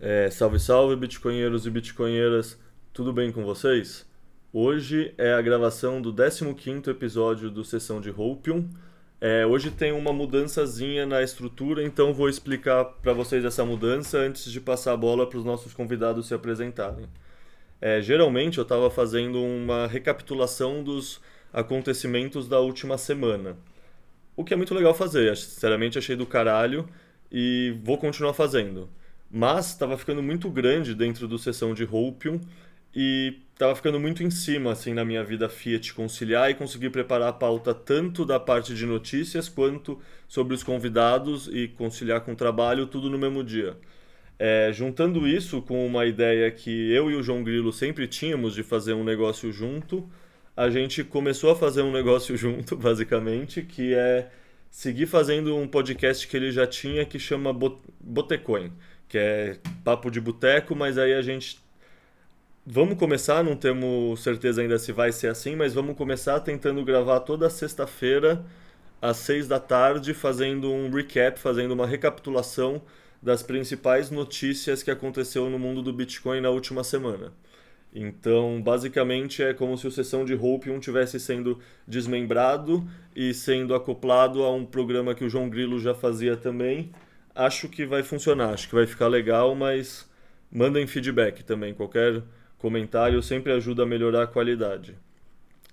É, salve, salve, bitcoinheiros e bitcoinheiras, tudo bem com vocês? Hoje é a gravação do 15º episódio do Sessão de Hopium. É, hoje tem uma mudançazinha na estrutura, então vou explicar para vocês essa mudança antes de passar a bola para os nossos convidados se apresentarem. É, geralmente eu estava fazendo uma recapitulação dos acontecimentos da última semana, o que é muito legal fazer, sinceramente achei do caralho e vou continuar fazendo mas estava ficando muito grande dentro do sessão de Hopium e estava ficando muito em cima assim na minha vida Fiat conciliar e conseguir preparar a pauta tanto da parte de notícias quanto sobre os convidados e conciliar com o trabalho tudo no mesmo dia. É, juntando isso com uma ideia que eu e o João Grilo sempre tínhamos de fazer um negócio junto, a gente começou a fazer um negócio junto, basicamente, que é seguir fazendo um podcast que ele já tinha que chama Botecoin que é papo de boteco, mas aí a gente vamos começar, não temos certeza ainda se vai ser assim, mas vamos começar tentando gravar toda sexta-feira às seis da tarde, fazendo um recap, fazendo uma recapitulação das principais notícias que aconteceu no mundo do Bitcoin na última semana. Então, basicamente, é como se o sessão de Hopium tivesse sendo desmembrado e sendo acoplado a um programa que o João Grilo já fazia também, acho que vai funcionar, acho que vai ficar legal, mas mandem feedback também. Qualquer comentário sempre ajuda a melhorar a qualidade.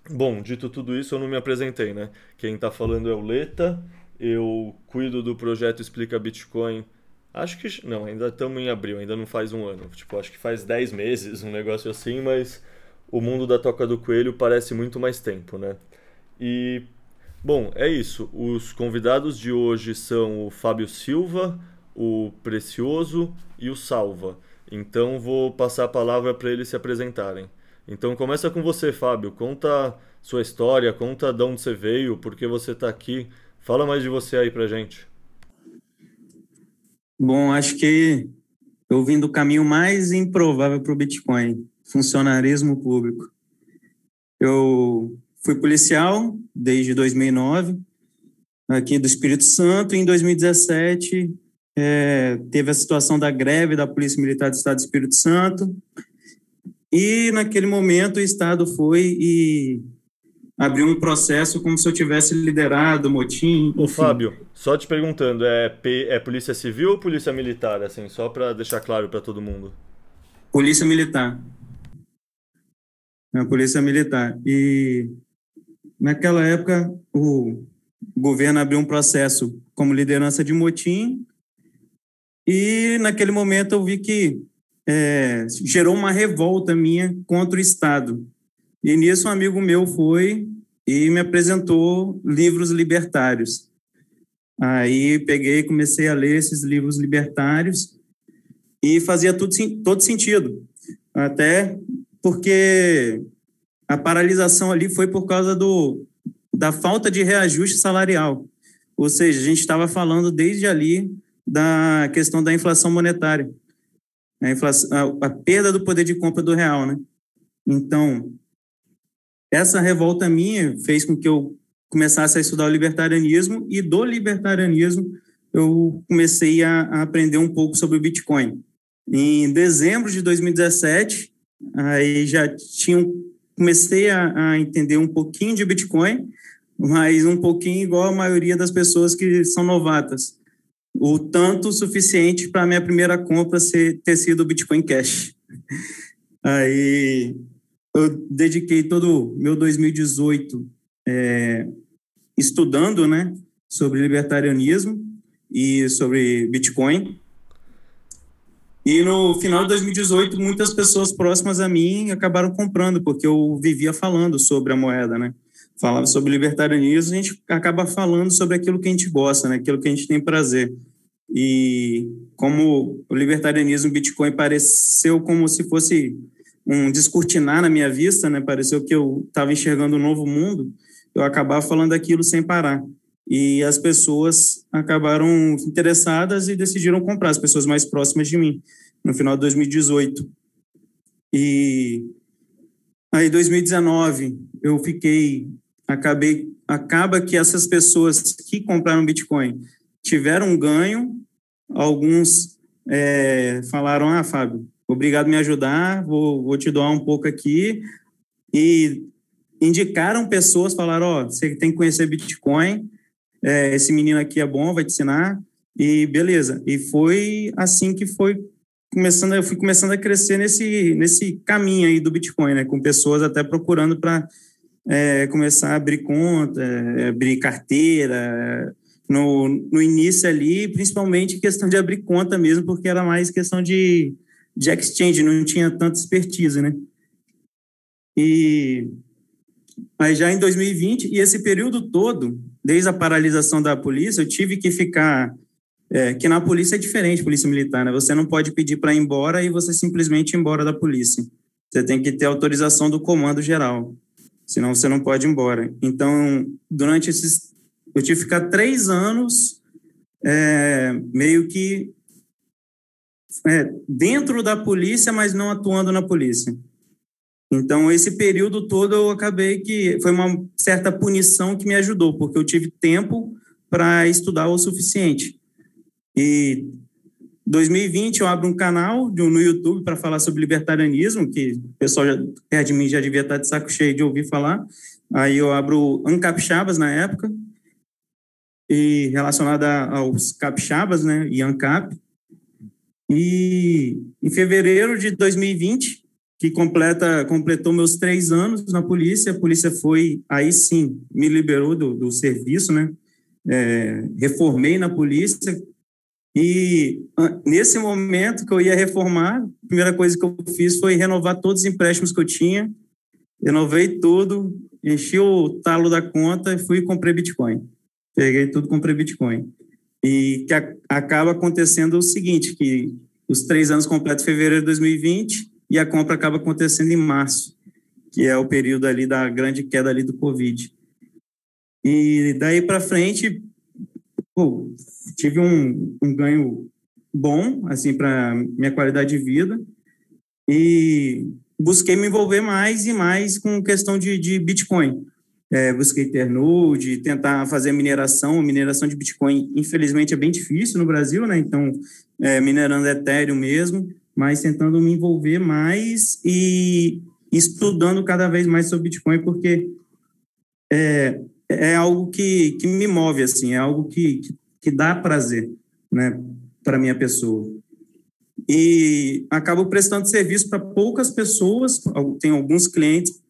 Bom, dito tudo isso, eu não me apresentei, né? Quem está falando é o Leta, eu cuido do projeto Explica Bitcoin. Acho que. Não, ainda estamos em abril, ainda não faz um ano. Tipo, acho que faz 10 meses, um negócio assim, mas o mundo da Toca do Coelho parece muito mais tempo, né? E Bom, é isso. Os convidados de hoje são o Fábio Silva, o Precioso e o Salva. Então vou passar a palavra para eles se apresentarem. Então começa com você, Fábio. Conta sua história, conta de onde você veio, por que você está aqui. Fala mais de você aí para gente. Bom, acho que eu vim do caminho mais improvável para o Bitcoin, funcionarismo público. Eu Fui policial desde 2009, aqui do Espírito Santo. Em 2017, é, teve a situação da greve da Polícia Militar do Estado do Espírito Santo. E, naquele momento, o Estado foi e abriu um processo como se eu tivesse liderado o motim. Ô, Fábio, só te perguntando, é, é Polícia Civil ou Polícia Militar? Assim, só para deixar claro para todo mundo. Polícia Militar. É a Polícia Militar. E Naquela época, o governo abriu um processo como liderança de motim e naquele momento eu vi que é, gerou uma revolta minha contra o Estado. E nisso um amigo meu foi e me apresentou livros libertários. Aí peguei comecei a ler esses livros libertários e fazia tudo, todo sentido. Até porque a paralisação ali foi por causa do, da falta de reajuste salarial. Ou seja, a gente estava falando desde ali da questão da inflação monetária, a, inflação, a, a perda do poder de compra do real, né? Então, essa revolta minha fez com que eu começasse a estudar o libertarianismo e do libertarianismo eu comecei a, a aprender um pouco sobre o Bitcoin. Em dezembro de 2017, aí já tinham comecei a, a entender um pouquinho de Bitcoin, mas um pouquinho igual a maioria das pessoas que são novatas. O tanto suficiente para minha primeira compra ser, ter sido o Bitcoin Cash. Aí eu dediquei todo o meu 2018 é, estudando né, sobre libertarianismo e sobre Bitcoin. E no final de 2018, muitas pessoas próximas a mim acabaram comprando, porque eu vivia falando sobre a moeda, né? Falava sobre libertarianismo, a gente acaba falando sobre aquilo que a gente gosta, né? Aquilo que a gente tem prazer. E como o libertarianismo Bitcoin pareceu como se fosse um descortinar na minha vista, né? Pareceu que eu estava enxergando um novo mundo, eu acabava falando aquilo sem parar e as pessoas acabaram interessadas e decidiram comprar, as pessoas mais próximas de mim. no final de 2018. E aí 2019 eu fiquei acabei acaba que essas pessoas que compraram Bitcoin tiveram um ganho, alguns é, falaram, ah, Fábio, obrigado por me ajudar, vou, vou te doar um pouco aqui, e indicaram pessoas, falaram, ó, oh, você tem que conhecer Bitcoin, é, esse menino aqui é bom, vai te ensinar, e beleza. E foi assim que foi começando, eu fui começando a crescer nesse, nesse caminho aí do Bitcoin, né, com pessoas até procurando para é, começar a abrir conta, é, abrir carteira, no, no início ali, principalmente questão de abrir conta mesmo, porque era mais questão de, de exchange, não tinha tanta expertise, né? E aí já em 2020, e esse período todo, desde a paralisação da polícia, eu tive que ficar é, que na polícia é diferente, polícia militar, né? Você não pode pedir para ir embora e você simplesmente ir embora da polícia. Você tem que ter autorização do comando geral, senão você não pode ir embora. Então, durante esses eu tive que ficar três anos é, meio que é, dentro da polícia, mas não atuando na polícia. Então, esse período todo eu acabei que foi uma certa punição que me ajudou, porque eu tive tempo para estudar o suficiente. E 2020 eu abro um canal no YouTube para falar sobre libertarianismo, que o pessoal já, perto de mim já devia estar de saco cheio de ouvir falar. Aí eu abro Ancapixabas na época, e relacionada aos capixabas, né, e ANCAP. E em fevereiro de 2020, que completa, completou meus três anos na polícia, a polícia foi, aí sim, me liberou do, do serviço, né, é, reformei na polícia, e nesse momento que eu ia reformar, a primeira coisa que eu fiz foi renovar todos os empréstimos que eu tinha, renovei tudo, enchi o talo da conta e fui e comprei Bitcoin peguei tudo, comprei Bitcoin. E que a, acaba acontecendo o seguinte, que os três anos completos fevereiro de 2020 e a compra acaba acontecendo em março, que é o período ali da grande queda ali do Covid. E daí para frente, pô, tive um, um ganho bom, assim, para minha qualidade de vida e busquei me envolver mais e mais com questão de, de Bitcoin é, busquei ter tentar fazer mineração. Mineração de Bitcoin, infelizmente, é bem difícil no Brasil, né? Então, é, minerando Ethereum mesmo, mas tentando me envolver mais e estudando cada vez mais sobre Bitcoin, porque é, é algo que, que me move, assim, é algo que, que, dá prazer, né, para minha pessoa. E acabo prestando serviço para poucas pessoas, tem alguns clientes,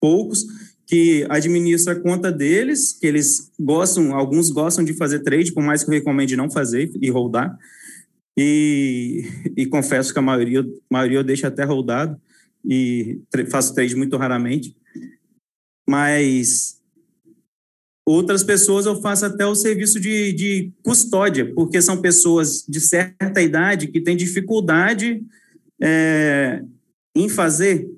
poucos, que administra a conta deles, que eles gostam, alguns gostam de fazer trade, por mais que eu recomende não fazer e rodar. E, e confesso que a maioria, a maioria eu deixo até rodado e faço trade muito raramente. Mas outras pessoas eu faço até o serviço de, de custódia, porque são pessoas de certa idade que têm dificuldade é, em fazer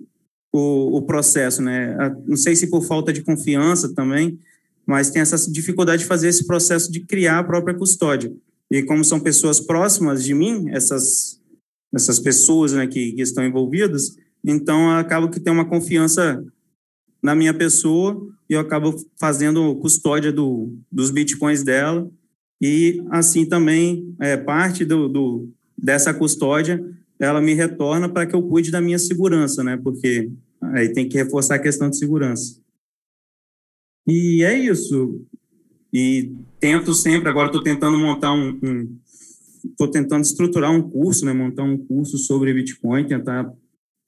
o, o processo, né? Não sei se por falta de confiança também, mas tem essa dificuldade de fazer esse processo de criar a própria custódia. E como são pessoas próximas de mim, essas, essas pessoas né, que, que estão envolvidas, então acabo que tem uma confiança na minha pessoa e eu acabo fazendo custódia do, dos bitcoins dela e assim também é, parte do, do, dessa custódia ela me retorna para que eu cuide da minha segurança, né? Porque aí tem que reforçar a questão de segurança. E é isso. E tento sempre, agora estou tentando montar um, estou um, tentando estruturar um curso, né? Montar um curso sobre Bitcoin, tentar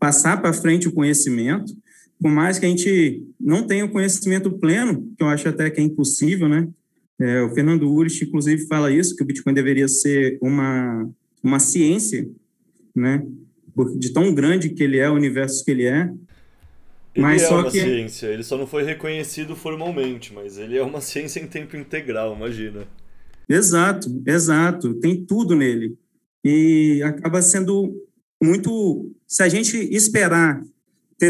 passar para frente o conhecimento, por mais que a gente não tenha o conhecimento pleno, que eu acho até que é impossível, né? É, o Fernando Urich, inclusive, fala isso, que o Bitcoin deveria ser uma, uma ciência né? De tão grande que ele é, o universo que ele é. Ele mas é só uma que... ciência, ele só não foi reconhecido formalmente, mas ele é uma ciência em tempo integral, imagina. Exato, exato. Tem tudo nele. E acaba sendo muito. Se a gente esperar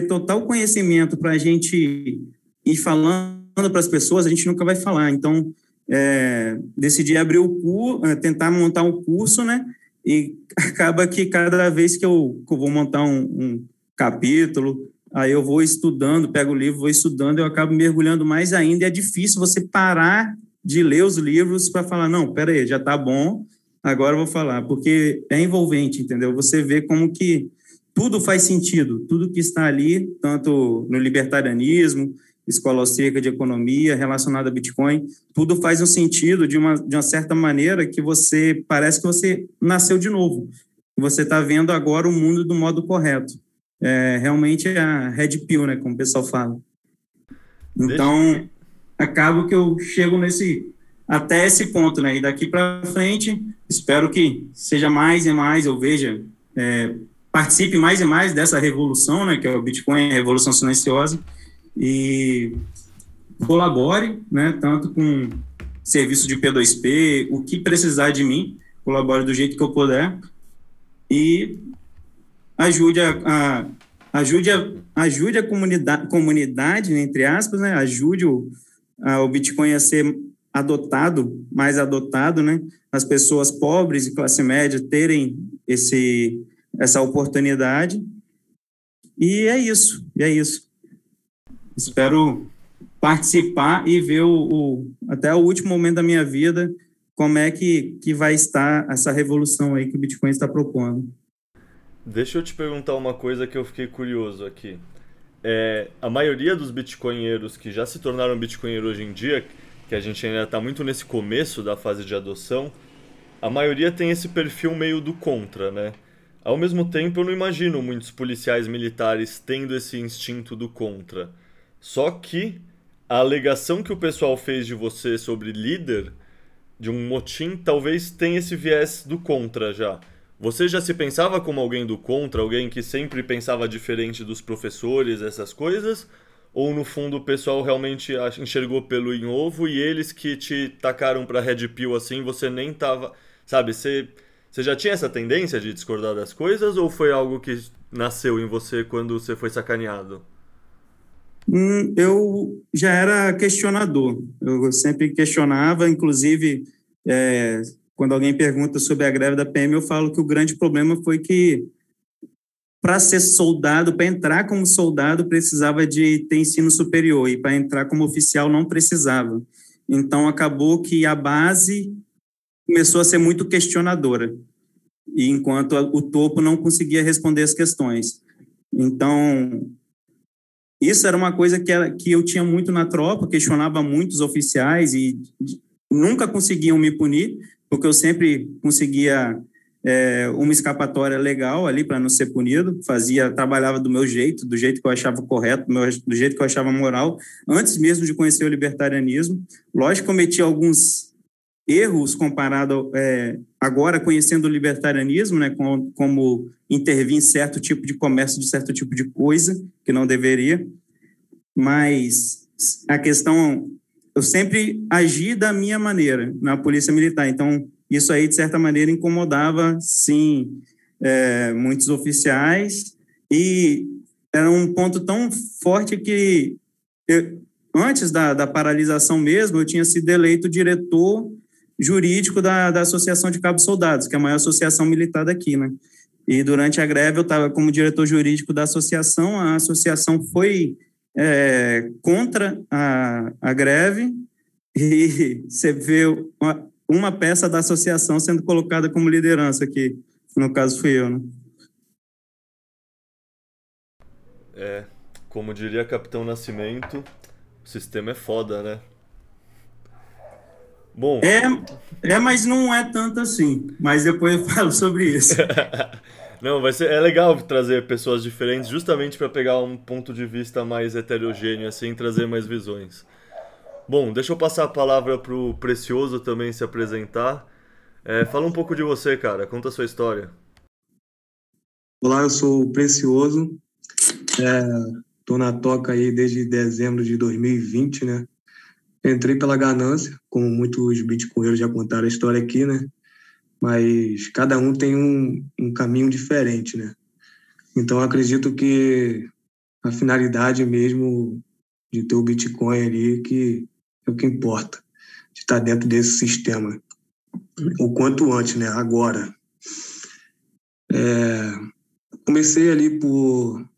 ter total conhecimento para a gente ir falando para as pessoas, a gente nunca vai falar. Então, é, decidi abrir o curso, é, tentar montar um curso, né? E acaba que cada vez que eu, que eu vou montar um, um capítulo, aí eu vou estudando, pego o livro, vou estudando, eu acabo mergulhando mais ainda. É difícil você parar de ler os livros para falar, não, peraí, já está bom, agora eu vou falar, porque é envolvente, entendeu? Você vê como que tudo faz sentido, tudo que está ali, tanto no libertarianismo, escola austríaca de economia relacionada a Bitcoin, tudo faz um sentido de uma, de uma certa maneira que você parece que você nasceu de novo. Você está vendo agora o mundo do modo correto. É, realmente é a red pill, né, como o pessoal fala. Então, acabo que eu chego nesse até esse ponto, né? E daqui para frente, espero que seja mais e mais, eu veja, é, participe mais e mais dessa revolução, né? Que é o Bitcoin, a revolução silenciosa, e colabore, né? Tanto com serviço de P2P, o que precisar de mim, colabore do jeito que eu puder e ajude a, a ajude a, ajude a comunidade, comunidade, entre aspas, né? Ajude o, a, o Bitcoin a ser adotado, mais adotado, né? As pessoas pobres e classe média terem esse, essa oportunidade. E é isso, é isso. Espero participar e ver o, o, até o último momento da minha vida como é que, que vai estar essa revolução aí que o Bitcoin está propondo. Deixa eu te perguntar uma coisa que eu fiquei curioso aqui. É, a maioria dos bitcoinheiros que já se tornaram bitcoinheiros hoje em dia que a gente ainda está muito nesse começo da fase de adoção, a maioria tem esse perfil meio do contra, né? Ao mesmo tempo, eu não imagino muitos policiais militares tendo esse instinto do contra. Só que a alegação que o pessoal fez de você sobre líder de um motim talvez tenha esse viés do contra já. Você já se pensava como alguém do contra, alguém que sempre pensava diferente dos professores, essas coisas? ou no fundo o pessoal realmente enxergou pelo em ovo e eles que te tacaram para Red Pill assim, você nem tava, sabe, você você já tinha essa tendência de discordar das coisas ou foi algo que nasceu em você quando você foi sacaneado? Hum, eu já era questionador. Eu sempre questionava, inclusive, é, quando alguém pergunta sobre a greve da PM, eu falo que o grande problema foi que para ser soldado, para entrar como soldado, precisava de ter ensino superior, e para entrar como oficial não precisava. Então, acabou que a base começou a ser muito questionadora, e enquanto o topo não conseguia responder as questões. Então, isso era uma coisa que, era, que eu tinha muito na tropa, questionava muitos oficiais e nunca conseguiam me punir, porque eu sempre conseguia é, uma escapatória legal ali para não ser punido, fazia, trabalhava do meu jeito, do jeito que eu achava correto, do, do jeito que eu achava moral, antes mesmo de conhecer o libertarianismo. Lógico, cometi alguns erros comparado é, agora conhecendo o libertarianismo, né, como, como intervir em certo tipo de comércio de certo tipo de coisa que não deveria, mas a questão eu sempre agi da minha maneira na polícia militar, então isso aí, de certa maneira, incomodava, sim, é, muitos oficiais, e era um ponto tão forte que, eu, antes da, da paralisação mesmo, eu tinha sido eleito diretor jurídico da, da Associação de Cabos Soldados, que é a maior associação militar daqui, né? E durante a greve eu estava como diretor jurídico da associação, a associação foi é, contra a, a greve, e você vê uma, uma peça da associação sendo colocada como liderança aqui. No caso, fui eu, né? É, como diria Capitão Nascimento, o sistema é foda, né? Bom. É, é, mas não é tanto assim. Mas depois eu falo sobre isso. não, vai ser, é legal trazer pessoas diferentes justamente para pegar um ponto de vista mais heterogêneo, assim, trazer mais visões. Bom, deixa eu passar a palavra pro Precioso também se apresentar. É, fala um pouco de você, cara. Conta a sua história. Olá, eu sou o Precioso. Estou é, na toca aí desde dezembro de 2020, né? Entrei pela ganância, como muitos bitcoinheiros já contaram a história aqui, né? Mas cada um tem um, um caminho diferente, né? Então acredito que a finalidade mesmo de ter o Bitcoin ali que é o que importa, de estar dentro desse sistema. O quanto antes, né? Agora. É, comecei ali por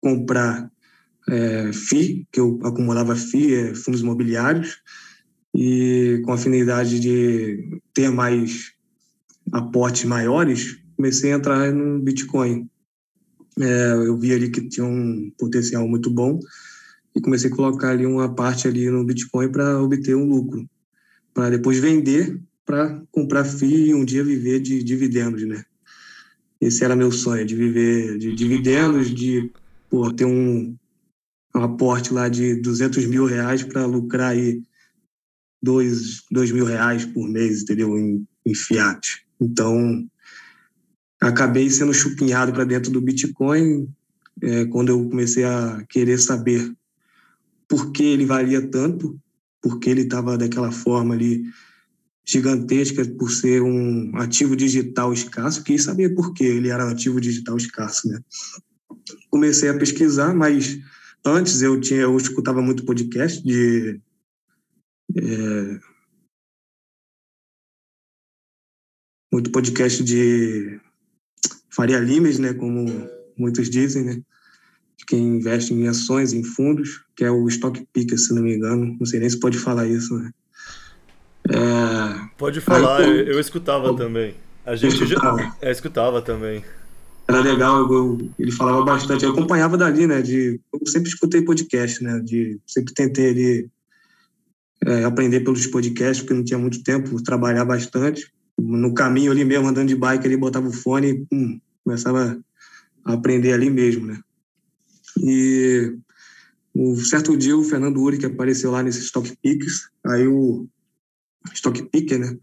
comprar é, FI, que eu acumulava FI, é, fundos imobiliários, e com afinidade de ter mais aportes maiores, comecei a entrar no Bitcoin. É, eu vi ali que tinha um potencial muito bom e comecei a colocar ali uma parte ali no Bitcoin para obter um lucro, para depois vender para comprar FII e um dia viver de dividendos, né? Esse era meu sonho, de viver de dividendos, de pô, ter um, um aporte lá de 200 mil reais para lucrar aí dois, dois mil reais por mês, entendeu? Em, em fiat. Então, acabei sendo chupinhado para dentro do Bitcoin é, quando eu comecei a querer saber por que ele valia tanto, por que ele estava daquela forma ali gigantesca por ser um ativo digital escasso, quis saber por que ele era um ativo digital escasso, né? Comecei a pesquisar, mas antes eu tinha eu escutava muito podcast de é, muito podcast de Faria Limes, né, como muitos dizem, né? De quem investe em ações, em fundos, que é o Stock Picker, se não me engano. Não sei nem se pode falar isso, né? É... Pode falar, Aí, eu, eu, escutava pô, também. A gente escutava. já é, escutava também. Era legal, eu, eu, ele falava bastante. Eu acompanhava dali, né? De, eu sempre escutei podcast, né? De, sempre tentei ali, é, aprender pelos podcasts, porque não tinha muito tempo, trabalhar bastante no caminho ali mesmo, andando de bike, ele botava o fone e pum, começava a aprender ali mesmo, né? E um certo dia o Fernando Uri, que apareceu lá nesse Stock Picks, aí o Stock Picker, né?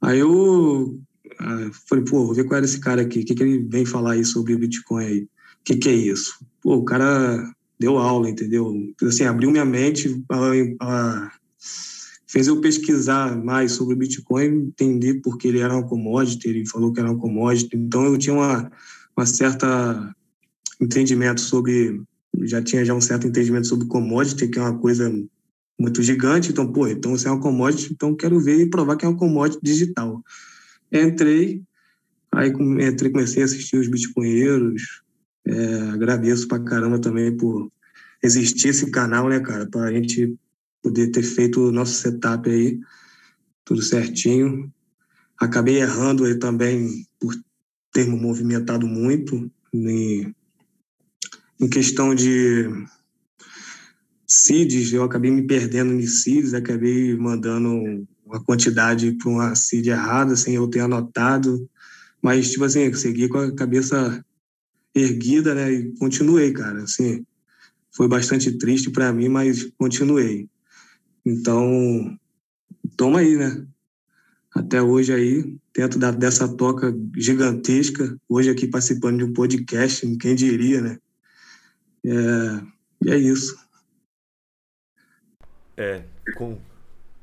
Aí eu ah, falei, pô, vou ver qual era esse cara aqui, o que, que ele vem falar aí sobre o Bitcoin aí? O que, que é isso? Pô, o cara deu aula, entendeu? Assim, abriu minha mente fez eu pesquisar mais sobre o Bitcoin, entender porque ele era uma commodity, ele falou que era uma commodity, então eu tinha uma, uma certa entendimento sobre, já tinha já um certo entendimento sobre commodity, que é uma coisa muito gigante, então, pô, então você é uma commodity, então quero ver e provar que é uma commodity digital. Entrei, aí entrei, comecei a assistir os bitcoinheiros, é, agradeço pra caramba também por existir esse canal, né, cara, pra gente poder ter feito o nosso setup aí, tudo certinho. Acabei errando aí também por ter me movimentado muito em, em questão de CIDs, eu acabei me perdendo em CIDs, acabei mandando uma quantidade para uma CID errada, sem eu ter anotado. Mas, tipo assim, segui com a cabeça erguida, né? E continuei, cara. Assim, foi bastante triste para mim, mas continuei. Então, toma aí, né? Até hoje aí, dentro da, dessa toca gigantesca, hoje aqui participando de um podcast, quem diria, né? É, e é isso. É, com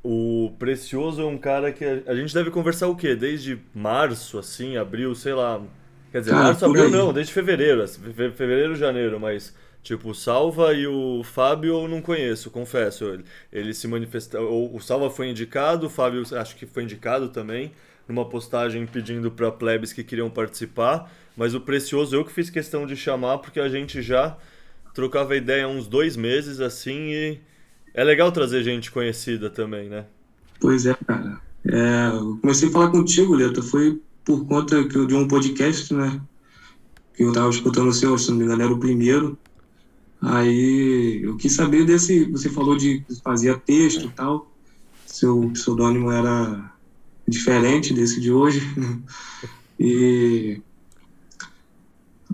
o Precioso é um cara que a, a gente deve conversar o quê? Desde março, assim, abril, sei lá. Quer dizer, março, abril não, desde fevereiro, assim, fevereiro, janeiro, mas Tipo, o Salva e o Fábio eu não conheço, confesso. Ele, ele se manifestou. O Salva foi indicado, o Fábio acho que foi indicado também, numa postagem pedindo para plebes que queriam participar. Mas o Precioso eu que fiz questão de chamar, porque a gente já trocava ideia há uns dois meses assim e é legal trazer gente conhecida também, né? Pois é, cara. É, eu comecei a falar contigo, Leta, foi por conta de um podcast, né? Que eu tava escutando o seu, se não me engano, era o primeiro. Aí eu quis saber desse. Você falou de fazia texto e tal. Seu pseudônimo era diferente desse de hoje. E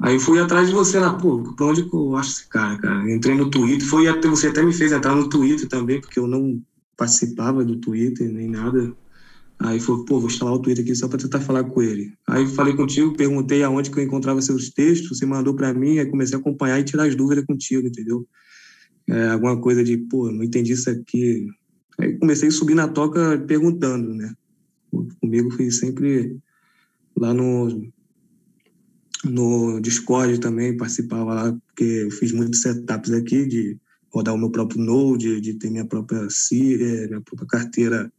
aí fui atrás de você lá, pô, pra onde que eu acho esse cara, cara? Entrei no Twitter, foi até, você até me fez entrar no Twitter também, porque eu não participava do Twitter nem nada. Aí falou, pô, vou instalar o Twitter aqui só para tentar falar com ele. Aí falei contigo, perguntei aonde que eu encontrava seus textos, você mandou para mim, aí comecei a acompanhar e tirar as dúvidas contigo, entendeu? É, alguma coisa de, pô, não entendi isso aqui. Aí comecei a subir na toca perguntando, né? Comigo fui sempre lá no, no Discord também, participava lá, porque eu fiz muitos setups aqui de rodar o meu próprio Node, de ter minha própria, é, minha própria carteira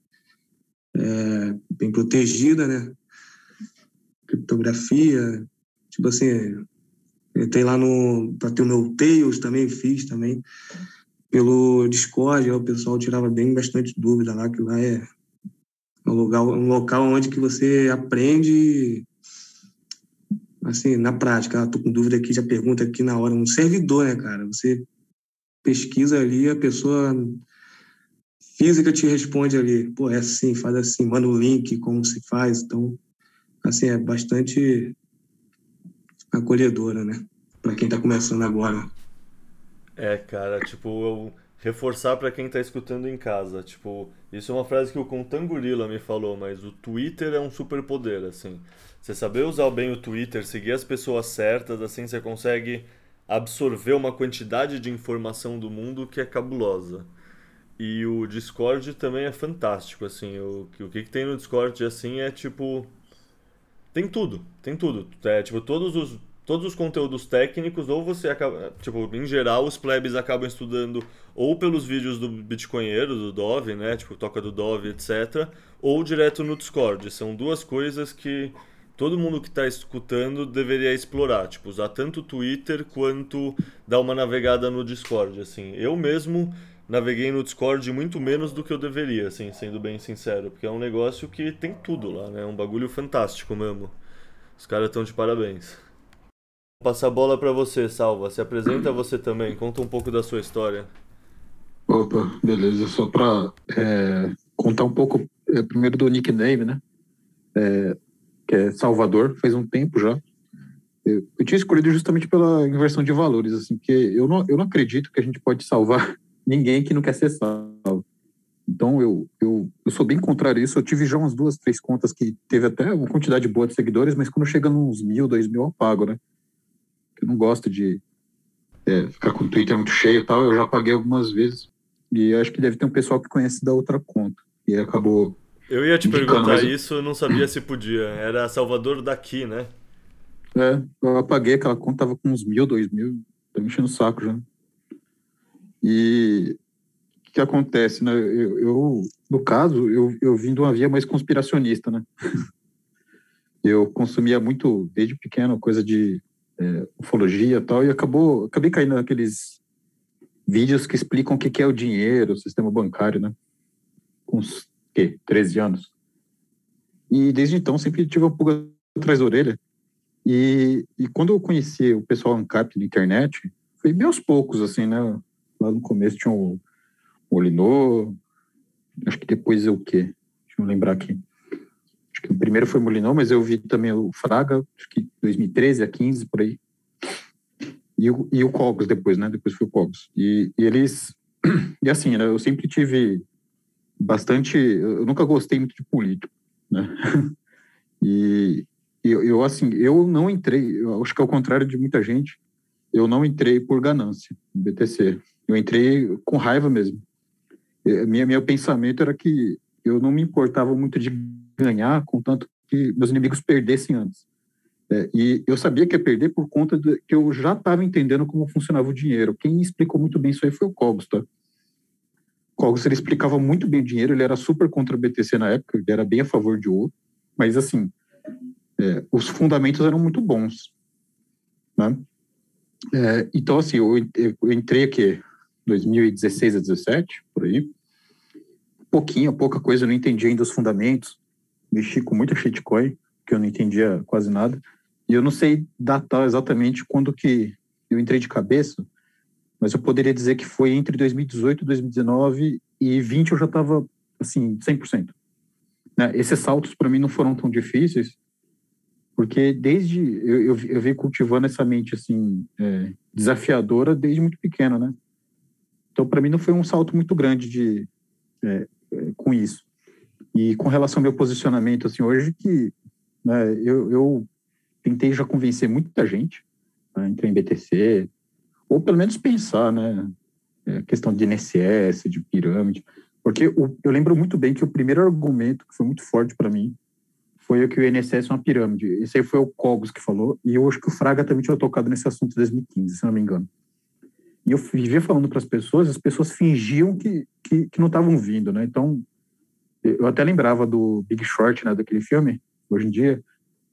é, bem protegida, né? Criptografia, Tipo assim, tem lá no. Para ter o meu Tails também, fiz também. Pelo Discord, o pessoal tirava bem bastante dúvida lá, que lá é um local, um local onde que você aprende assim, na prática. Ah, tô com dúvida aqui, já pergunta aqui na hora. Um servidor, né, cara? Você pesquisa ali, a pessoa física te responde ali, pô, é assim, faz assim, manda o link, como se faz. Então, assim, é bastante acolhedora, né? Para quem está começando agora. É, cara, tipo, eu reforçar para quem está escutando em casa, tipo, isso é uma frase que o Contangorila me falou, mas o Twitter é um superpoder, assim. Você saber usar bem o Twitter, seguir as pessoas certas, assim, você consegue absorver uma quantidade de informação do mundo que é cabulosa. E o Discord também é fantástico, assim, o, o que, que tem no Discord, assim, é tipo... Tem tudo, tem tudo. É, tipo, todos os todos os conteúdos técnicos, ou você acaba. Tipo, em geral, os plebes acabam estudando ou pelos vídeos do Bitcoinheiro, do Dove, né? Tipo, toca do Dove, etc. Ou direto no Discord. São duas coisas que todo mundo que está escutando deveria explorar. Tipo, usar tanto o Twitter quanto dar uma navegada no Discord. Assim, eu mesmo naveguei no Discord muito menos do que eu deveria, assim, sendo bem sincero. Porque é um negócio que tem tudo lá, né? É um bagulho fantástico mesmo. Os caras estão de parabéns. Passa a bola para você, Salva. Se apresenta você também, conta um pouco da sua história. Opa, beleza. Só para é, contar um pouco é, primeiro do nickname, né? É, que é Salvador, faz um tempo já. Eu, eu, tinha escolhido justamente pela inversão de valores, assim, porque eu não, eu não acredito que a gente pode salvar ninguém que não quer ser salvo. Então eu, eu, eu sou bem contrário a isso. Eu tive já umas duas, três contas que teve até uma quantidade boa de seguidores, mas quando chega nos mil, dois mil, eu apago, né? Eu não gosto de é, ficar com o Twitter muito cheio e tal. Eu já paguei algumas vezes. E acho que deve ter um pessoal que conhece da outra conta. E acabou. Eu ia te perguntar mas... isso, eu não sabia se podia. Era Salvador daqui, né? É, eu apaguei aquela conta, tava com uns mil, dois mil. Me enchendo o saco já. E o que, que acontece, né? Eu, eu, no caso, eu, eu vim de uma via mais conspiracionista, né? eu consumia muito, desde pequeno, coisa de é, ufologia e tal, e acabou, acabei caindo naqueles vídeos que explicam o que, que é o dinheiro, o sistema bancário, né? Com uns, que, 13 anos. E desde então sempre tive uma pulga atrás da orelha. E, e quando eu conheci o pessoal ANCAP na internet, foi bem aos poucos, assim, né? Lá no começo tinha o, o Olinô, acho que depois é o quê? Deixa eu lembrar aqui que o primeiro foi Molinão, mas eu vi também o Fraga, acho que 2013 a 15, por aí. E o, e o Cogos depois, né? Depois foi o Cogos. E, e eles... E assim, né? Eu sempre tive bastante... Eu nunca gostei muito de político, né? E eu, eu, assim, eu não entrei... Eu acho que ao contrário de muita gente, eu não entrei por ganância no BTC. Eu entrei com raiva mesmo. Minha, meu pensamento era que eu não me importava muito de ganhar, contanto que meus inimigos perdessem antes. É, e eu sabia que ia perder por conta de que eu já estava entendendo como funcionava o dinheiro. Quem explicou muito bem isso aí foi o Cogos, tá? Cogos, ele explicava muito bem o dinheiro, ele era super contra o BTC na época, ele era bem a favor de ouro, mas assim, é, os fundamentos eram muito bons, né? É, então, assim, eu, eu entrei aqui 2016 a 17, por aí, pouquinho, pouca coisa, eu não entendi ainda os fundamentos, mexi com muita shitcoin, que eu não entendia quase nada. E eu não sei datar exatamente quando que eu entrei de cabeça, mas eu poderia dizer que foi entre 2018 e 2019 e 20 eu já estava, assim, 100%. Né? Esses saltos para mim não foram tão difíceis, porque desde eu, eu, eu venho cultivando essa mente assim é, desafiadora desde muito pequeno, né? Então para mim não foi um salto muito grande de é, é com isso. E com relação ao meu posicionamento, assim, hoje que né, eu, eu tentei já convencer muita gente a entrar em BTC, ou pelo menos pensar, né, é, questão de INSS, de pirâmide, porque o, eu lembro muito bem que o primeiro argumento que foi muito forte para mim foi o que o INSS é uma pirâmide. Esse aí foi o Cogos que falou, e eu acho que o Fraga também tinha tocado nesse assunto em 2015, se não me engano. E eu vivia falando para as pessoas, as pessoas fingiam que, que, que não estavam vindo, né? Então, eu até lembrava do Big Short, né, daquele filme, hoje em dia,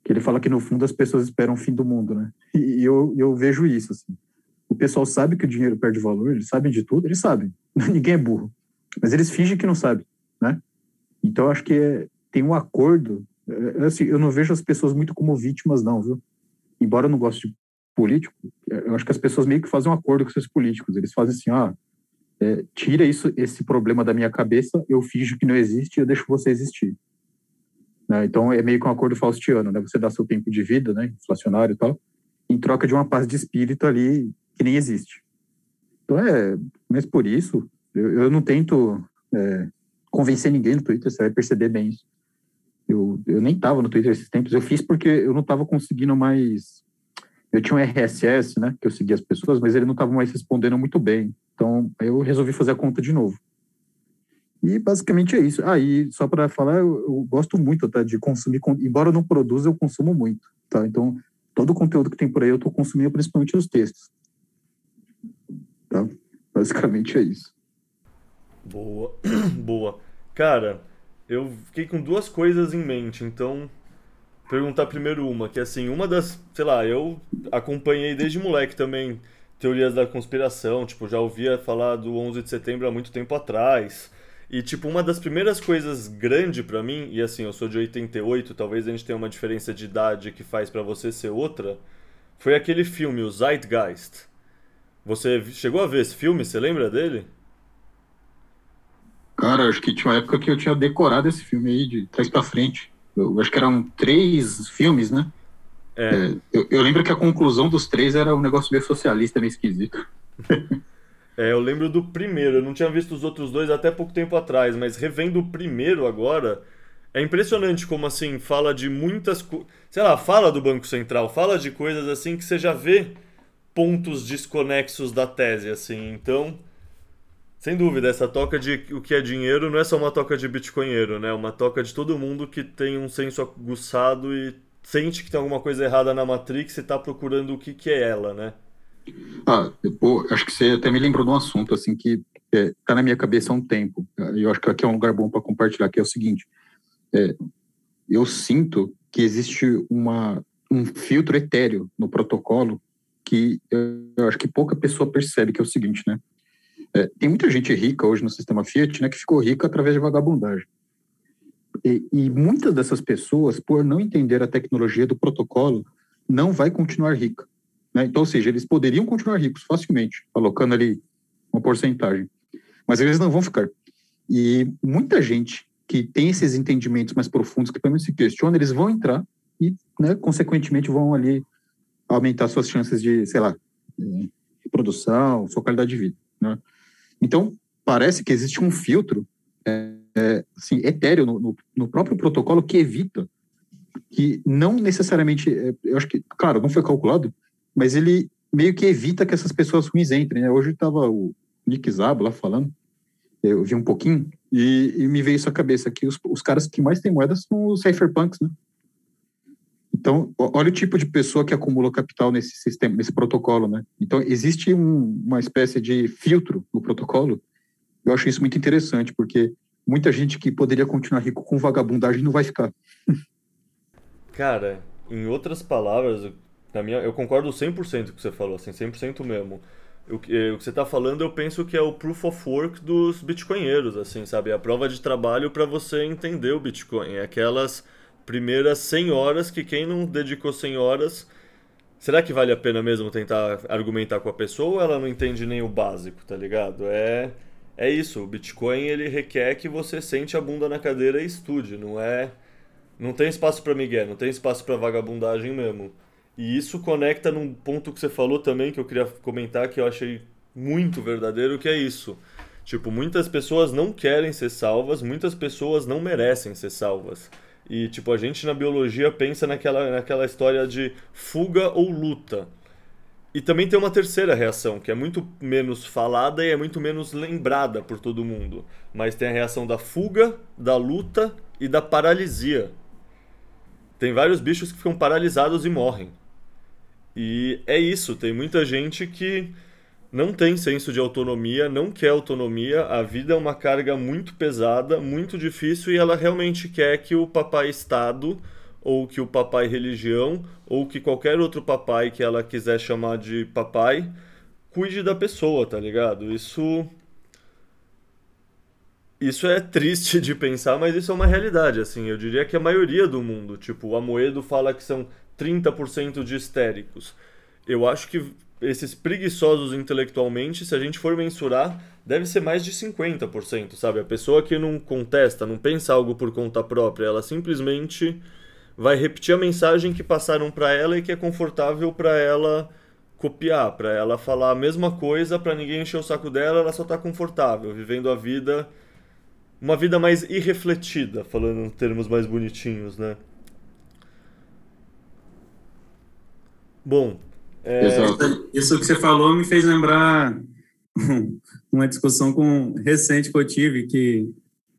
que ele fala que no fundo as pessoas esperam o fim do mundo, né? E eu, eu vejo isso, assim. O pessoal sabe que o dinheiro perde valor, eles sabem de tudo, eles sabem. Ninguém é burro. Mas eles fingem que não sabem, né? Então, acho que é, tem um acordo. É, assim, eu não vejo as pessoas muito como vítimas, não, viu? Embora eu não goste de político, eu acho que as pessoas meio que fazem um acordo com esses políticos. Eles fazem assim, ah, é, tira isso, esse problema da minha cabeça, eu finjo que não existe eu deixo você existir. Né? Então é meio que um acordo faustiano, né? Você dá seu tempo de vida, né? Inflacionário e tal, em troca de uma paz de espírito ali que nem existe. Então é, mas por isso eu, eu não tento é, convencer ninguém no Twitter, você vai perceber bem isso. Eu, eu nem estava no Twitter esses tempos, eu fiz porque eu não estava conseguindo mais. Eu tinha um RSS, né, que eu seguia as pessoas, mas ele não estava mais respondendo muito bem. Então eu resolvi fazer a conta de novo. E basicamente é isso. Ah, e só para falar, eu, eu, gosto muito tá, de consumir, embora eu não produza, eu consumo muito. Tá? Então, todo o conteúdo que tem por aí eu estou consumindo, principalmente os textos. Tá? Basicamente é isso. Boa, boa. Cara, eu fiquei com duas coisas em mente, então perguntar primeiro uma, que assim, uma das, sei lá, eu acompanhei desde moleque também teorias da conspiração, tipo, já ouvia falar do 11 de setembro há muito tempo atrás. E, tipo, uma das primeiras coisas grande para mim, e assim, eu sou de 88, talvez a gente tenha uma diferença de idade que faz para você ser outra, foi aquele filme, o Zeitgeist. Você chegou a ver esse filme? Você lembra dele? Cara, acho que tinha uma época que eu tinha decorado esse filme aí, de trás pra frente. Eu acho que eram três filmes, né? É. É, eu, eu lembro que a conclusão dos três era um negócio meio socialista, meio esquisito. É, eu lembro do primeiro, eu não tinha visto os outros dois até pouco tempo atrás, mas revendo o primeiro agora, é impressionante como assim, fala de muitas. Sei lá, fala do Banco Central, fala de coisas assim que você já vê pontos desconexos da tese, assim. Então, sem dúvida, essa toca de o que é dinheiro não é só uma toca de bitcoinheiro, né? É uma toca de todo mundo que tem um senso aguçado e sente que tem alguma coisa errada na Matrix e está procurando o que, que é ela, né? Ah, pô, acho que você até me lembrou de um assunto assim que é, tá na minha cabeça há um tempo. Eu acho que aqui é um lugar bom para compartilhar, que é o seguinte: é, eu sinto que existe uma, um filtro etéreo no protocolo que eu, acho que pouca pessoa percebe, que é o seguinte, né? É, tem muita gente rica hoje no sistema Fiat, né, que ficou rica através de vagabundagem. E, e muitas dessas pessoas, por não entender a tecnologia do protocolo, não vai continuar rica. Né? Então, ou seja, eles poderiam continuar ricos facilmente, alocando ali uma porcentagem, mas eles não vão ficar. E muita gente que tem esses entendimentos mais profundos, que pelo menos se questiona, eles vão entrar e, né, consequentemente, vão ali aumentar suas chances de, sei lá, produção, sua qualidade de vida. Né? Então, parece que existe um filtro é, é, assim, etéreo no, no, no, próprio protocolo que evita que não necessariamente, é, eu acho que, claro, não foi calculado, mas ele meio que evita que essas pessoas ruins entrem. Né? Hoje estava o Nick Zabo lá falando, eu vi um pouquinho, e, e me veio isso à cabeça, que os, os, caras que mais têm moedas são os cypherpunks, né? Então, olha o tipo de pessoa que acumula capital nesse sistema, nesse protocolo, né? Então, existe um, uma espécie de filtro no protocolo. Eu acho isso muito interessante, porque muita gente que poderia continuar rico com vagabundagem não vai ficar. Cara, em outras palavras, na minha, eu concordo 100% com o que você falou, assim, 100% mesmo. O que, o que você está falando, eu penso que é o proof of work dos bitcoinheiros, assim, sabe? A prova de trabalho para você entender o Bitcoin. É aquelas primeiras 100 horas que quem não dedicou 100 horas... Será que vale a pena mesmo tentar argumentar com a pessoa ou ela não entende nem o básico, tá ligado? É, é isso, o Bitcoin ele requer que você sente a bunda na cadeira e estude, não é... Não tem espaço para migué, não tem espaço para vagabundagem mesmo. E isso conecta num ponto que você falou também, que eu queria comentar, que eu achei muito verdadeiro, que é isso. Tipo, muitas pessoas não querem ser salvas, muitas pessoas não merecem ser salvas. E, tipo, a gente na biologia pensa naquela, naquela história de fuga ou luta. E também tem uma terceira reação, que é muito menos falada e é muito menos lembrada por todo mundo. Mas tem a reação da fuga, da luta e da paralisia. Tem vários bichos que ficam paralisados e morrem. E é isso, tem muita gente que não tem senso de autonomia, não quer autonomia, a vida é uma carga muito pesada, muito difícil e ela realmente quer que o papai Estado ou que o papai religião, ou que qualquer outro papai que ela quiser chamar de papai, cuide da pessoa, tá ligado? Isso. Isso é triste de pensar, mas isso é uma realidade, assim. Eu diria que a maioria do mundo, tipo, o Amoedo fala que são 30% de histéricos. Eu acho que esses preguiçosos intelectualmente, se a gente for mensurar, deve ser mais de 50%, sabe? A pessoa que não contesta, não pensa algo por conta própria, ela simplesmente vai repetir a mensagem que passaram para ela e que é confortável para ela copiar, para ela falar a mesma coisa, para ninguém encher o saco dela, ela só tá confortável, vivendo a vida uma vida mais irrefletida, falando em termos mais bonitinhos, né? Bom, é... Isso que você falou me fez lembrar uma discussão com recente que eu tive, que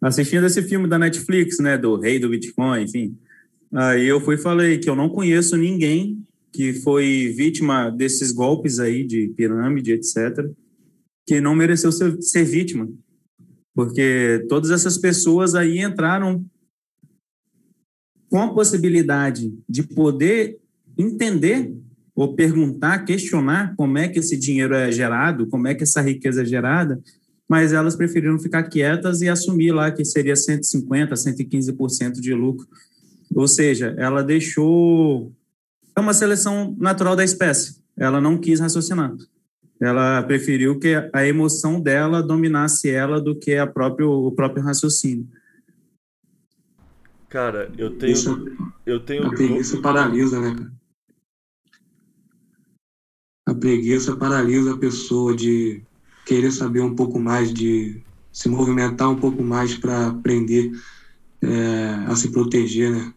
assistindo esse filme da Netflix, né, do rei do Bitcoin, enfim. Aí eu fui e falei que eu não conheço ninguém que foi vítima desses golpes aí de pirâmide, etc., que não mereceu ser, ser vítima. Porque todas essas pessoas aí entraram com a possibilidade de poder entender ou perguntar, questionar como é que esse dinheiro é gerado, como é que essa riqueza é gerada, mas elas preferiram ficar quietas e assumir lá que seria 150%, 115% de lucro. Ou seja, ela deixou. É uma seleção natural da espécie. Ela não quis raciocinar. Ela preferiu que a emoção dela dominasse ela do que a próprio, o próprio raciocínio. Cara, eu tenho. Isso, eu tenho. Preguiça paralisa, né, cara? A preguiça paralisa a pessoa de querer saber um pouco mais, de se movimentar um pouco mais para aprender é, a se proteger, né?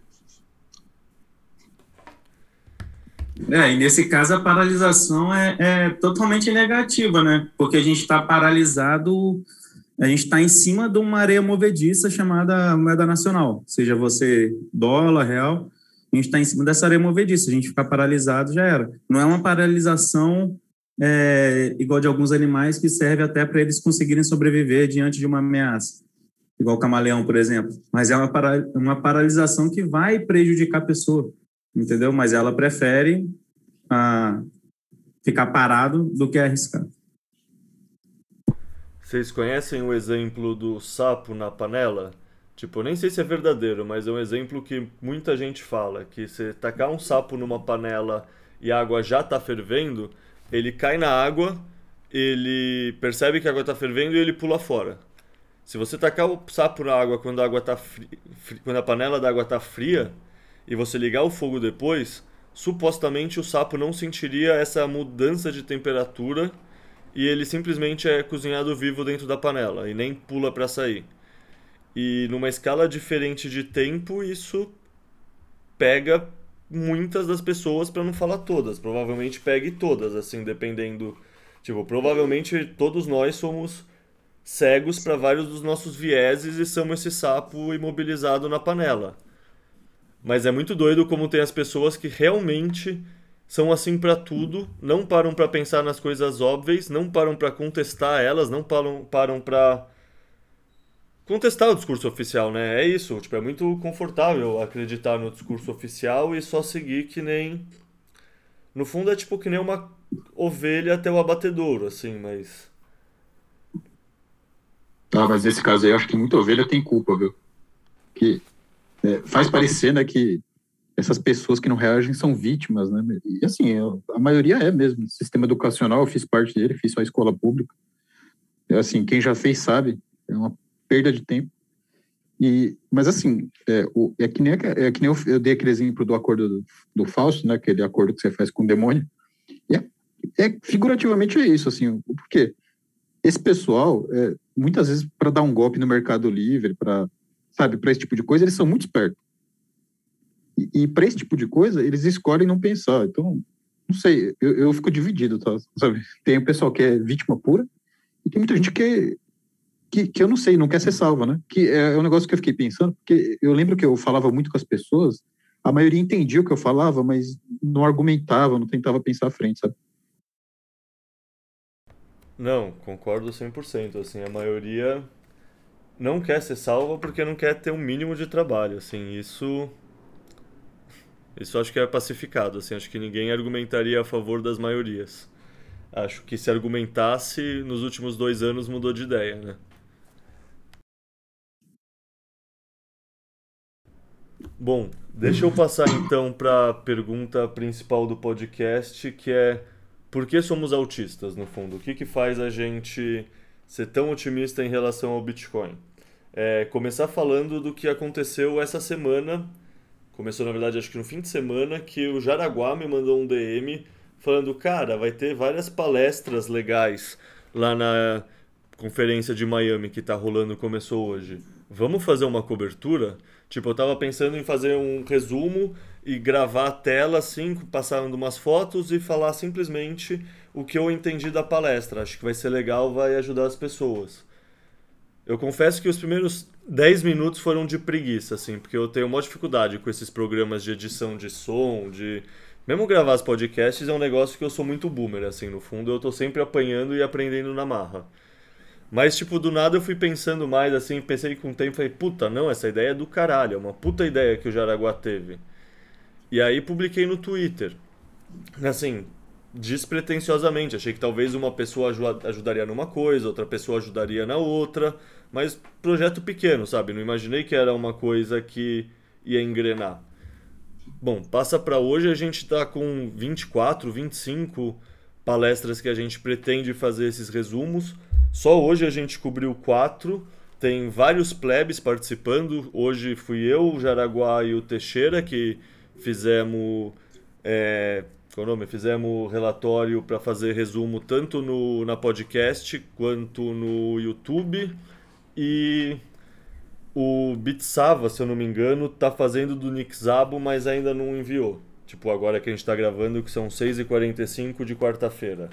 É, e nesse caso a paralisação é, é totalmente negativa, né? Porque a gente está paralisado, a gente está em cima de uma areia movediça chamada moeda nacional, seja você dólar, real, a gente está em cima dessa areia movediça, a gente ficar paralisado já era. Não é uma paralisação é, igual de alguns animais que serve até para eles conseguirem sobreviver diante de uma ameaça, igual o camaleão, por exemplo. Mas é uma, para, uma paralisação que vai prejudicar a pessoa, entendeu? Mas ela prefere ah, ficar parado do que arriscar. Vocês conhecem o exemplo do sapo na panela? Tipo, nem sei se é verdadeiro, mas é um exemplo que muita gente fala, que se tacar um sapo numa panela e a água já está fervendo, ele cai na água, ele percebe que a água está fervendo e ele pula fora. Se você tacar o sapo na água quando a água tá fri... quando a panela da água está fria e você ligar o fogo depois, supostamente o sapo não sentiria essa mudança de temperatura e ele simplesmente é cozinhado vivo dentro da panela e nem pula para sair. E numa escala diferente de tempo, isso pega muitas das pessoas, para não falar todas. Provavelmente pegue todas, assim, dependendo. Tipo, provavelmente todos nós somos cegos para vários dos nossos vieses e somos esse sapo imobilizado na panela. Mas é muito doido como tem as pessoas que realmente são assim para tudo, não param para pensar nas coisas óbvias, não param para contestar elas, não param param para contestar o discurso oficial, né? É isso, tipo, é muito confortável acreditar no discurso oficial e só seguir que nem no fundo é tipo que nem uma ovelha até o abatedouro, assim, mas Tá, mas nesse caso aí eu acho que muita ovelha tem culpa, viu? Que é, faz parecer, né, que essas pessoas que não reagem são vítimas, né? E assim, eu, a maioria é mesmo. Sistema educacional, eu fiz parte dele, fiz só escola pública. Assim, quem já fez sabe, é uma perda de tempo. E, mas assim, é, o, é que nem, é que nem eu, eu, dei aquele exemplo do acordo do, do Fausto, né, aquele acordo que você faz com o demônio. E é, é figurativamente é isso, assim, porque esse pessoal, é, muitas vezes, para dar um golpe no Mercado Livre, para sabe, para esse tipo de coisa, eles são muito espertos. E, e para esse tipo de coisa, eles escolhem não pensar. Então, não sei, eu, eu fico dividido, tá? Sabe? Tem o pessoal que é vítima pura e tem muita gente que é que, que eu não sei, não quer ser salva, né? Que é, é um negócio que eu fiquei pensando, porque eu lembro que eu falava muito com as pessoas, a maioria entendia o que eu falava, mas não argumentava, não tentava pensar à frente, sabe? Não, concordo 100%. Assim, a maioria não quer ser salva porque não quer ter um mínimo de trabalho. Assim, isso Isso acho que é pacificado, assim, acho que ninguém argumentaria a favor das maiorias. Acho que se argumentasse, nos últimos dois anos mudou de ideia, né? Bom, deixa eu passar então para a pergunta principal do podcast, que é por que somos autistas, no fundo? O que, que faz a gente ser tão otimista em relação ao Bitcoin? É, começar falando do que aconteceu essa semana Começou, na verdade, acho que no fim de semana, que o Jaraguá me mandou um DM falando: Cara, vai ter várias palestras legais lá na conferência de Miami que tá rolando, começou hoje. Vamos fazer uma cobertura? Tipo, eu tava pensando em fazer um resumo e gravar a tela assim, passando umas fotos e falar simplesmente o que eu entendi da palestra. Acho que vai ser legal, vai ajudar as pessoas. Eu confesso que os primeiros 10 minutos foram de preguiça, assim, porque eu tenho uma dificuldade com esses programas de edição de som, de. Mesmo gravar os podcasts é um negócio que eu sou muito boomer, assim, no fundo eu tô sempre apanhando e aprendendo na marra. Mas, tipo, do nada eu fui pensando mais, assim, pensei com o tempo, falei, puta, não, essa ideia é do caralho, é uma puta ideia que o Jaraguá teve. E aí publiquei no Twitter. Assim, despretensiosamente, achei que talvez uma pessoa ajudaria numa coisa, outra pessoa ajudaria na outra, mas projeto pequeno, sabe? Não imaginei que era uma coisa que ia engrenar. Bom, passa para hoje, a gente está com 24, 25 palestras que a gente pretende fazer esses resumos. Só hoje a gente cobriu quatro, tem vários plebes participando. Hoje fui eu, o Jaraguá e o Teixeira que fizemos. É, qual é nome? Fizemos relatório para fazer resumo tanto no, na podcast quanto no YouTube. E o Bitsava, se eu não me engano, tá fazendo do Nick Zabo, mas ainda não enviou. Tipo, agora que a gente tá gravando, que são 6h45 de quarta-feira.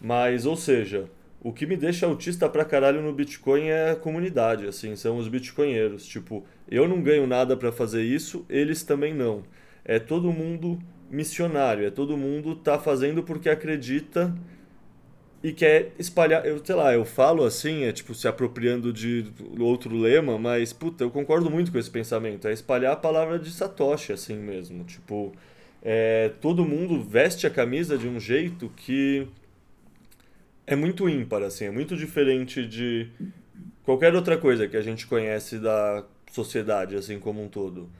Mas, ou seja, o que me deixa autista pra caralho no Bitcoin é a comunidade, assim, são os bitcoinheiros. Tipo, eu não ganho nada para fazer isso, eles também não. É todo mundo missionário, é todo mundo tá fazendo porque acredita e quer espalhar. Eu, sei lá, eu falo assim, é tipo se apropriando de outro lema, mas puta, eu concordo muito com esse pensamento. É espalhar a palavra de Satoshi, assim mesmo. Tipo, é, todo mundo veste a camisa de um jeito que é muito ímpar, assim, é muito diferente de qualquer outra coisa que a gente conhece da sociedade, assim como um todo.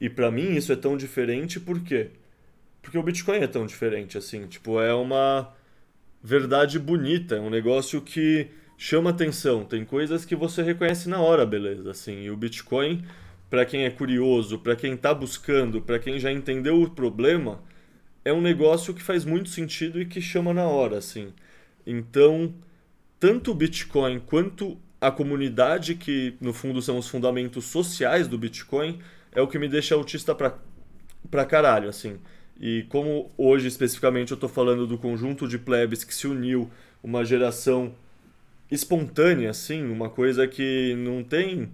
E para mim isso é tão diferente por quê? Porque o Bitcoin é tão diferente, assim, tipo, é uma verdade bonita, é um negócio que chama atenção. Tem coisas que você reconhece na hora, beleza? Assim, e o Bitcoin, para quem é curioso, para quem está buscando, para quem já entendeu o problema, é um negócio que faz muito sentido e que chama na hora, assim. Então, tanto o Bitcoin quanto a comunidade, que no fundo são os fundamentos sociais do Bitcoin, é o que me deixa autista pra, pra caralho, assim. E como hoje especificamente eu estou falando do conjunto de plebes que se uniu, uma geração espontânea, assim, uma coisa que não tem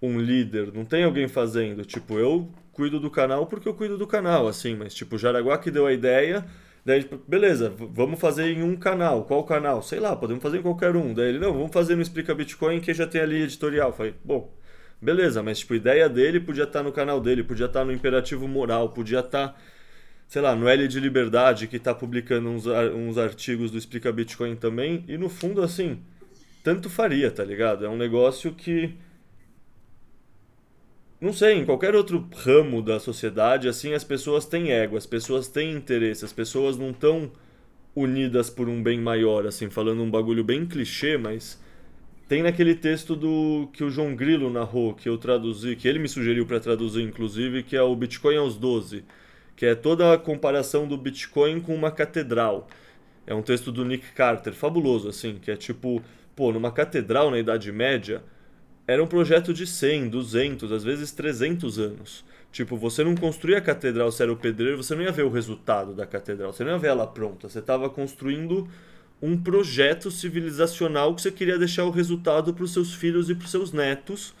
um líder, não tem alguém fazendo. Tipo, eu cuido do canal porque eu cuido do canal, assim, mas tipo, Jaraguá que deu a ideia, daí, beleza, vamos fazer em um canal. Qual canal? Sei lá, podemos fazer em qualquer um. Daí ele, não, vamos fazer no Explica Bitcoin que já tem ali editorial. Falei, bom, beleza, mas tipo, a ideia dele podia estar tá no canal dele, podia estar tá no Imperativo Moral, podia estar. Tá sei lá, no L de Liberdade, que está publicando uns, uns artigos do Explica Bitcoin também, e no fundo, assim, tanto faria, tá ligado? É um negócio que. Não sei, em qualquer outro ramo da sociedade, assim, as pessoas têm ego, as pessoas têm interesse, as pessoas não estão unidas por um bem maior, assim, falando um bagulho bem clichê, mas tem naquele texto do que o João Grilo narrou, que eu traduzi, que ele me sugeriu para traduzir, inclusive, que é o Bitcoin aos 12 que é toda a comparação do Bitcoin com uma catedral. É um texto do Nick Carter, fabuloso, assim, que é tipo, pô, numa catedral na Idade Média, era um projeto de 100, 200, às vezes 300 anos. Tipo, você não construía a catedral se era o pedreiro, você não ia ver o resultado da catedral, você não ia ver ela pronta. Você estava construindo um projeto civilizacional que você queria deixar o resultado para os seus filhos e para os seus netos,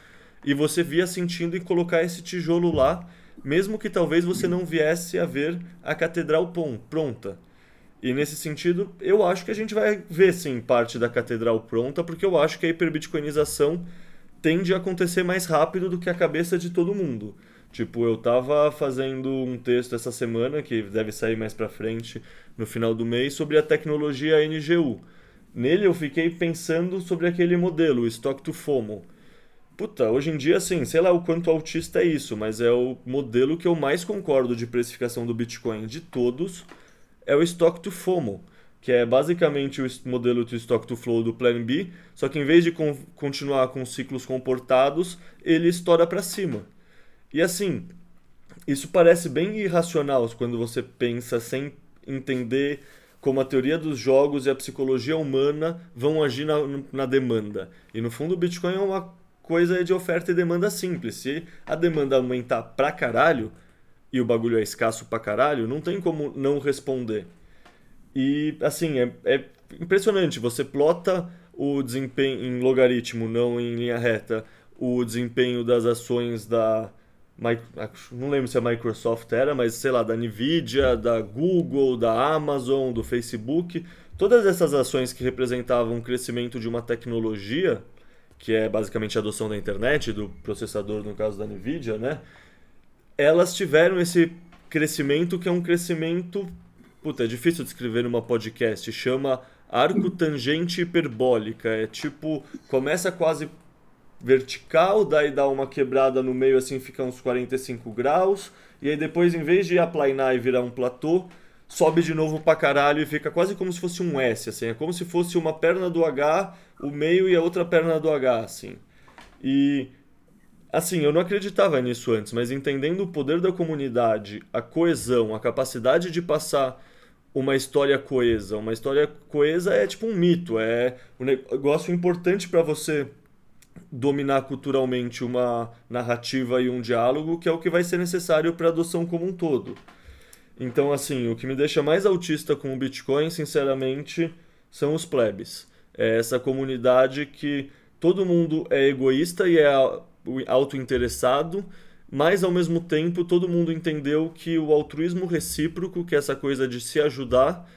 e você via sentindo em colocar esse tijolo lá mesmo que talvez você não viesse a ver a catedral pronta. E nesse sentido, eu acho que a gente vai ver sim parte da catedral pronta, porque eu acho que a hiperbitcoinização tende a acontecer mais rápido do que a cabeça de todo mundo. Tipo, eu tava fazendo um texto essa semana, que deve sair mais pra frente, no final do mês, sobre a tecnologia NGU. Nele eu fiquei pensando sobre aquele modelo, o Stock to FOMO. Puta, hoje em dia, assim, sei lá o quanto autista é isso, mas é o modelo que eu mais concordo de precificação do Bitcoin de todos, é o Stock to FOMO, que é basicamente o modelo de Stock to Flow do Plan B, só que em vez de con continuar com ciclos comportados, ele estoura para cima. E assim, isso parece bem irracional quando você pensa sem entender como a teoria dos jogos e a psicologia humana vão agir na, na demanda. E no fundo o Bitcoin é uma coisa de oferta e demanda simples. Se a demanda aumentar pra caralho e o bagulho é escasso pra caralho, não tem como não responder. E assim, é, é impressionante. Você plota o desempenho em logaritmo, não em linha reta, o desempenho das ações da não lembro se a Microsoft era, mas sei lá, da Nvidia, da Google, da Amazon, do Facebook, todas essas ações que representavam o crescimento de uma tecnologia, que é basicamente a adoção da internet, do processador no caso da Nvidia, né? Elas tiveram esse crescimento que é um crescimento, puta, é difícil descrever numa podcast, chama arco tangente hiperbólica, é tipo, começa quase vertical, daí dá uma quebrada no meio assim, fica uns 45 graus, e aí depois em vez de aplainar e virar um platô, sobe de novo pra caralho e fica quase como se fosse um S, assim, é como se fosse uma perna do H, o meio e a outra perna do H, assim. E assim, eu não acreditava nisso antes, mas entendendo o poder da comunidade, a coesão, a capacidade de passar uma história coesa, uma história coesa é tipo um mito, é um negócio importante para você dominar culturalmente uma narrativa e um diálogo, que é o que vai ser necessário para a adoção como um todo. Então, assim, o que me deixa mais autista com o Bitcoin, sinceramente, são os plebes. É essa comunidade que todo mundo é egoísta e é auto-interessado, mas ao mesmo tempo todo mundo entendeu que o altruísmo recíproco, que é essa coisa de se ajudar,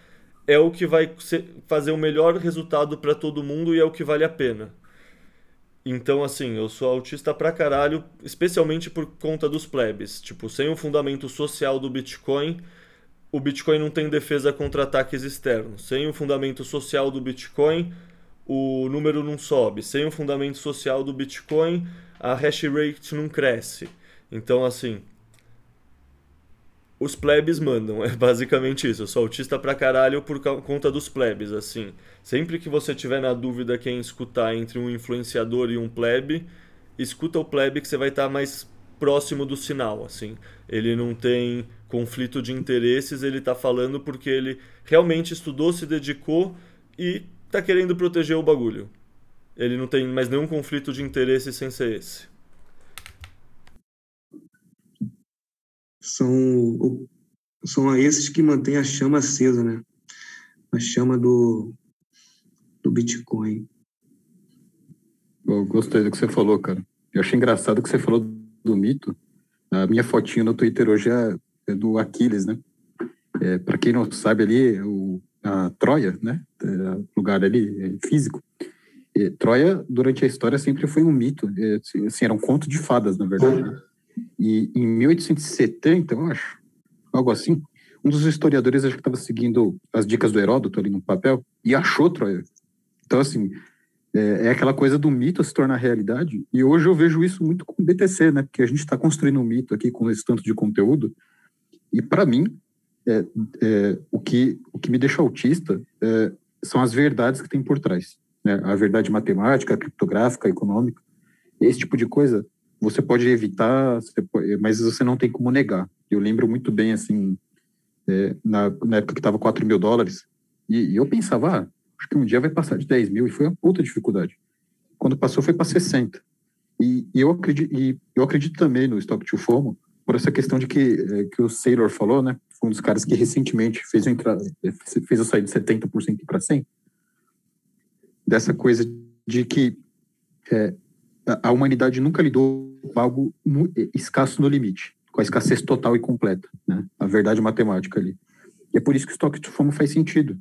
é o que vai fazer o melhor resultado para todo mundo e é o que vale a pena. Então, assim, eu sou autista pra caralho, especialmente por conta dos plebes. Tipo, sem o fundamento social do Bitcoin, o Bitcoin não tem defesa contra ataques externos. Sem o fundamento social do Bitcoin, o número não sobe. Sem o fundamento social do Bitcoin, a hash rate não cresce. Então, assim, os plebes mandam, é basicamente isso. Eu sou autista pra caralho por conta dos plebes, assim. Sempre que você tiver na dúvida quem escutar entre um influenciador e um plebe, escuta o plebe que você vai estar mais próximo do sinal, assim. Ele não tem conflito de interesses, ele está falando porque ele realmente estudou, se dedicou e está querendo proteger o bagulho. Ele não tem mais nenhum conflito de interesse sem ser esse. são, são esses que mantêm a chama acesa, né? A chama do, do Bitcoin. Eu gostei do que você falou, cara. Eu achei engraçado que você falou do mito. A minha fotinha no Twitter hoje é, é do Aquiles, né? É, Para quem não sabe ali, o, a Troia, né? É, lugar ali é físico. E Troia, durante a história, sempre foi um mito. É, assim, era um conto de fadas, na verdade. Né? E em 1870, eu acho, algo assim, um dos historiadores acho que estava seguindo as dicas do Heródoto ali no papel e achou Troia. Então, assim, é, é, aquela coisa do mito se tornar realidade. E hoje eu vejo isso muito com o BTC, né? Porque a gente está construindo um mito aqui com esse tanto de conteúdo. E para mim, é, é, o, que, o que me deixa autista é, são as verdades que tem por trás. Né? A verdade matemática, criptográfica, econômica. Esse tipo de coisa você pode evitar, você pode, mas você não tem como negar. Eu lembro muito bem, assim, é, na, na, época que estava 4 mil dólares, e, e, eu pensava, ah, acho que um dia vai passar de 10 mil, e foi uma puta dificuldade. Quando passou, foi para 60. E, e, eu acredito, e eu acredito também no Stock to FOMO, por essa questão de que, é, que o Saylor falou, né? Um dos caras que recentemente fez eu, entrar, fez eu sair de 70% para 100%. Dessa coisa de que é, a humanidade nunca lidou com algo escasso no limite, com a escassez total e completa, né? A verdade matemática ali. E é por isso que o estoque de FOMO faz sentido.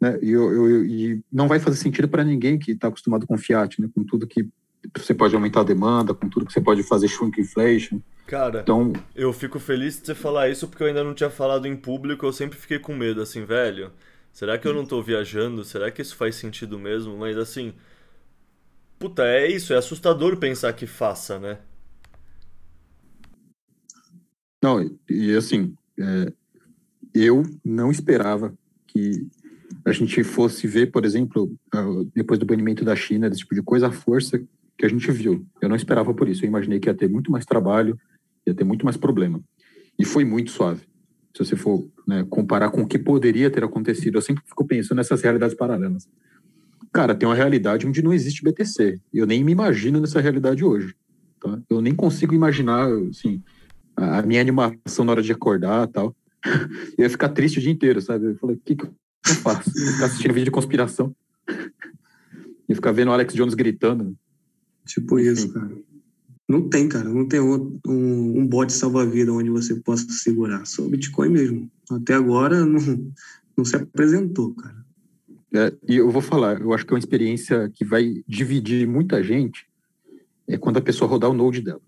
Né? E, eu, eu, e não vai fazer sentido para ninguém que está acostumado com fiat, né? com tudo que você pode aumentar a demanda, com tudo que você pode fazer shrink inflation. Cara, então, eu fico feliz de você falar isso porque eu ainda não tinha falado em público, eu sempre fiquei com medo, assim, velho. Será que eu não tô viajando? Será que isso faz sentido mesmo? Mas assim, puta, é isso, é assustador pensar que faça, né? Não, e assim, é, eu não esperava que a gente fosse ver, por exemplo, depois do banimento da China, desse tipo de coisa, a força que a gente viu. Eu não esperava por isso. Eu imaginei que ia ter muito mais trabalho, ia ter muito mais problema. E foi muito suave. Se você for né, comparar com o que poderia ter acontecido, eu sempre fico pensando nessas realidades paralelas. Cara, tem uma realidade onde não existe BTC. Eu nem me imagino nessa realidade hoje. Tá? Eu nem consigo imaginar, assim, a minha animação na hora de acordar tal. Eu ia ficar triste o dia inteiro, sabe? Eu falei, o que, que eu faço? Ficar assistindo vídeo de conspiração. E ficar vendo o Alex Jones gritando. Tipo isso, cara. Não tem, cara. Não tem um, um bote salva-vida onde você possa segurar. Só o Bitcoin mesmo. Até agora não, não se apresentou, cara. É, e eu vou falar, eu acho que é uma experiência que vai dividir muita gente é quando a pessoa rodar o Node dela.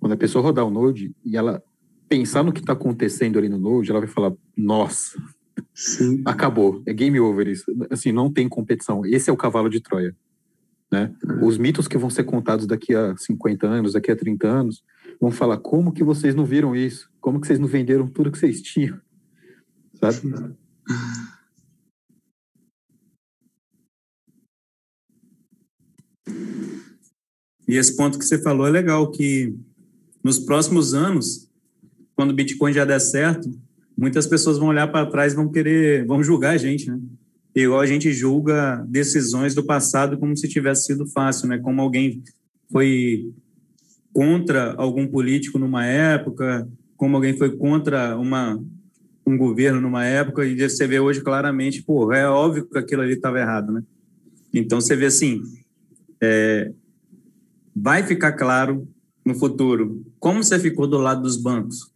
Quando a pessoa rodar o Node e ela pensar no que está acontecendo ali no Node, ela vai falar, nossa, Sim. acabou, é game over isso. Assim, não tem competição. Esse é o cavalo de Troia. Né? Os mitos que vão ser contados daqui a 50 anos, daqui a 30 anos, vão falar como que vocês não viram isso? Como que vocês não venderam tudo que vocês tinham? Sabe? E esse ponto que você falou é legal, que nos próximos anos, quando o Bitcoin já der certo, muitas pessoas vão olhar para trás e vão querer, vão julgar a gente, né? Igual a gente julga decisões do passado como se tivesse sido fácil, né? Como alguém foi contra algum político numa época, como alguém foi contra uma um governo numa época e você vê hoje claramente, pô, é óbvio que aquilo ali estava errado, né? Então você vê assim, é, vai ficar claro no futuro como você ficou do lado dos bancos,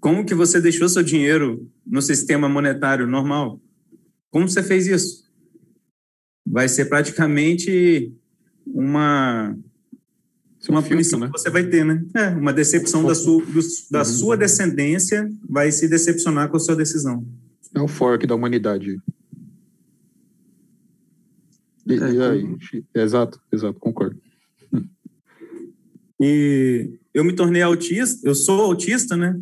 como que você deixou seu dinheiro no sistema monetário normal, como você fez isso? Vai ser praticamente uma uma punição né? que você vai ter, né? É, uma decepção da sua, do, da uhum. sua descendência vai se decepcionar com a sua decisão. É o fork da humanidade. E, é, e aí, exato, exato, concordo. E eu me tornei autista, eu sou autista, né?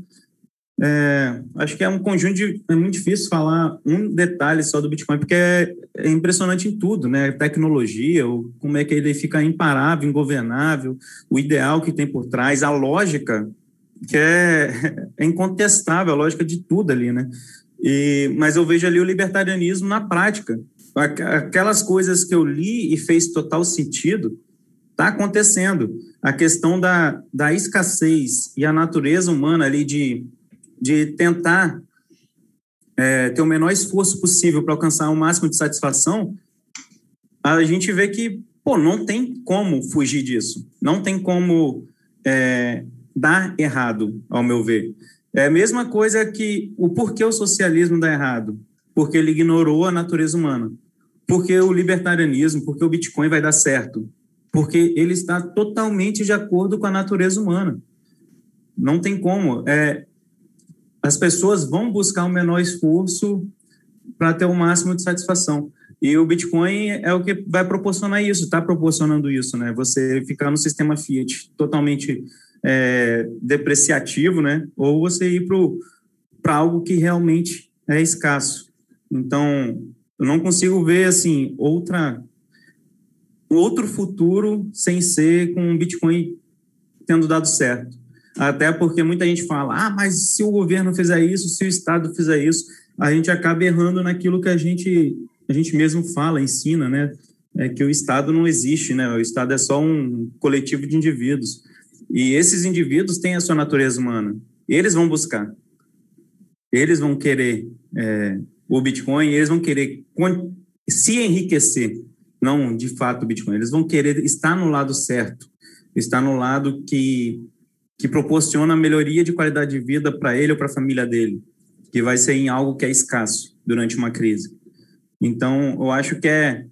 É, acho que é um conjunto de. É muito difícil falar um detalhe só do Bitcoin, porque é, é impressionante em tudo, né? Tecnologia, como é que ele fica imparável, ingovernável, o ideal que tem por trás, a lógica, que é, é incontestável, a lógica de tudo ali, né? E, mas eu vejo ali o libertarianismo na prática. Aquelas coisas que eu li e fez total sentido, está acontecendo. A questão da, da escassez e a natureza humana ali de de tentar é, ter o menor esforço possível para alcançar o máximo de satisfação, a gente vê que, pô, não tem como fugir disso. Não tem como é, dar errado, ao meu ver. É a mesma coisa que o porquê o socialismo dá errado. Porque ele ignorou a natureza humana. Porque o libertarianismo, porque o Bitcoin vai dar certo. Porque ele está totalmente de acordo com a natureza humana. Não tem como. É, as pessoas vão buscar o menor esforço para ter o máximo de satisfação. E o Bitcoin é o que vai proporcionar isso, está proporcionando isso, né? Você ficar no sistema Fiat totalmente é, depreciativo, né? Ou você ir para algo que realmente é escasso. Então, eu não consigo ver, assim, outra outro futuro sem ser com o Bitcoin tendo dado certo. Até porque muita gente fala, ah, mas se o governo fizer isso, se o Estado fizer isso, a gente acaba errando naquilo que a gente, a gente mesmo fala, ensina, né? É que o Estado não existe, né? O Estado é só um coletivo de indivíduos. E esses indivíduos têm a sua natureza humana. Eles vão buscar. Eles vão querer é, o Bitcoin, eles vão querer se enriquecer. Não, de fato, o Bitcoin. Eles vão querer estar no lado certo. Estar no lado que que proporciona melhoria de qualidade de vida para ele ou para a família dele, que vai ser em algo que é escasso durante uma crise. Então, eu acho que é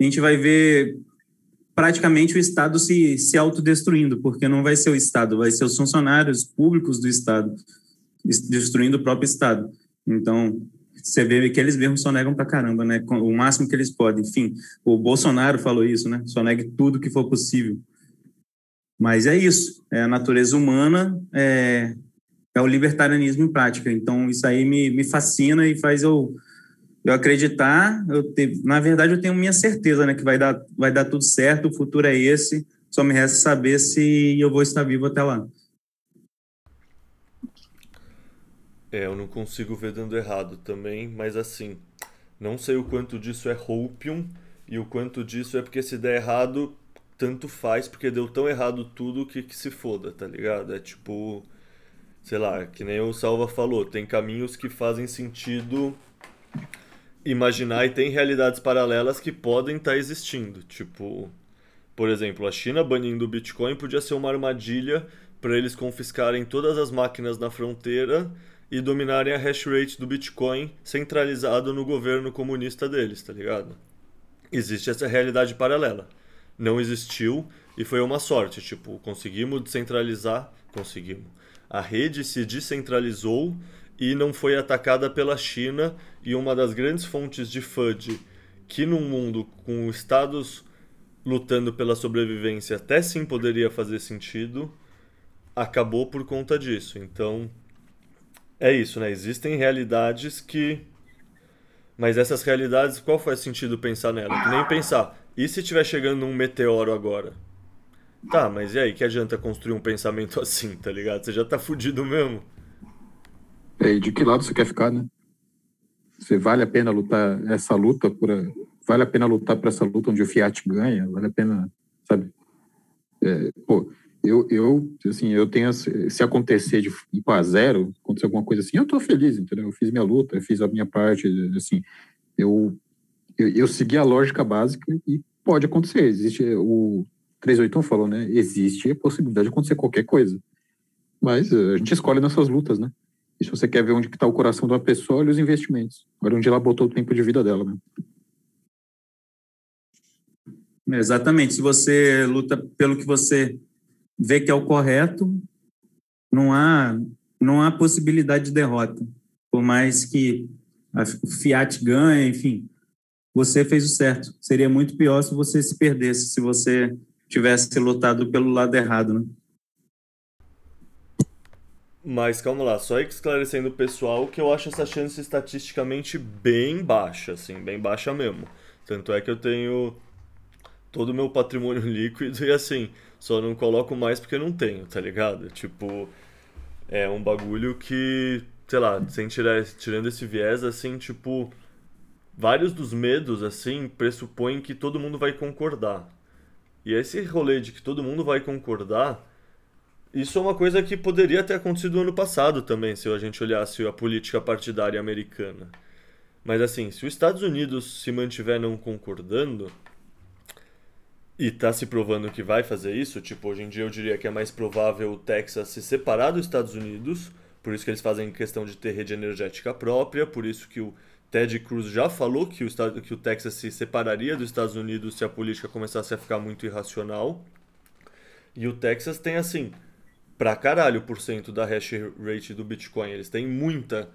a gente vai ver praticamente o Estado se, se autodestruindo, porque não vai ser o Estado, vai ser os funcionários públicos do Estado destruindo o próprio Estado. Então, você vê que eles mesmos sonegam pra caramba, né? O máximo que eles podem. Enfim, o Bolsonaro falou isso, né? Sonegue tudo que for possível. Mas é isso. É a natureza humana, é, é o libertarianismo em prática. Então, isso aí me, me fascina e faz eu, eu acreditar. Eu ter, na verdade, eu tenho minha certeza, né? Que vai dar, vai dar tudo certo, o futuro é esse. Só me resta saber se eu vou estar vivo até lá. É, eu não consigo ver dando errado também, mas assim, não sei o quanto disso é hopium e o quanto disso é porque se der errado, tanto faz, porque deu tão errado tudo que, que se foda, tá ligado? É tipo, sei lá, que nem o Salva falou, tem caminhos que fazem sentido imaginar e tem realidades paralelas que podem estar tá existindo. Tipo, por exemplo, a China banindo o Bitcoin podia ser uma armadilha para eles confiscarem todas as máquinas na fronteira e dominarem a hash rate do Bitcoin centralizado no governo comunista deles, tá ligado? Existe essa realidade paralela. Não existiu e foi uma sorte, tipo, conseguimos descentralizar, conseguimos. A rede se descentralizou e não foi atacada pela China e uma das grandes fontes de FUD que num mundo com estados lutando pela sobrevivência até sim poderia fazer sentido, acabou por conta disso. Então, é isso, né? Existem realidades que. Mas essas realidades, qual faz sentido pensar nela? Que nem pensar, e se estiver chegando um meteoro agora? Tá, mas e aí, que adianta construir um pensamento assim, tá ligado? Você já tá fudido mesmo. É, e de que lado você quer ficar, né? Você vale a pena lutar essa luta por. Vale a pena lutar por essa luta onde o Fiat ganha? Vale a pena, sabe? É, pô, eu, eu, assim, eu tenho, se acontecer de ir para zero, acontecer alguma coisa assim, eu tô feliz, entendeu? Eu fiz minha luta, eu fiz a minha parte, assim, eu, eu, eu segui a lógica básica e pode acontecer. Existe, o 381 falou, né? Existe a possibilidade de acontecer qualquer coisa. Mas eh, a gente escolhe nessas lutas, né? E se você quer ver onde está o coração de uma pessoa, olha os investimentos. Olha onde ela botou o tempo de vida dela, né? Exatamente. Se você luta pelo que você vê que é o correto, não há, não há possibilidade de derrota. Por mais que a Fiat ganhe, enfim, você fez o certo. Seria muito pior se você se perdesse, se você tivesse lutado pelo lado errado, né? Mas calma lá, só esclarecendo o pessoal que eu acho essa chance estatisticamente bem baixa, assim, bem baixa mesmo. Tanto é que eu tenho todo o meu patrimônio líquido e assim, só não coloco mais porque não tenho, tá ligado? Tipo, é um bagulho que, sei lá, sem tirar, tirando esse viés, assim, tipo, vários dos medos, assim, pressupõem que todo mundo vai concordar. E esse rolê de que todo mundo vai concordar, isso é uma coisa que poderia ter acontecido no ano passado também, se a gente olhasse a política partidária americana. Mas assim, se os Estados Unidos se mantiver não concordando, e tá se provando que vai fazer isso, tipo, hoje em dia eu diria que é mais provável o Texas se separar dos Estados Unidos, por isso que eles fazem questão de ter rede energética própria, por isso que o Ted Cruz já falou que o, estado, que o Texas se separaria dos Estados Unidos se a política começasse a ficar muito irracional. E o Texas tem, assim, pra caralho por cento da hash rate do Bitcoin. Eles têm muita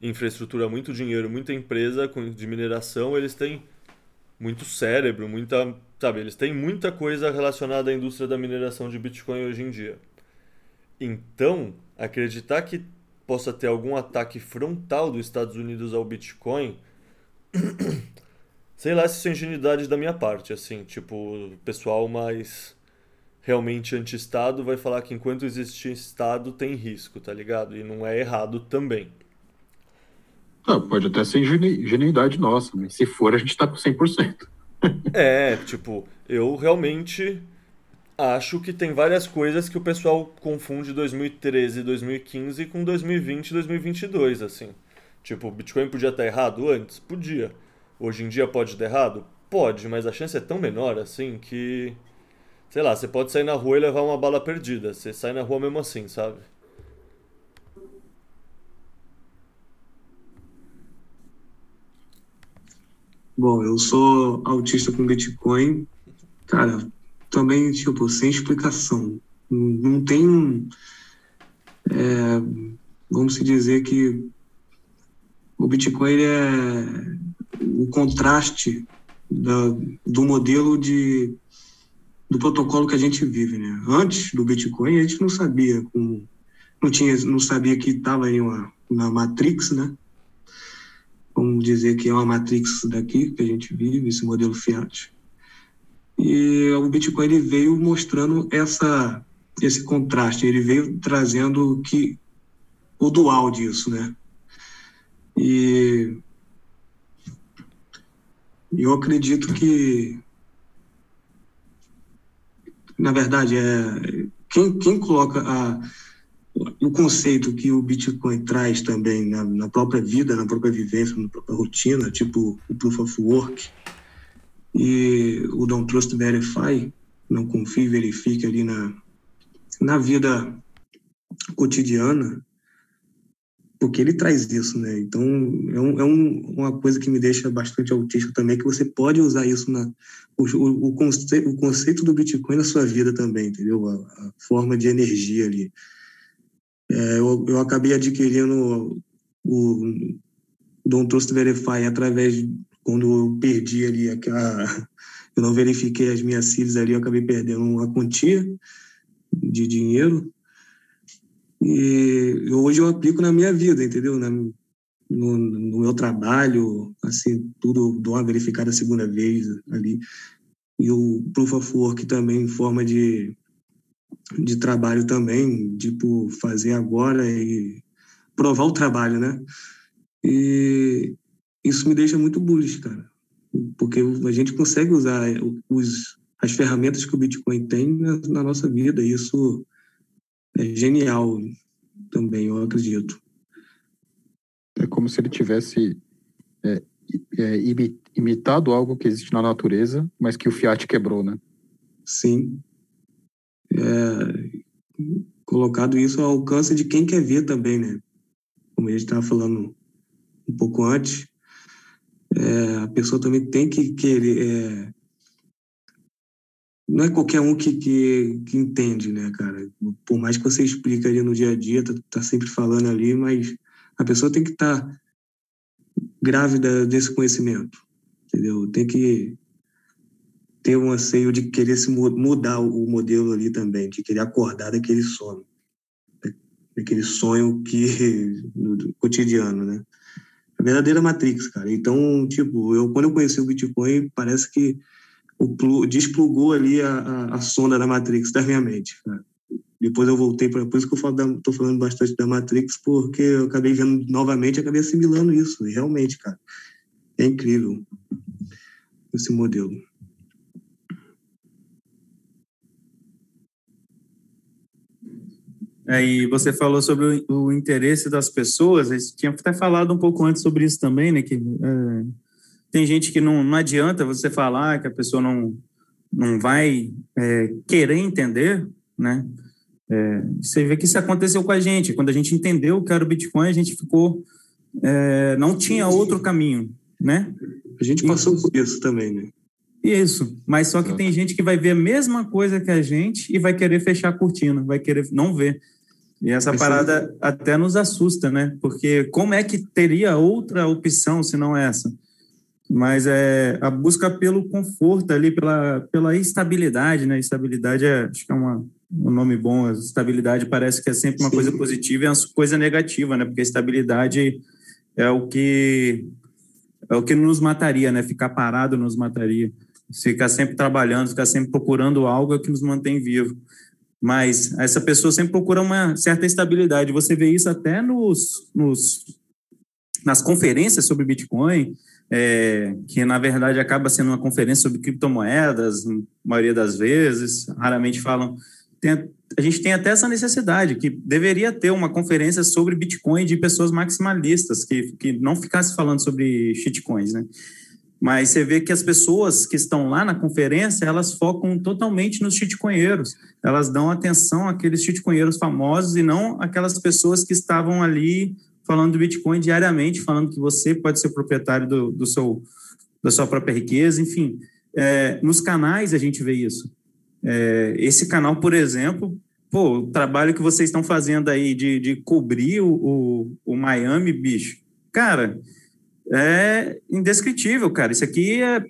infraestrutura, muito dinheiro, muita empresa de mineração, eles têm muito cérebro, muita Sabe, eles têm muita coisa relacionada à indústria da mineração de Bitcoin hoje em dia. Então, acreditar que possa ter algum ataque frontal dos Estados Unidos ao Bitcoin, sei lá se isso é ingenuidade da minha parte, assim, tipo, o pessoal mais realmente anti-Estado vai falar que enquanto existe Estado tem risco, tá ligado? E não é errado também. Ah, pode até ser ingenuidade nossa, mas se for a gente tá com 100%. É, tipo, eu realmente acho que tem várias coisas que o pessoal confunde 2013 e 2015 com 2020 e 2022, assim. Tipo, o Bitcoin podia estar errado antes? Podia. Hoje em dia pode estar errado? Pode, mas a chance é tão menor assim que. Sei lá, você pode sair na rua e levar uma bala perdida. Você sai na rua mesmo assim, sabe? Bom, eu sou autista com Bitcoin. Cara, também, tipo, sem explicação. Não tem. É, vamos dizer que o Bitcoin é o contraste da, do modelo de do protocolo que a gente vive, né? Antes do Bitcoin a gente não sabia como não tinha não sabia que estava em uma na Matrix, né? Vamos dizer que é uma Matrix daqui que a gente vive esse modelo Fiat. E o Bitcoin ele veio mostrando essa esse contraste, ele veio trazendo que o dual disso, né? E eu acredito que, na verdade, é quem, quem coloca a, o conceito que o Bitcoin traz também na, na, própria vida, na própria vivência, na própria rotina, tipo o Proof of Work e o Don't Trust Verify, não confie, verifique ali na, na vida cotidiana, porque ele traz isso, né? Então, é, um, é um, uma coisa que me deixa bastante autista também, que você pode usar isso na... O, o, o, conceito, o conceito do Bitcoin na sua vida também, entendeu? A, a forma de energia ali. É, eu, eu acabei adquirindo o Don't Trust Verify através, quando eu perdi ali aquela... Eu não verifiquei as minhas CIRs ali, eu acabei perdendo uma quantia de dinheiro e hoje eu aplico na minha vida, entendeu? Na, no, no, meu trabalho, assim, tudo dou uma verificada a segunda vez ali. E o Proof of Work também em forma de, de trabalho também, tipo, fazer agora e provar o trabalho, né? E isso me deixa muito bullish, cara. Porque a gente consegue usar os, as ferramentas que o Bitcoin tem na, na nossa vida. E isso é genial também, eu acredito. É como se ele tivesse é, é, imitado algo que existe na natureza, mas que o Fiat quebrou, né? Sim. É, colocado isso ao alcance de quem quer ver também, né? Como a gente estava falando um pouco antes, é, a pessoa também tem que querer é, não é qualquer um que, que, que, entende, né, cara? Por mais que você explique ali no dia a dia, tá, tá sempre falando ali, mas a pessoa tem que estar tá grávida desse conhecimento, entendeu? Tem que ter um anseio de querer se mudar o modelo ali também, de querer acordar daquele sono, daquele sonho que no cotidiano, né? A verdadeira Matrix, cara. Então, tipo, eu quando eu conheci o Bitcoin, parece que o desplugou ali a, a, a, sonda da Matrix da minha mente. Cara. Depois eu voltei para. Por isso que eu estou falando bastante da Matrix, porque eu acabei vendo novamente acabei assimilando isso. E realmente, cara, é incrível esse modelo. Aí você falou sobre o, o interesse das pessoas, a gente tinha até falado um pouco antes sobre isso também, né? Que é, tem gente que não, não adianta você falar que a pessoa não, não vai é, querer entender, né? É, você vê que isso aconteceu com a gente. Quando a gente entendeu o que era o Bitcoin, a gente ficou. É, não tinha outro caminho, né? A gente passou por isso também, né? Isso, mas só que tem gente que vai ver a mesma coisa que a gente e vai querer fechar a cortina, vai querer não ver. E essa parada até nos assusta, né? Porque como é que teria outra opção se não essa? mas é a busca pelo conforto ali, pela, pela estabilidade, né? Estabilidade é, acho que é uma, um nome bom. A estabilidade parece que é sempre uma Sim. coisa positiva e é uma coisa negativa, né? Porque a estabilidade é o que é o que nos mataria, né? Ficar parado nos mataria. Ficar sempre trabalhando, ficar sempre procurando algo é o que nos mantém vivo. Mas essa pessoa sempre procura uma certa estabilidade. Você vê isso até nos, nos nas conferências sobre Bitcoin, é, que na verdade acaba sendo uma conferência sobre criptomoedas, na maioria das vezes, raramente falam. Tem, a gente tem até essa necessidade, que deveria ter uma conferência sobre Bitcoin de pessoas maximalistas, que, que não ficasse falando sobre shitcoins, né? Mas você vê que as pessoas que estão lá na conferência, elas focam totalmente nos shitcoinheiros. Elas dão atenção àqueles shitcoinheiros famosos e não aquelas pessoas que estavam ali falando do Bitcoin diariamente, falando que você pode ser proprietário do, do seu, da sua própria riqueza, enfim. É, nos canais a gente vê isso. É, esse canal, por exemplo, pô, o trabalho que vocês estão fazendo aí de, de cobrir o, o, o Miami, bicho, cara, é indescritível, cara. Isso aqui é.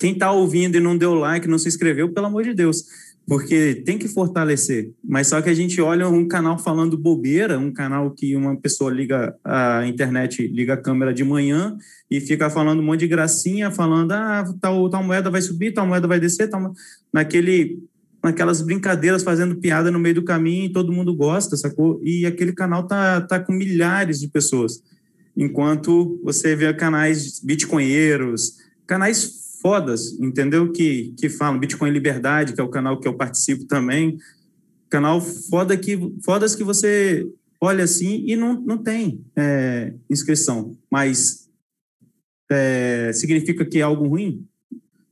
Quem tá ouvindo e não deu like, não se inscreveu, pelo amor de Deus porque tem que fortalecer. Mas só que a gente olha um canal falando bobeira, um canal que uma pessoa liga a internet, liga a câmera de manhã e fica falando um monte de gracinha, falando ah, tal, tal moeda vai subir, tal moeda vai descer, tal, naquele naquelas brincadeiras fazendo piada no meio do caminho, e todo mundo gosta, sacou? E aquele canal tá tá com milhares de pessoas. Enquanto você vê canais bitcoinheiros, canais fodas, entendeu? Que, que falam Bitcoin Liberdade, que é o canal que eu participo também. Canal foda que, fodas que você olha assim e não, não tem é, inscrição. Mas é, significa que é algo ruim?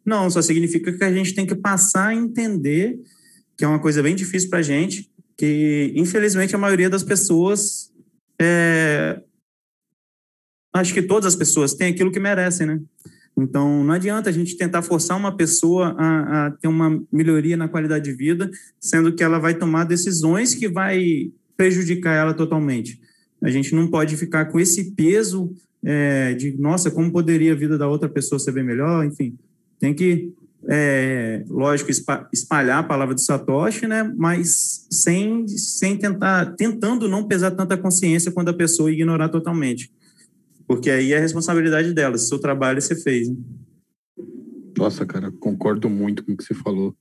Não, só significa que a gente tem que passar a entender que é uma coisa bem difícil para a gente, que infelizmente a maioria das pessoas é, acho que todas as pessoas têm aquilo que merecem, né? Então, não adianta a gente tentar forçar uma pessoa a, a, ter uma melhoria na qualidade de vida, sendo que ela vai tomar decisões que vai prejudicar ela totalmente. A gente não pode ficar com esse peso é, de, nossa, como poderia a vida da outra pessoa ser bem melhor, enfim. Tem que, é, lógico, espalhar a palavra do Satoshi, né? Mas sem, sem tentar, tentando não pesar tanta consciência quando a pessoa ignorar totalmente. Porque aí é responsabilidade dela, seu trabalho você fez. Né? Nossa, cara, concordo muito com o que você falou.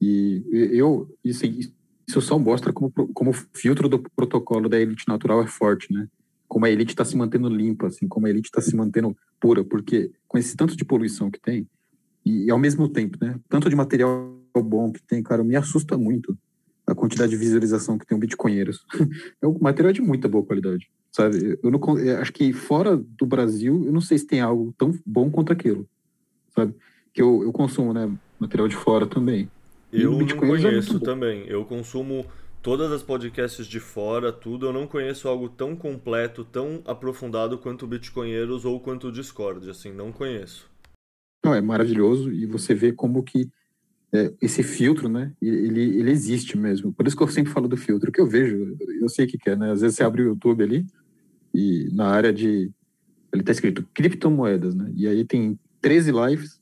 E eu, isso, isso só mostra como, como o filtro do protocolo da elite natural é forte, né? Como a elite está se mantendo limpa, assim, como a elite está se mantendo pura, porque com esse tanto de poluição que tem, e, e ao mesmo tempo, né? Tanto de material bom que tem, cara, me assusta muito a quantidade de visualização que tem um Bitcoinheiros. é um material de muita boa qualidade sabe? Eu não eu acho que fora do Brasil, eu não sei se tem algo tão bom quanto aquilo, sabe? Que eu, eu consumo, né, material de fora também. Eu não é conheço é também. Eu consumo todas as podcasts de fora, tudo. Eu não conheço algo tão completo, tão aprofundado quanto o Bitcoinheiros ou quanto o Discord, assim, não conheço. Não, é maravilhoso e você vê como que é, esse filtro, né, ele, ele existe mesmo. Por isso que eu sempre falo do filtro, que eu vejo, eu sei o que, que é, né? Às vezes você abre o YouTube ali, e na área de. Ele está escrito criptomoedas, né? E aí tem 13 lives,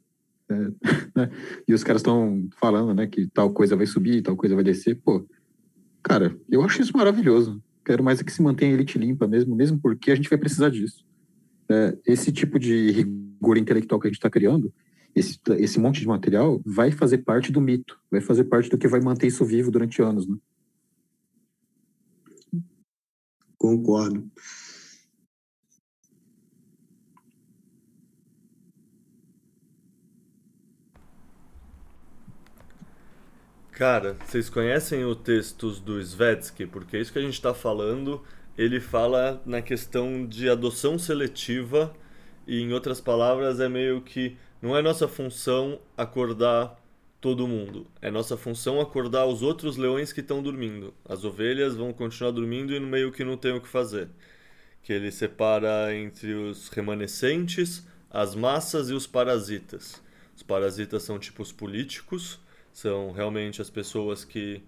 é, né? e os caras estão falando, né, que tal coisa vai subir, tal coisa vai descer. Pô, cara, eu acho isso maravilhoso. Quero mais é que se mantenha a elite limpa mesmo, mesmo porque a gente vai precisar disso. É, esse tipo de rigor intelectual que a gente está criando, esse, esse monte de material, vai fazer parte do mito, vai fazer parte do que vai manter isso vivo durante anos, né? Concordo. Cara, vocês conhecem o textos do Svetsky? Porque é isso que a gente está falando. Ele fala na questão de adoção seletiva e, em outras palavras, é meio que não é nossa função acordar todo mundo. É nossa função acordar os outros leões que estão dormindo. As ovelhas vão continuar dormindo e no meio que não tem o que fazer. Que ele separa entre os remanescentes, as massas e os parasitas. Os parasitas são tipos políticos são realmente as pessoas que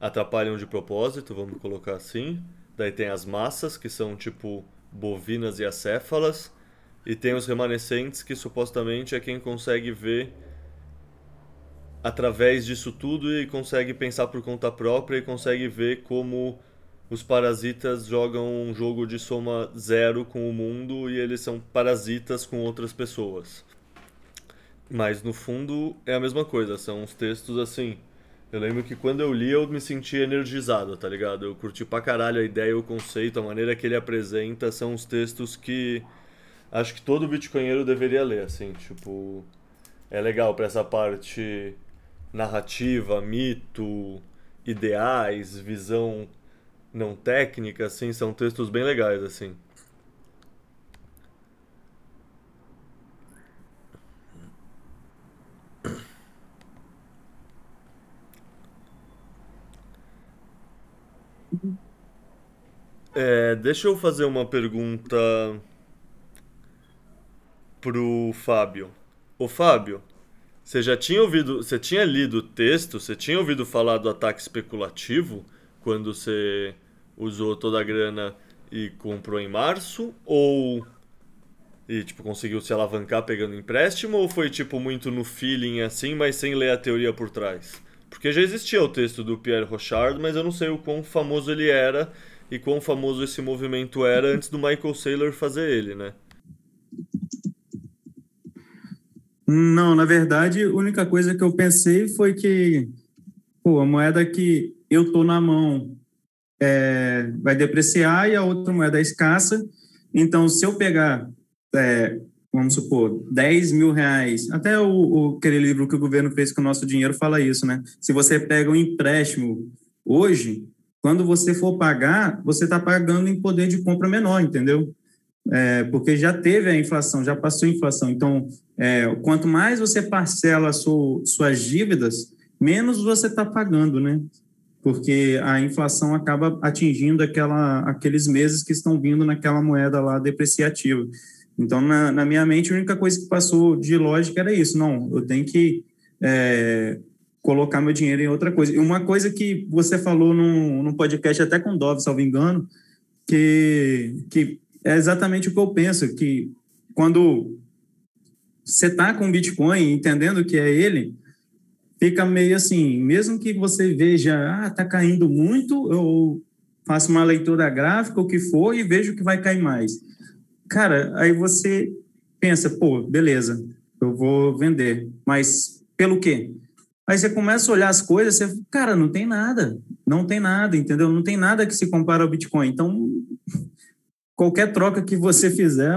atrapalham de propósito, vamos colocar assim. Daí tem as massas, que são tipo bovinas e acéfalas. E tem os remanescentes, que supostamente é quem consegue ver através disso tudo e consegue pensar por conta própria e consegue ver como os parasitas jogam um jogo de soma zero com o mundo e eles são parasitas com outras pessoas. Mas no fundo é a mesma coisa, são uns textos assim. Eu lembro que quando eu li eu me senti energizado, tá ligado? Eu curti pra caralho a ideia, o conceito, a maneira que ele apresenta, são os textos que acho que todo bitcoinheiro deveria ler, assim, tipo, é legal para essa parte narrativa, mito, ideais, visão não técnica, assim, são textos bem legais, assim. É, deixa eu fazer uma pergunta pro Fábio. Ô Fábio, Você já tinha ouvido, você tinha lido o texto, você tinha ouvido falar do ataque especulativo quando você usou toda a grana e comprou em março? Ou e tipo conseguiu se alavancar pegando empréstimo ou foi tipo muito no feeling assim, mas sem ler a teoria por trás? Porque já existia o texto do Pierre Rochard, mas eu não sei o quão famoso ele era e quão famoso esse movimento era antes do Michael Saylor fazer ele, né? Não, na verdade, a única coisa que eu pensei foi que, pô, a moeda que eu tô na mão é, vai depreciar e a outra moeda é escassa. Então, se eu pegar, é, vamos supor, 10 mil reais, até o, o, aquele livro que o governo fez com o nosso dinheiro fala isso, né? Se você pega um empréstimo hoje, quando você for pagar, você está pagando em poder de compra menor, entendeu? É, porque já teve a inflação, já passou a inflação. Então, é, quanto mais você parcela su, suas dívidas, menos você está pagando, né? Porque a inflação acaba atingindo aquela, aqueles meses que estão vindo naquela moeda lá depreciativa. Então, na, na minha mente, a única coisa que passou de lógica era isso. Não, eu tenho que é, colocar meu dinheiro em outra coisa. E uma coisa que você falou no, no podcast, até com o Dove, salvo engano, que, que é exatamente o que eu penso, que quando você está com Bitcoin, entendendo que é ele, fica meio assim, mesmo que você veja, ah, está caindo muito, eu faço uma leitura gráfica, o que for, e vejo que vai cair mais. Cara, aí você pensa, pô, beleza, eu vou vender, mas pelo quê? Aí você começa a olhar as coisas, você, cara, não tem nada, não tem nada, entendeu? Não tem nada que se compara ao Bitcoin. Então, qualquer troca que você fizer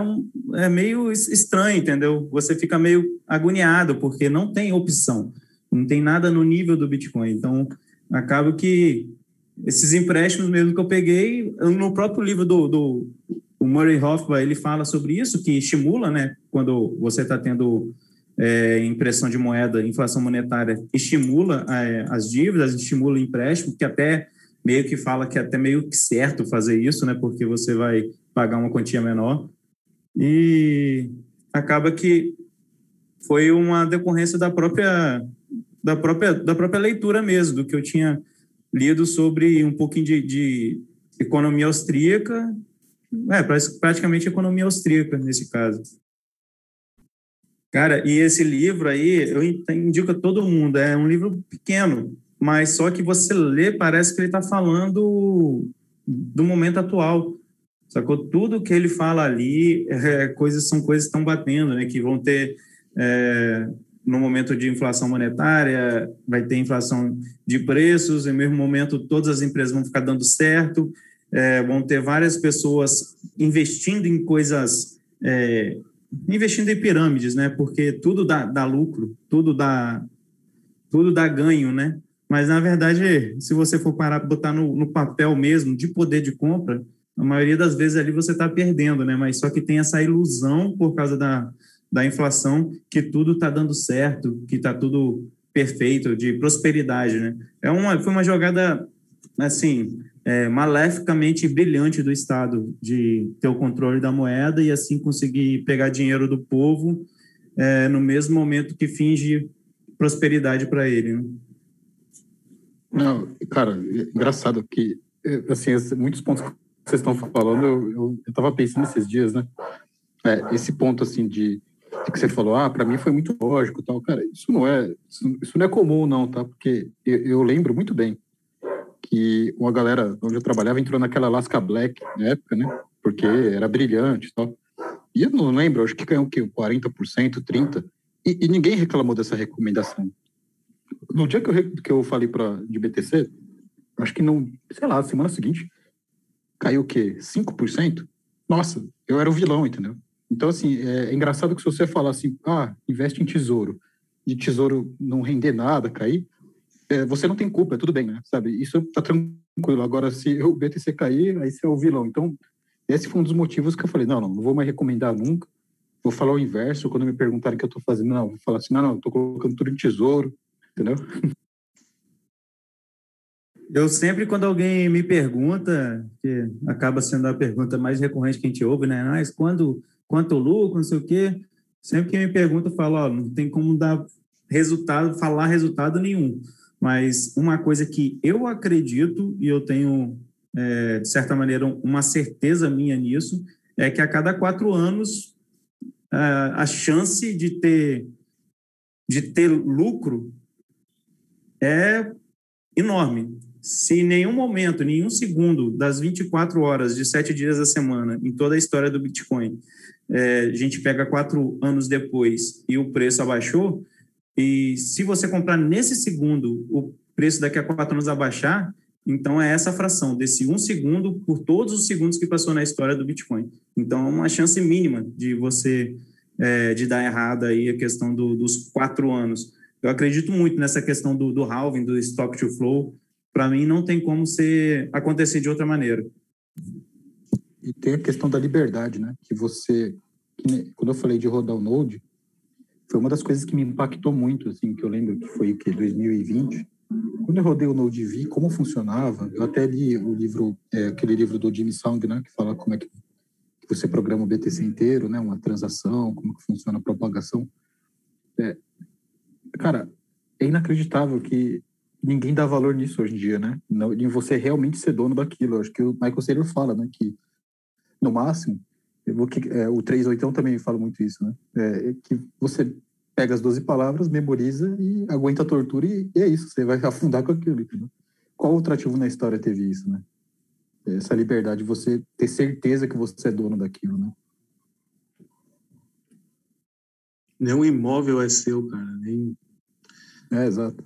é meio estranho, entendeu? Você fica meio agoniado, porque não tem opção, não tem nada no nível do Bitcoin. Então, acaba que esses empréstimos mesmo que eu peguei, no próprio livro do, do Murray Hoffman, ele fala sobre isso, que estimula, né, quando você está tendo é, impressão de moeda, inflação monetária, estimula é, as dívidas, estimula o empréstimo, que até meio que fala que é até meio que certo fazer isso, né, porque você vai pagar uma quantia menor. E acaba que foi uma decorrência da própria da própria da própria leitura mesmo do que eu tinha lido sobre um pouquinho de, de economia austríaca, é praticamente economia austríaca nesse caso. Cara, e esse livro aí eu indico a todo mundo. É um livro pequeno, mas só que você lê parece que ele está falando do momento atual. Sacou? Tudo que ele fala ali, é, coisas são coisas que estão batendo, né? Que vão ter é, no momento de inflação monetária, vai ter inflação de preços, e no mesmo momento todas as empresas vão ficar dando certo, é, vão ter várias pessoas investindo em coisas, é, investindo em pirâmides, né? Porque tudo dá, dá lucro, tudo dá, tudo dá ganho, né? Mas, na verdade, se você for parar botar no, no papel mesmo de poder de compra, a maioria das vezes ali você está perdendo, né? Mas só que tem essa ilusão por causa da, da inflação que tudo está dando certo, que está tudo perfeito, de prosperidade, né? É uma, foi uma jogada, assim, é, maleficamente brilhante do Estado de ter o controle da moeda e assim conseguir pegar dinheiro do povo é, no mesmo momento que finge prosperidade para ele. Né? Não, cara, engraçado que assim, muitos pontos vocês estão falando, eu estava pensando esses dias, né? É, esse ponto, assim, de, de que você falou, ah, para mim foi muito lógico tal. Cara, isso não é, isso, isso não é comum, não, tá? Porque eu, eu, lembro muito bem que uma galera onde eu trabalhava entrou naquela Alaska Black na época, né? Porque era brilhante tal. E eu não lembro, acho que ganhou o quê? 40%, 30%. E, e ninguém reclamou dessa recomendação. No dia que eu, que eu falei para de BTC, acho que não, sei lá, semana seguinte, caiu o quê? 5%? Nossa, eu era o vilão, entendeu? Então, assim, é, é engraçado que se você falar assim, ah, investe em tesouro, e tesouro não render nada, cair, é, você não tem culpa, é tudo bem, né? Sabe? Isso tá tranquilo. Agora, se o BTC cair, aí você é o vilão. Então, esse foi um dos motivos que eu falei, não, não, não vou mais recomendar nunca. Vou falar o inverso, quando me perguntarem o que eu tô fazendo, não, vou falar assim, não, não, tô colocando tudo em tesouro, entendeu? Eu sempre, quando alguém me pergunta, que acaba sendo a pergunta mais recorrente que a gente ouve, né? Mas quando, quanto lucro, não sei o quê, sempre que me pergunta, eu falo, ó, não tem como dar resultado, falar resultado nenhum. Mas uma coisa que eu acredito, e eu tenho, é, de certa maneira, uma certeza minha nisso, é que a cada quatro anos a chance de ter, de ter lucro é enorme. Se em nenhum momento, nenhum segundo das 24 horas de sete dias da semana, em toda a história do Bitcoin, é, a gente pega quatro anos depois e o preço abaixou, e se você comprar nesse segundo, o preço daqui a quatro anos abaixar, então é essa fração desse um segundo por todos os segundos que passou na história do Bitcoin. Então é uma chance mínima de você é, de dar errado aí a questão do, dos quatro anos. Eu acredito muito nessa questão do, do halving, do stock to flow. Para mim não tem como ser acontecer de outra maneira. E tem a questão da liberdade, né? Que você, que, quando eu falei de rodar o Node, foi uma das coisas que me impactou muito, assim, que eu lembro que foi o que 2020. Quando eu rodei o Node e vi como funcionava, eu até li o livro, é, aquele livro do Jimmy Song, né, que fala como é que você programa o BTC inteiro, né, uma transação, como que funciona a propagação. É, cara, é inacreditável que ninguém dá valor nisso hoje em dia, né? Em você realmente ser dono daquilo. Acho que o Michael Saylor fala, né, que no máximo Vou, é, o 3.8 também fala muito isso, né? É, é, que você pega as 12 palavras, memoriza e aguenta a tortura e, e é isso, você vai afundar com aquilo, entendeu? Qual outro ativo na história teve isso, né? Essa liberdade de você ter certeza que você é dono daquilo, né? Nenhum imóvel é seu, cara. Nem... É, exato.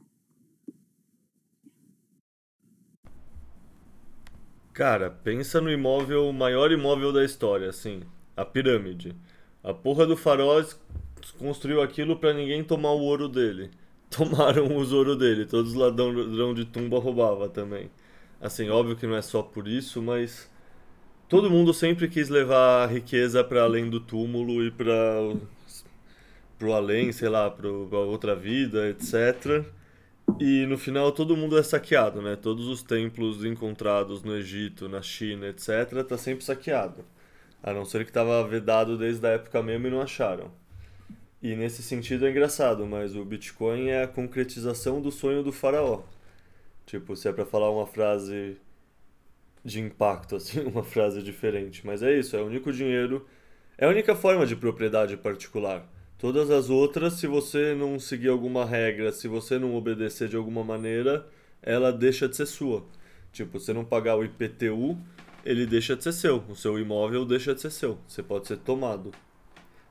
Cara, pensa no imóvel, o maior imóvel da história, assim, a pirâmide. A porra do faraó construiu aquilo para ninguém tomar o ouro dele. Tomaram os ouro dele, todos os ladrão de tumba roubava também. Assim, óbvio que não é só por isso, mas todo mundo sempre quis levar a riqueza para além do túmulo e para pro além, sei lá, para outra vida, etc. E no final todo mundo é saqueado, né? Todos os templos encontrados no Egito, na China, etc, tá sempre saqueado. A não ser que estava vedado desde a época mesmo e não acharam. E nesse sentido é engraçado, mas o Bitcoin é a concretização do sonho do faraó. Tipo, se é para falar uma frase de impacto, assim, uma frase diferente. Mas é isso, é o único dinheiro, é a única forma de propriedade particular. Todas as outras, se você não seguir alguma regra, se você não obedecer de alguma maneira, ela deixa de ser sua. Tipo, você não pagar o IPTU, ele deixa de ser seu. O seu imóvel deixa de ser seu. Você pode ser tomado.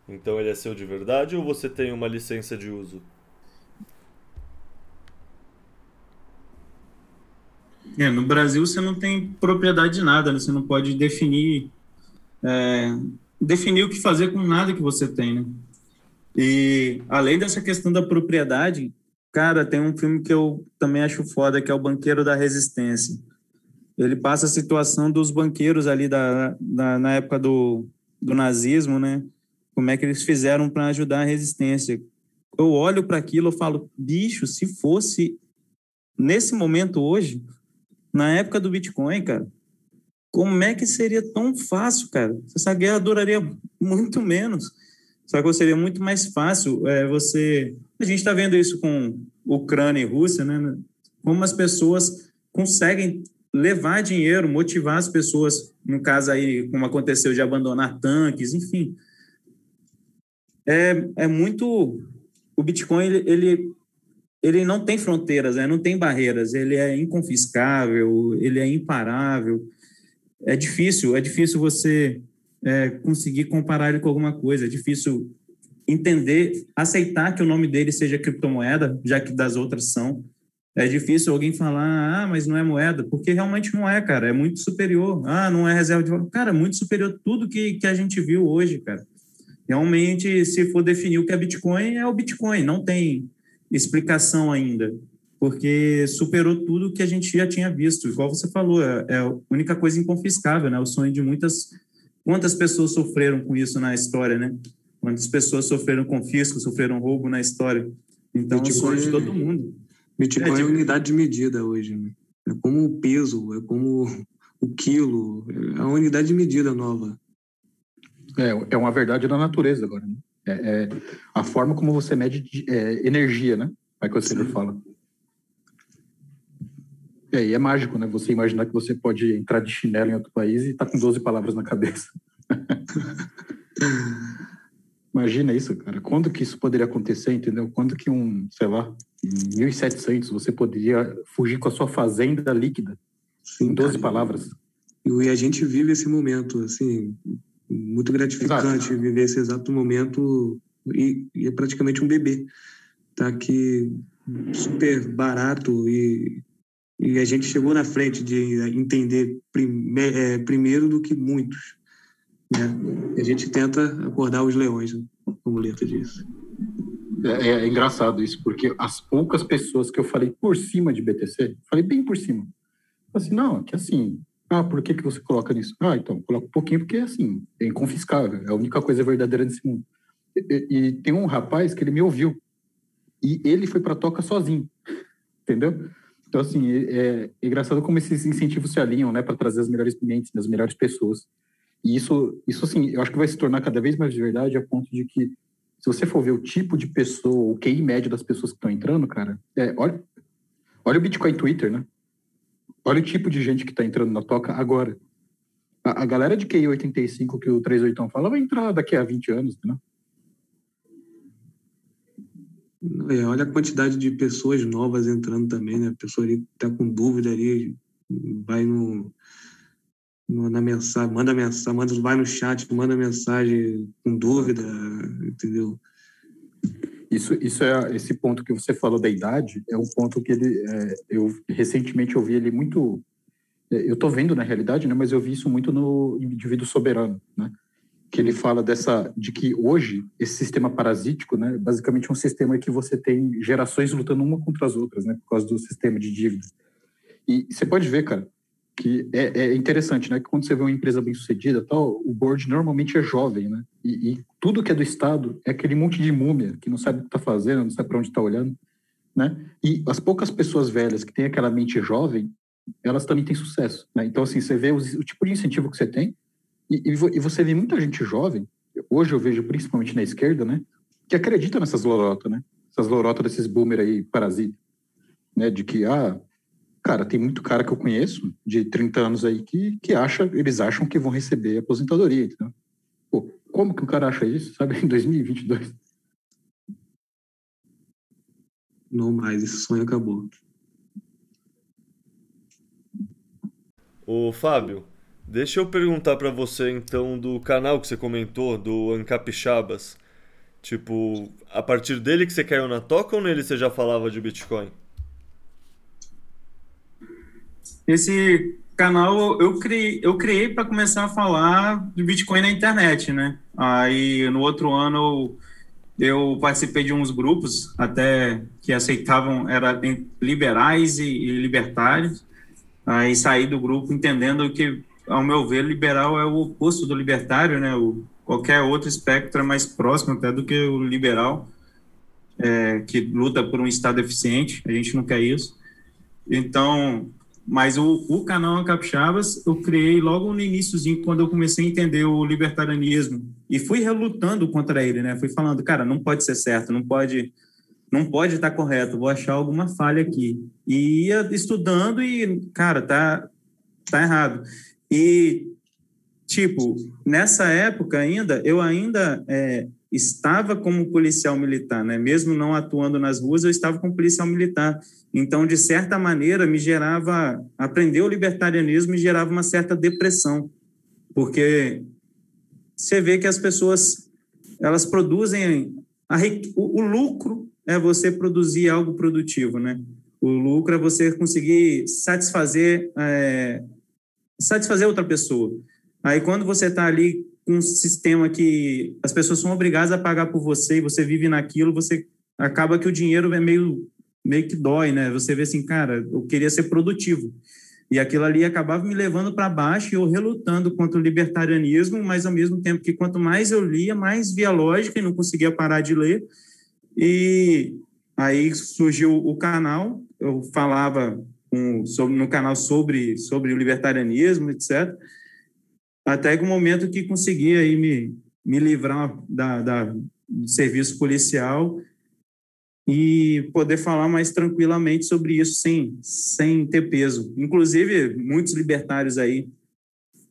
Então ele é seu de verdade ou você tem uma licença de uso? É, no Brasil você não tem propriedade de nada, né? você não pode definir é, definir o que fazer com nada que você tem, né? E além dessa questão da propriedade, cara, tem um filme que eu também acho foda, que é o Banqueiro da Resistência. Ele passa a situação dos banqueiros ali da, da na época do, do nazismo, né? Como é que eles fizeram para ajudar a resistência. Eu olho para aquilo e falo, bicho, se fosse nesse momento hoje, na época do Bitcoin, cara, como é que seria tão fácil, cara? Essa guerra duraria muito menos. Só que seria muito mais fácil é, você. A gente está vendo isso com Ucrânia e Rússia, né? Como as pessoas conseguem levar dinheiro, motivar as pessoas, no caso aí, como aconteceu de abandonar tanques, enfim. É, é muito. O Bitcoin, ele, ele, ele não tem fronteiras, né? não tem barreiras, ele é inconfiscável, ele é imparável. É difícil, é difícil você é, conseguir comparar ele com alguma coisa. É difícil entender, aceitar que o nome dele seja criptomoeda, já que das outras são. É difícil alguém falar, ah, mas não é moeda, porque realmente não é, cara, é muito superior. Ah, não é reserva de valor. Cara, muito superior tudo que, que a gente viu hoje, cara. Realmente, se for definir o que é Bitcoin, é o Bitcoin, não tem explicação ainda, porque superou tudo que a gente já tinha visto. Igual você falou, é, é a única coisa inconfiscável, né? O sonho de muitas Quantas pessoas sofreram com isso na história, né? Quantas pessoas sofreram confisco, sofreram roubo na história? Então, Bitcoin, é sonho de todo mundo. Bitcoin é, tipo... é unidade de medida hoje, né? É como o peso, é como o quilo, é a unidade de medida nova. É, é uma verdade da natureza agora, né? É, é a forma como você mede de, é, energia, né? É que o Taylor fala. É, e é mágico, né? Você imaginar que você pode entrar de chinelo em outro país e tá com 12 palavras na cabeça. Imagina isso, cara. Quando que isso poderia acontecer, entendeu? Quando que um, sei lá, em 1700 você poderia fugir com a sua fazenda líquida Sim, em 12 cara. palavras? E a gente vive esse momento, assim, muito gratificante exato. viver esse exato momento e, e, é praticamente um bebê. Tá aqui super barato e, e a gente chegou na frente de entender prime, é, primeiro do que muitos. Né? A gente tenta acordar os leões, como o Leta disse. É, é, engraçado isso, porque as poucas pessoas que eu falei por cima de BTC, falei bem por cima, assim, não, que assim, ah, por que, que você coloca nisso? Ah, então, coloca um pouquinho porque, assim, é inconfiscável, é a única coisa verdadeira nesse mundo. E, e tem um rapaz que ele me ouviu, e ele foi para toca sozinho, entendeu? Então, assim, é, é, engraçado como esses incentivos se alinham, né, para trazer as melhores mentes, as melhores pessoas. E isso, isso, assim, eu acho que vai se tornar cada vez mais de verdade a ponto de que, se você for ver o tipo de pessoa, o QI médio das pessoas que estão entrando, cara, é, olha, olha o Bitcoin Twitter, né? Olha o tipo de gente que está entrando na toca agora. A, a, galera de QI 85 que o 38 fala vai entrar daqui a 20 anos, né? É, olha a quantidade de pessoas novas entrando também, né? A pessoa ali tá com dúvida ali, vai no, no na mensagem, manda mensagem, manda, vai no chat, manda mensagem com dúvida, entendeu? Isso, isso é esse ponto que você falou da idade é um ponto que ele é, eu recentemente ouvi ele muito é, eu estou vendo na realidade, né, mas eu vi isso muito no indivíduo soberano, né, que ele fala dessa de que hoje esse sistema parasítico, né, basicamente é um sistema que você tem gerações lutando uma contra as outras, né, por causa do sistema de dívida. E você pode ver, cara, que é, é, interessante, né? Que quando você vê uma empresa bem sucedida, tal, o board normalmente é jovem, né? E, e, tudo que é do Estado é aquele monte de múmia que não sabe o que está fazendo, não sabe para onde está olhando, né? E as poucas pessoas velhas que têm aquela mente jovem, elas também têm sucesso, né? Então assim, você vê o, o tipo de incentivo que você tem e, e, você vê muita gente jovem. Hoje eu vejo principalmente na esquerda, né? Que acredita nessas lorotas, né? Essas lorotas desses boomer aí parasitas, né? De que ah Cara, tem muito cara que eu conheço de 30 anos aí que, que acha, eles acham que vão receber aposentadoria, entendeu? Pô, como que o cara acha isso, sabe, em 2022? Não mais, esse sonho acabou. Ô, Fábio, deixa eu perguntar para você então do canal que você comentou, do Ancapixabas. Tipo, a partir dele que você caiu na toca ou nele você já falava de Bitcoin? Esse canal eu criei, eu criei para começar a falar de Bitcoin na internet, né? Aí no outro ano eu participei de uns grupos até que aceitavam era liberais e, e libertários. Aí saí do grupo entendendo que, ao meu ver, liberal é o oposto do libertário, né? O, qualquer outro espectro é mais próximo até do que o liberal, é, que luta por um Estado eficiente. A gente não quer isso. Então, mas o, o canal Capixabas eu criei logo no iníciozinho, quando eu comecei a entender o libertarianismo. E fui relutando contra ele, né? Fui falando, cara, não pode ser certo, não pode não pode estar correto, vou achar alguma falha aqui. E ia estudando e, cara, tá, tá errado. E, tipo, nessa época ainda, eu ainda é, estava como policial militar, né? Mesmo não atuando nas ruas, eu estava como policial militar. Então, de certa maneira, me gerava aprender o libertarianismo me gerava uma certa depressão, porque você vê que as pessoas elas produzem a, o, o lucro é você produzir algo produtivo, né? O lucro é você conseguir satisfazer é, satisfazer outra pessoa. Aí quando você está ali um sistema que as pessoas são obrigadas a pagar por você e você vive naquilo, você acaba que o dinheiro é meio meio que dói, né? Você vê assim, cara, eu queria ser produtivo. E aquilo ali acabava me levando para baixo e eu relutando contra o libertarianismo, mas ao mesmo tempo que quanto mais eu lia, mais via lógica e não conseguia parar de ler. E aí surgiu o canal, eu falava um, sobre, no canal sobre, sobre o libertarianismo, etc. Até que o momento que consegui aí me, me livrar da, da, do serviço policial e poder falar mais tranquilamente sobre isso sem, sem ter peso. Inclusive, muitos libertários aí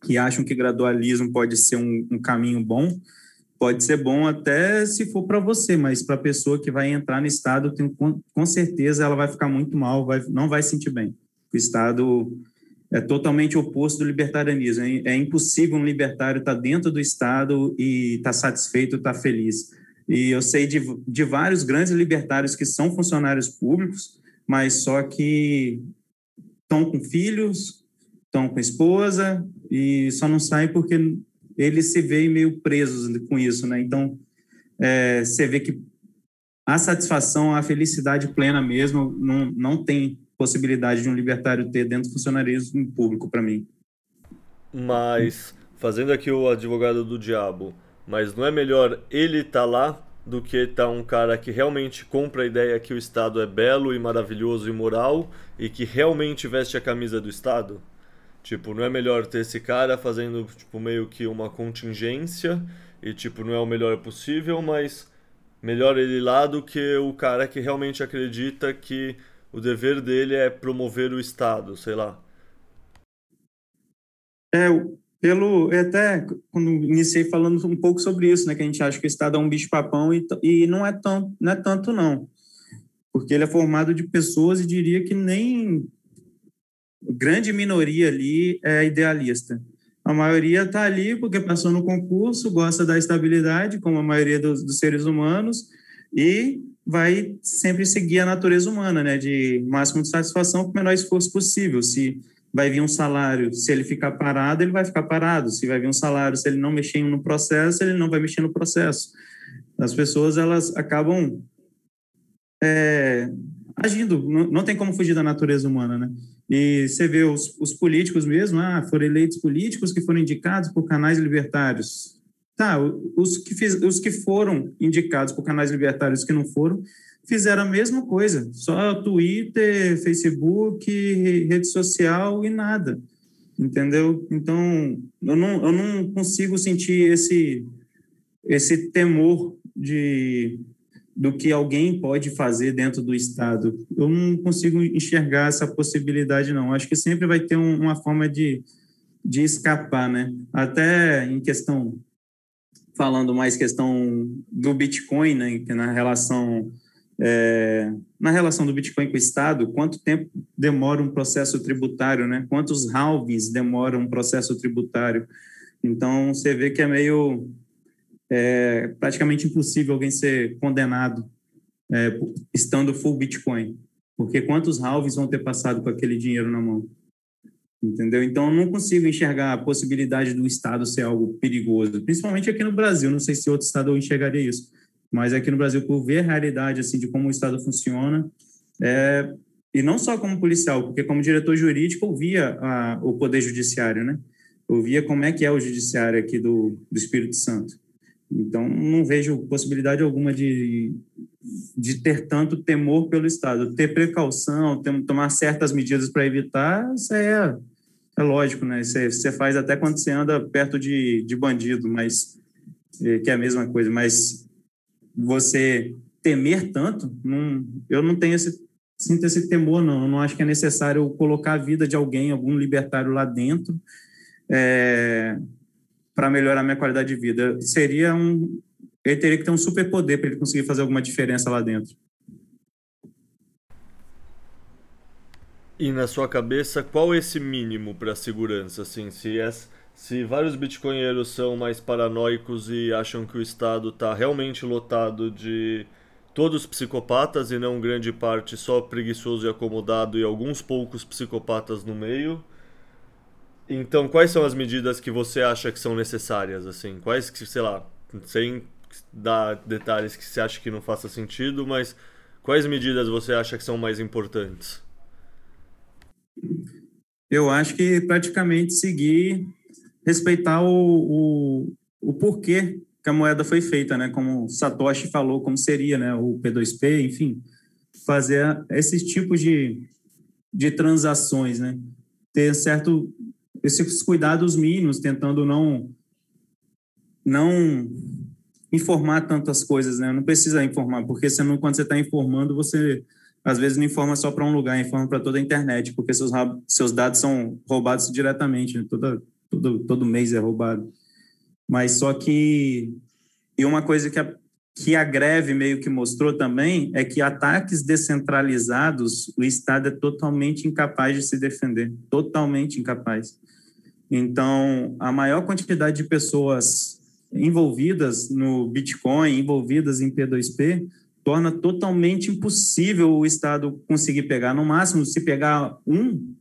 que acham que gradualismo pode ser um, um caminho bom, pode ser bom até se for para você, mas para a pessoa que vai entrar no Estado, tenho, com, certeza ela vai ficar muito mal, vai, não vai sentir bem. O Estado é totalmente oposto do libertarianismo. É, é impossível um libertário estar tá dentro do Estado e estar tá satisfeito, estar tá feliz. E eu sei de, de vários grandes libertários que são funcionários públicos, mas só que estão com filhos, estão com esposa e só não saem porque eles se veem meio presos com isso, né? Então, é, você vê que a satisfação, a felicidade plena mesmo, não, não tem possibilidade de um libertário ter dentro do funcionarismo público para mim. Mas, fazendo aqui o advogado do diabo, mas não é melhor ele estar tá lá do que estar tá um cara que realmente compra a ideia que o Estado é belo e maravilhoso e moral e que realmente veste a camisa do Estado? Tipo, não é melhor ter esse cara fazendo tipo meio que uma contingência e tipo não é o melhor possível, mas melhor ele lá do que o cara que realmente acredita que o dever dele é promover o Estado, sei lá. É, pelo até quando iniciei falando um pouco sobre isso, né, que a gente acha que o Estado é um bicho-papão e, e não é tão, não é tanto não, porque ele é formado de pessoas e diria que nem grande minoria ali é idealista. A maioria está ali porque passou no concurso, gosta da estabilidade, como a maioria dos, dos seres humanos, e vai sempre seguir a natureza humana, né, de máximo de satisfação com o menor esforço possível. Se vai vir um salário, se ele ficar parado, ele vai ficar parado. Se vai vir um salário, se ele não mexer no processo, ele não vai mexer no processo. As pessoas, elas acabam é, agindo, não, não tem como fugir da natureza humana, né? E você vê os, os políticos mesmo, ah, foram eleitos políticos que foram indicados por canais libertários. Tá, os que, fiz, os que foram indicados por canais libertários que não foram, fizeram a mesma coisa, só Twitter, Facebook, rede social e nada, entendeu? Então, eu não, eu não consigo sentir esse, esse temor de do que alguém pode fazer dentro do Estado. Eu não consigo enxergar essa possibilidade, não. Acho que sempre vai ter um, uma forma de, de escapar, né? Até em questão, falando mais questão do Bitcoin, né? Na relação é, na relação do Bitcoin com o Estado, quanto tempo demora um processo tributário, né? Quantos halvings demora um processo tributário? Então, você vê que é meio é praticamente impossível alguém ser condenado é, estando full Bitcoin, porque quantos halvings vão ter passado com aquele dinheiro na mão? Entendeu? Então, eu não consigo enxergar a possibilidade do Estado ser algo perigoso, principalmente aqui no Brasil. Não sei se outro Estado eu enxergaria isso, mas aqui no Brasil, por ver a realidade assim de como o Estado funciona, é, e não só como policial, porque como diretor jurídico eu via a, o poder judiciário, né? Eu via como é que é o judiciário aqui do, do Espírito Santo. Então, não vejo possibilidade alguma de, de ter tanto temor pelo Estado. Ter precaução, ter, tomar certas medidas para evitar, isso é, é lógico, né? Você, você faz até quando você anda perto de, de bandido, mas é, que é a mesma coisa. Mas você temer tanto, não, eu não tenho esse, sinto esse temor, não. Eu não acho que é necessário colocar a vida de alguém, algum libertário lá dentro. É, para melhorar minha qualidade de vida. Seria um. Ele teria que ter um superpoder para ele conseguir fazer alguma diferença lá dentro. E na sua cabeça, qual esse mínimo para segurança? Assim, se, é, se vários bitcoinheiros são mais paranoicos e acham que o Estado está realmente lotado de todos psicopatas e não grande parte só preguiçoso e acomodado e alguns poucos psicopatas no meio, então, quais são as medidas que você acha que são necessárias, assim? Quais que, sei lá, sem dar detalhes que você acha que não faça sentido, mas quais medidas você acha que são mais importantes? Eu acho que praticamente seguir, respeitar o, o, o porquê que a moeda foi feita, né? Como Satoshi falou, como seria, né? O P2P, enfim, fazer esses tipos de, de transações, né? Ter certo esses cuidados mínimos, tentando não não informar tantas coisas, né? Não precisa informar, porque você não, quando você está informando, você às vezes não informa só para um lugar, informa para toda a internet, porque seus, seus dados são roubados diretamente, né? Todo, todo mês é roubado. Mas só que. E uma coisa que a, que a greve meio que mostrou também é que ataques descentralizados, o Estado é totalmente incapaz de se defender totalmente incapaz. Então, a maior quantidade de pessoas envolvidas no Bitcoin, envolvidas em P2P, torna totalmente impossível o Estado conseguir pegar. No máximo, se pegar um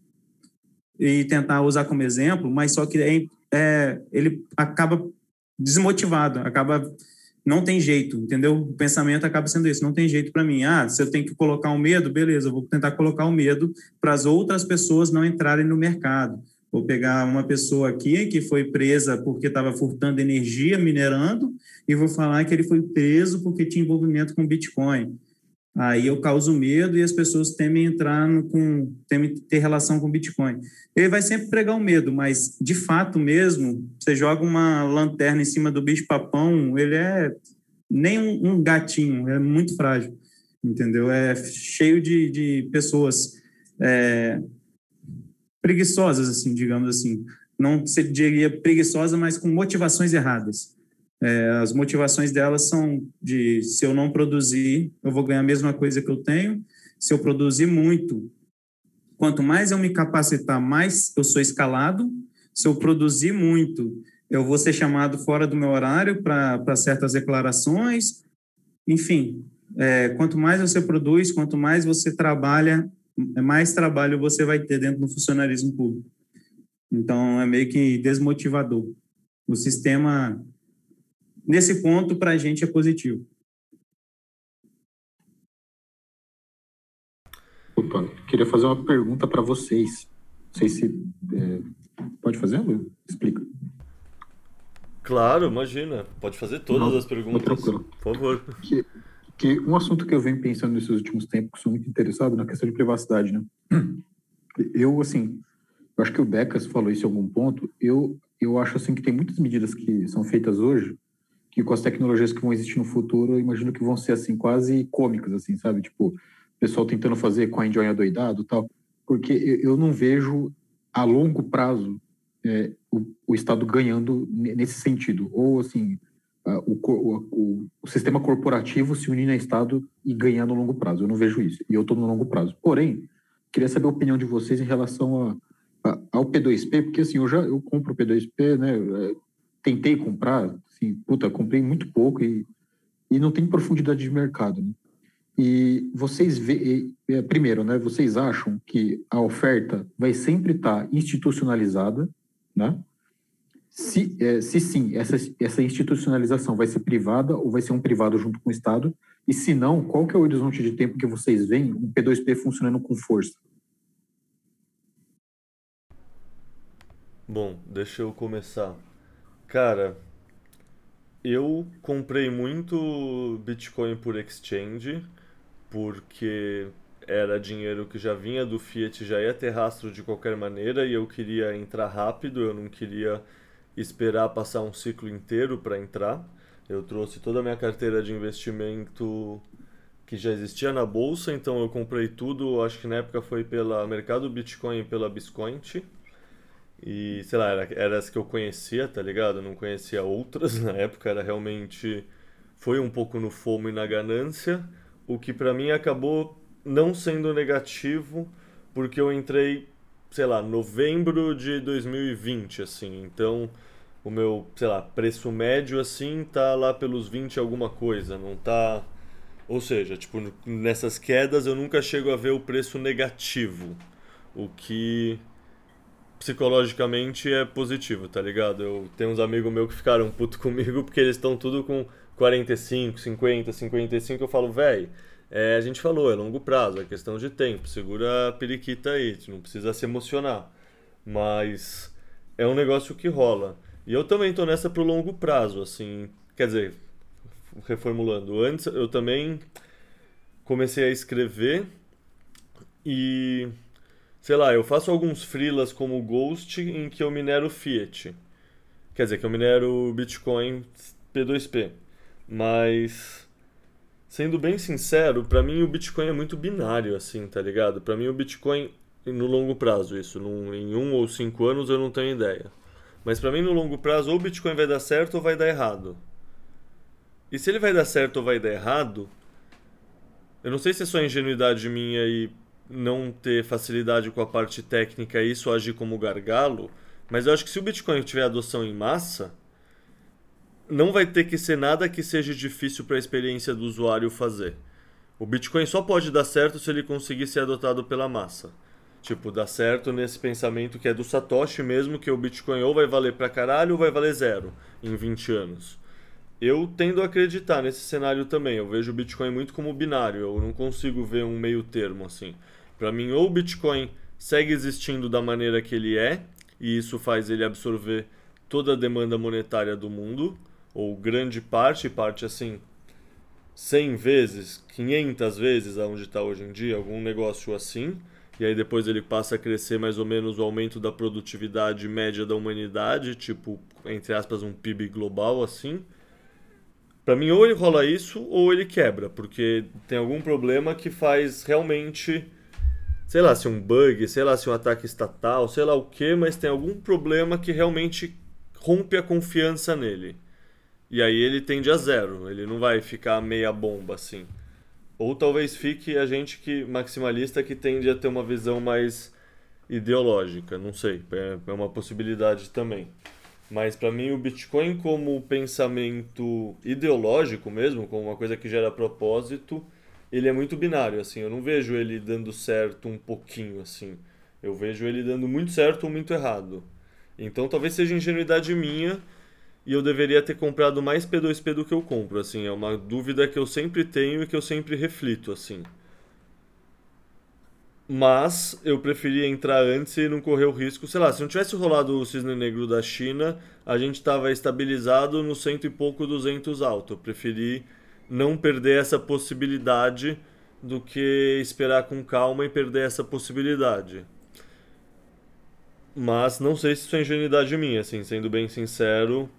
e tentar usar como exemplo, mas só que é, é, ele acaba desmotivado, acaba não tem jeito, entendeu? O pensamento acaba sendo isso, não tem jeito para mim. Ah, se eu tenho que colocar o um medo, beleza, eu vou tentar colocar o um medo para as outras pessoas não entrarem no mercado. Vou pegar uma pessoa aqui que foi presa porque estava furtando energia, minerando, e vou falar que ele foi preso porque tinha envolvimento com Bitcoin. Aí eu causo medo e as pessoas temem entrar no, com, temem ter relação com Bitcoin. Ele vai sempre pregar o medo, mas de fato mesmo, você joga uma lanterna em cima do bicho-papão, ele é nem um, um, gatinho, é muito frágil, entendeu? É cheio de, de pessoas é, preguiçosas, assim, digamos assim. Não se diria preguiçosa, mas com motivações erradas. É, as motivações delas são de se eu não produzir, eu vou ganhar a mesma coisa que eu tenho. Se eu produzir muito, quanto mais eu me capacitar, mais eu sou escalado. Se eu produzir muito, eu vou ser chamado fora do meu horário para certas declarações. Enfim, é, quanto mais você produz, quanto mais você trabalha, mais trabalho você vai ter dentro do funcionalismo público. Então, é meio que desmotivador. O sistema nesse ponto, para a gente é positivo. Opa, queria fazer uma pergunta para vocês. Não sei se. É, pode fazer, Lu? Explica. Claro, imagina. Pode fazer todas Não, as perguntas. Tranquilo. Por favor. Que, que um assunto que eu venho pensando nesses últimos tempos, que sou muito interessado na questão de privacidade, né? Eu, assim, eu acho que o Becas falou isso em algum ponto. Eu, eu acho, assim, que tem muitas medidas que são feitas hoje que com as tecnologias que vão existir no futuro, eu imagino que vão ser assim quase cômicas assim, sabe? Tipo, o pessoal tentando fazer CoinJoin adoidado, tal, porque eu não vejo a longo prazo é, o, o, Estado ganhando nesse sentido, ou assim, o, o, o, sistema corporativo se unindo a Estado e ganhando a longo prazo. Eu não vejo isso, e eu estou no longo prazo. Porém, queria saber a opinião de vocês em relação a, a, ao P2P, porque assim, eu já eu compro o P2P, né? É, tentei comprar, assim, puta, comprei muito pouco e, e não tem profundidade de mercado, né? E vocês vê, é, primeiro, né? Vocês acham que a oferta vai sempre estar institucionalizada, né? Se, é, se sim, essa, essa institucionalização vai ser privada ou vai ser um privado junto com o Estado? E se não, qual que é o horizonte de tempo que vocês veem um P2P funcionando com força? Bom, deixa eu começar. Cara, eu comprei muito Bitcoin por exchange, porque era dinheiro que já vinha do Fiat, já ia ter rastro de qualquer maneira e eu queria entrar rápido, eu não queria esperar passar um ciclo inteiro para entrar. Eu trouxe toda a minha carteira de investimento que já existia na bolsa, então eu comprei tudo, acho que na época foi pela Mercado Bitcoin e pela Biscoint. E, sei lá, era, era as que eu conhecia, tá ligado? Não conhecia outras na época, era realmente. Foi um pouco no fomo e na ganância, o que para mim acabou não sendo negativo, porque eu entrei, sei lá, novembro de 2020, assim. Então, o meu, sei lá, preço médio, assim, tá lá pelos 20 alguma coisa, não tá. Ou seja, tipo, nessas quedas eu nunca chego a ver o preço negativo, o que psicologicamente é positivo, tá ligado? Eu tenho uns amigos meus que ficaram puto comigo porque eles estão tudo com 45, 50, 55. Eu falo, velho, é, a gente falou, é longo prazo, é questão de tempo. Segura a periquita aí, não precisa se emocionar. Mas é um negócio que rola. E eu também tô nessa pro longo prazo, assim. Quer dizer, reformulando, antes eu também comecei a escrever e sei lá, eu faço alguns freelas como Ghost em que eu minero Fiat. Quer dizer, que eu minero Bitcoin P2P. Mas sendo bem sincero, para mim o Bitcoin é muito binário assim, tá ligado? Para mim o Bitcoin no longo prazo isso, num, em um ou cinco anos eu não tenho ideia. Mas para mim no longo prazo ou o Bitcoin vai dar certo ou vai dar errado. E se ele vai dar certo ou vai dar errado, eu não sei se é só ingenuidade minha e não ter facilidade com a parte técnica e isso agir como gargalo, mas eu acho que se o Bitcoin tiver adoção em massa, não vai ter que ser nada que seja difícil para a experiência do usuário fazer. O Bitcoin só pode dar certo se ele conseguir ser adotado pela massa. Tipo, dar certo nesse pensamento que é do Satoshi mesmo, que o Bitcoin ou vai valer pra caralho ou vai valer zero em 20 anos. Eu tendo a acreditar nesse cenário também. Eu vejo o Bitcoin muito como binário. Eu não consigo ver um meio termo assim. Para mim, ou o Bitcoin segue existindo da maneira que ele é, e isso faz ele absorver toda a demanda monetária do mundo, ou grande parte, parte assim, 100 vezes, 500 vezes aonde está hoje em dia, algum negócio assim, e aí depois ele passa a crescer mais ou menos o aumento da produtividade média da humanidade, tipo, entre aspas, um PIB global assim. Para mim, ou ele rola isso ou ele quebra, porque tem algum problema que faz realmente sei lá se um bug, sei lá se um ataque estatal, sei lá o que, mas tem algum problema que realmente rompe a confiança nele. E aí ele tende a zero, ele não vai ficar meia bomba assim. Ou talvez fique a gente que maximalista que tende a ter uma visão mais ideológica, não sei, é, é uma possibilidade também. Mas para mim o Bitcoin como pensamento ideológico mesmo, como uma coisa que gera propósito, ele é muito binário, assim. Eu não vejo ele dando certo um pouquinho, assim. Eu vejo ele dando muito certo ou muito errado. Então talvez seja ingenuidade minha e eu deveria ter comprado mais P2P do que eu compro, assim. É uma dúvida que eu sempre tenho e que eu sempre reflito, assim. Mas eu preferia entrar antes e não correr o risco. Sei lá, se não tivesse rolado o cisne negro da China, a gente estava estabilizado no cento e pouco, duzentos alto. Eu preferi não perder essa possibilidade do que esperar com calma e perder essa possibilidade. Mas não sei se isso é ingenuidade minha, assim, sendo bem sincero.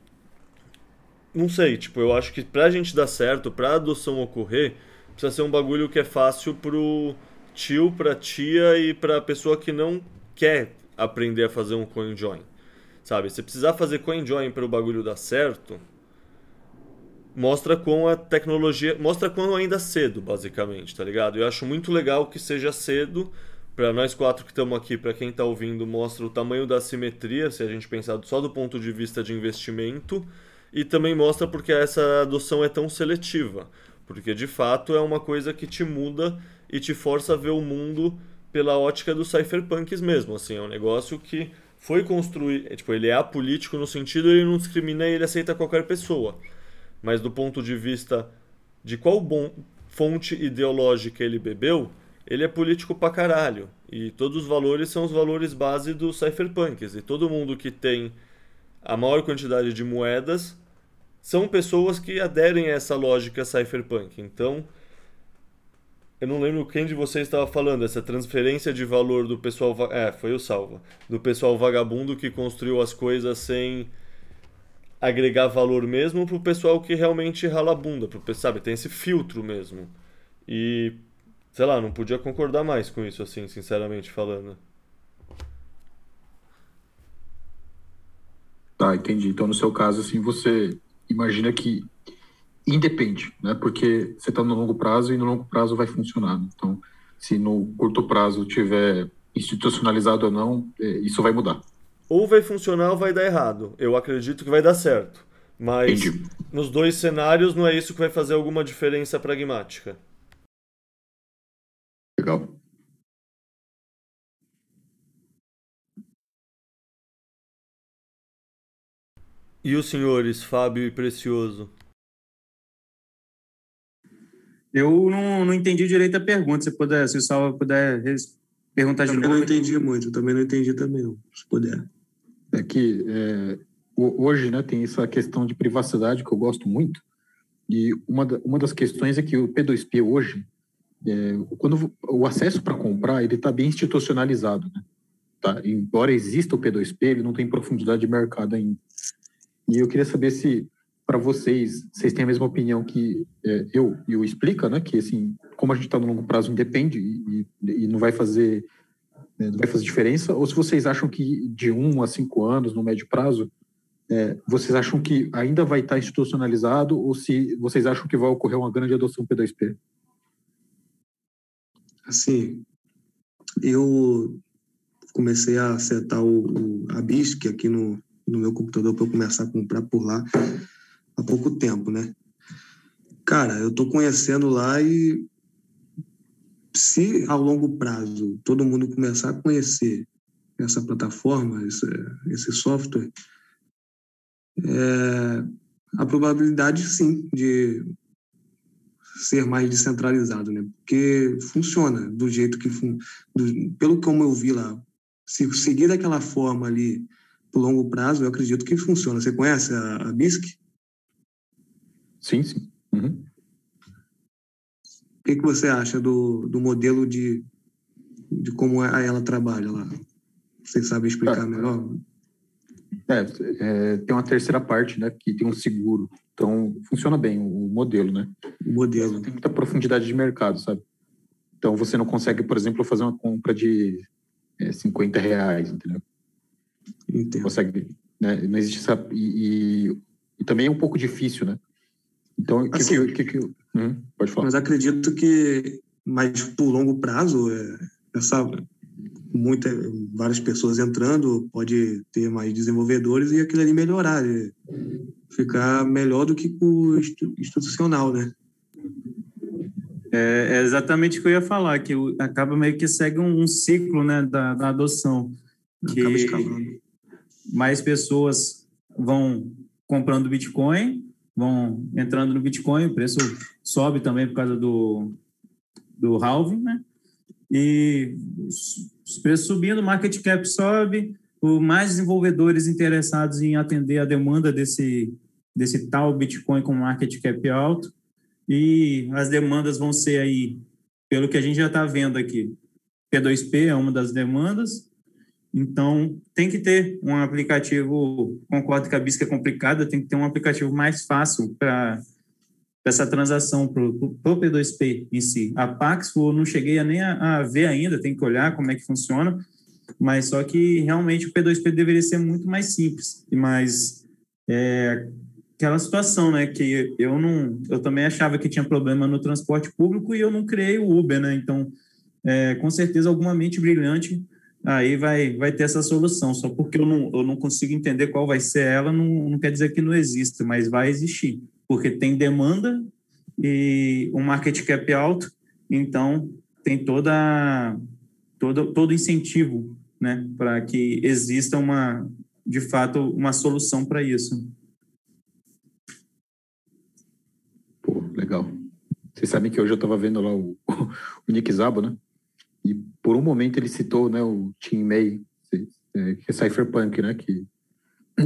Não sei, tipo, eu acho que pra gente dar certo, pra adoção ocorrer, precisa ser um bagulho que é fácil pro tio, pra tia e pra pessoa que não quer aprender a fazer um CoinJoin. Sabe? Se precisar fazer CoinJoin para o bagulho dar certo, mostra com a tecnologia, mostra quão ainda cedo, basicamente, tá ligado? Eu acho muito legal que seja cedo, para nós quatro que estamos aqui, para quem está ouvindo, mostra o tamanho da simetria, se a gente pensar só do ponto de vista de investimento, e também mostra porque essa adoção é tão seletiva, porque de fato é uma coisa que te muda e te força a ver o mundo pela ótica dos cypherpunks mesmo, assim, é um negócio que foi construído, é, tipo, ele é apolítico no sentido ele não discrimina e ele aceita qualquer pessoa mas do ponto de vista de qual bom, fonte ideológica ele bebeu, ele é político pra caralho. E todos os valores são os valores base dos cypherpunks. E todo mundo que tem a maior quantidade de moedas são pessoas que aderem a essa lógica cypherpunk. Então, eu não lembro quem de vocês estava falando, essa transferência de valor do pessoal. É, foi o Salva. Do pessoal vagabundo que construiu as coisas sem agregar valor mesmo pro pessoal que realmente rala a bunda, pro, sabe? Tem esse filtro mesmo. E, sei lá, não podia concordar mais com isso, assim, sinceramente falando. Tá, entendi. Então, no seu caso, assim, você imagina que independe, né? Porque você está no longo prazo e no longo prazo vai funcionar. Então, se no curto prazo tiver institucionalizado ou não, é, isso vai mudar ou vai funcionar ou vai dar errado. Eu acredito que vai dar certo. Mas Entendi. nos dois cenários não é isso que vai fazer alguma diferença pragmática. Legal. E os senhores, Fábio e Precioso? Eu não, não entendi direito a pergunta. Se, puder, se o Salva puder perguntar de novo. Eu não entendi muito, eu também não entendi também, se puder é que é, hoje né, tem essa questão de privacidade que eu gosto muito, e uma, uma das questões é que o P2P hoje, é, quando o acesso para comprar, ele está bem institucionalizado. Né? Tá? Embora exista o P2P, ele não tem profundidade de mercado ainda. E eu queria saber se para vocês, vocês têm a mesma opinião que é, eu e o Explica, né? Que assim, como a gente está no longo prazo, independe e, e não vai fazer né, vai fazer diferença, ou se vocês acham que de um a cinco anos, no médio prazo, é, vocês acham que ainda vai estar institucionalizado ou se vocês acham que vai ocorrer uma grande adoção P2P? Assim, eu comecei a acertar o, o a BISC aqui no, no meu computador para eu começar a comprar por lá há pouco tempo, né? Cara, eu estou conhecendo lá e se ao longo prazo todo mundo começar a conhecer essa plataforma, esse, esse software, é, a probabilidade sim de ser mais descentralizado, né? Porque funciona do jeito que do... pelo como eu vi lá, se seguir daquela forma ali por longo prazo, eu acredito que funciona. Você conhece a, a BISC? Sim, sim. Uhum. O que, que você acha do, do modelo de, de como ela trabalha lá? Você sabe explicar ah, melhor? É, é, tem uma terceira parte, né, que tem um seguro. Então, funciona bem o modelo, né? O modelo. Tem muita profundidade de mercado, sabe? Então, você não consegue, por exemplo, fazer uma compra de é, 50 reais, entendeu? Entendo. Consegue, né? Não existe essa... E, e, e, também é um pouco difícil, né? Então, o assim, que, que, hum, pode falar. Mas acredito que, mas por longo prazo, é, essa muita, várias pessoas entrando, pode ter mais desenvolvedores e aquilo ali melhorar, ficar melhor do que o institucional, né? É, é, exatamente o que eu ia falar, que acaba meio que segue um, um ciclo né, da, da adoção. Que mais pessoas vão comprando Bitcoin, vão entrando no Bitcoin, o preço sobe também por causa do, do halving, né? E os preços subindo, market cap sobe, o mais desenvolvedores interessados em atender a demanda desse, desse tal Bitcoin com market cap alto, e as demandas vão ser aí, pelo que a gente já está vendo aqui, P2P é uma das demandas, então tem que ter um aplicativo, concordo que a BISC é complicada, tem que ter um aplicativo mais fácil para essa transação para o P2P em si. A Pax, eu não cheguei a nem a, a, ver ainda, tem que olhar como é que funciona, mas só que realmente o P2P deveria ser muito mais simples, mas é, aquela situação, né, que eu não, eu também achava que tinha problema no transporte público e eu não criei o Uber, né, então, é, com certeza alguma mente brilhante aí vai, vai ter essa solução, só porque eu não, eu não consigo entender qual vai ser ela, não, não quer dizer que não existe, mas vai existir porque tem demanda e um market cap alto, então tem toda, todo, todo incentivo né, para que exista uma, de fato, uma solução para isso. Pô, legal. Vocês sabem que hoje eu estava vendo lá o, o Nick Zabo, né? E por um momento ele citou né, o Tim May, é, que é Cypherpunk, né? Que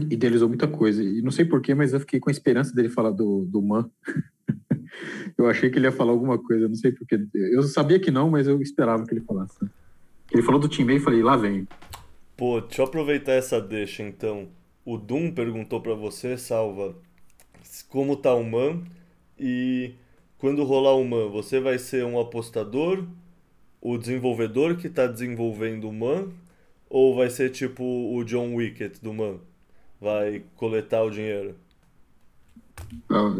idealizou muita coisa. E não sei porquê, mas eu fiquei com a esperança dele falar do, do Man. eu achei que ele ia falar alguma coisa, não sei porquê. Eu sabia que não, mas eu esperava que ele falasse. Ele falou do Team e falei, lá vem. Pô, deixa eu aproveitar essa deixa então. O Doom perguntou para você, Salva, como tá o Man e quando rolar o Man, você vai ser um apostador, o desenvolvedor que tá desenvolvendo o Man, ou vai ser tipo o John Wickett do Man? vai coletar o dinheiro? Ah,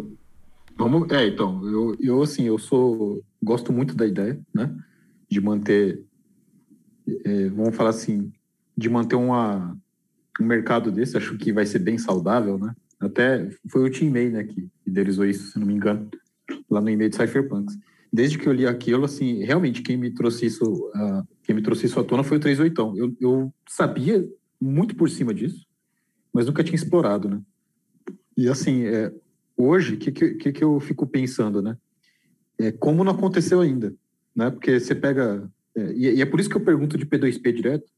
vamos, é, então, eu, eu assim, eu sou, gosto muito da ideia, né, de manter, é, vamos falar assim, de manter uma, um mercado desse, acho que vai ser bem saudável, né, até foi o Tim May, né, que idealizou isso, se não me engano, lá no e-mail de Cypherpunks. Desde que eu li aquilo, assim, realmente quem me trouxe isso, uh, quem me trouxe isso à tona foi o 38. Eu, eu sabia muito por cima disso, mas nunca tinha explorado, né? E assim, é, hoje, o que, que, que eu fico pensando, né? É, como não aconteceu ainda, né? Porque você pega... É, e, é por isso que eu pergunto de P2P direto,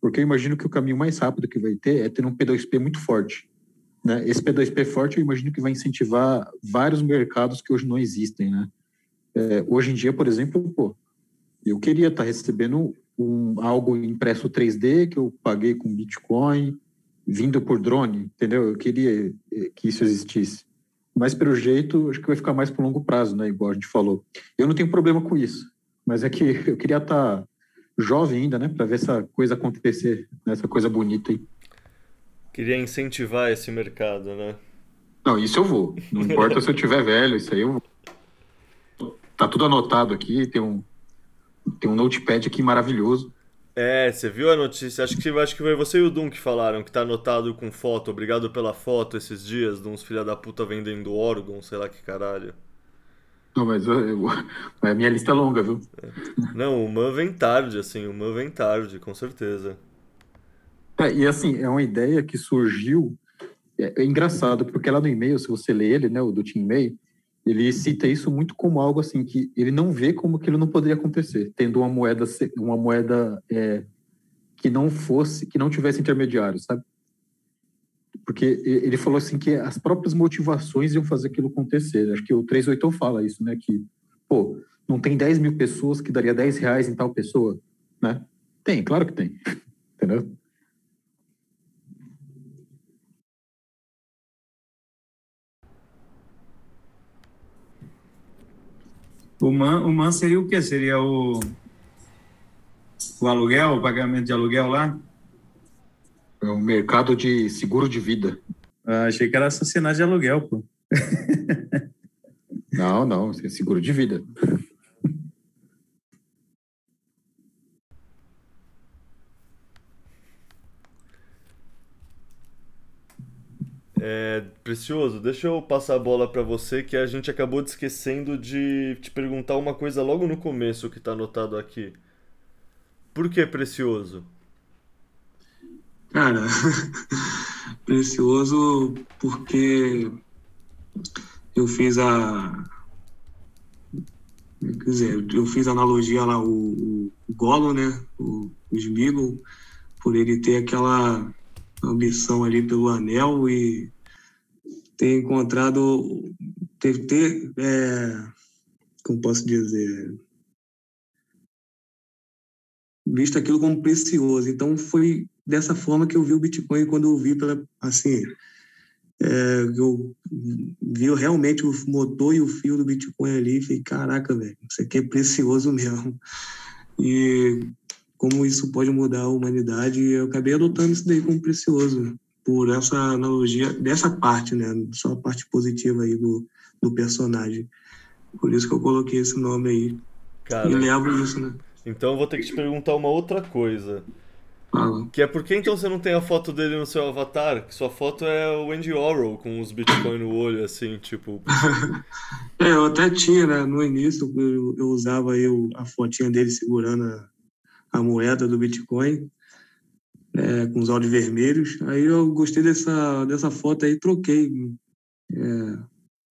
porque eu imagino que o caminho mais rápido que vai ter é ter um P2P muito forte. Né? Esse P2P forte eu imagino que vai incentivar vários mercados que hoje não existem, né? É, hoje em dia, por exemplo, pô, eu queria estar recebendo um, algo impresso 3D que eu paguei com Bitcoin, vindo por drone, entendeu? Eu queria eh, que isso existisse. mas pelo jeito acho que vai ficar mais para longo prazo, né? Igual a gente falou. Eu não tenho problema com isso, mas é que eu queria estar tá jovem ainda, né? Para ver essa coisa acontecer, né? essa coisa bonita aí. Queria incentivar esse mercado, né? Não, isso eu vou. Não importa se eu tiver velho, isso aí eu vou. Tá tudo anotado aqui, tem um, tem um notepad aqui maravilhoso. É, você viu a notícia? Acho que, acho que foi você e o Dum que falaram que tá anotado com foto. Obrigado pela foto esses dias de uns filha da puta vendendo órgão, sei lá que caralho. Não, mas eu, eu, a minha lista é longa, viu? Não, o Man vem tarde, assim, o Man vem tarde, com certeza. É, e assim, é uma ideia que surgiu. É, é engraçado, porque lá no e-mail, se você lê ele, né, o do Team May, ele cita isso muito como algo assim que ele não vê como aquilo não poderia acontecer, tendo uma moeda uma moeda é, que não fosse, que não tivesse intermediário, sabe? Porque ele falou assim que as próprias motivações iam fazer aquilo acontecer. Acho que o 38 fala isso, né? Que, pô, não tem 10 mil pessoas que daria 10 reais em tal pessoa, né? Tem, claro que tem. Entendeu? O MAN, o MAN seria o quê? Seria o, o aluguel, o pagamento de aluguel lá? É o mercado de seguro de vida. Ah, achei que era assassinato de aluguel, pô. não, não, é seguro de vida. É, Precioso, deixa eu passar a bola para você que a gente acabou de esquecendo de te perguntar uma coisa logo no começo que tá anotado aqui. Por que Precioso? Cara, Precioso porque eu fiz a quer dizer, eu fiz analogia lá o, o Golo, né, o, o por ele ter aquela ambição ali pelo anel e ter encontrado, ter, ter é, como posso dizer, visto aquilo como precioso. Então foi dessa forma que eu vi o Bitcoin quando eu vi pela assim, é, eu vi realmente o motor e o fio do Bitcoin ali e falei, caraca, velho, isso aqui é precioso mesmo. E como isso pode mudar a humanidade. Eu acabei adotando isso daí como precioso, por essa analogia, dessa parte, né? Só a parte positiva aí do, do personagem. Por isso que eu coloquei esse nome aí. Cara, e levo isso, né? Então eu vou ter que te perguntar uma outra coisa. Fala. Que é por que então você não tem a foto dele no seu avatar? Que sua foto é o Andy Orwell com os Bitcoin no olho, assim, tipo. é, eu até tinha, né? No início eu, eu usava aí a fotinha dele segurando a, a moeda do Bitcoin, é, com os olhos vermelhos. Aí eu gostei dessa, dessa foto aí troquei. É,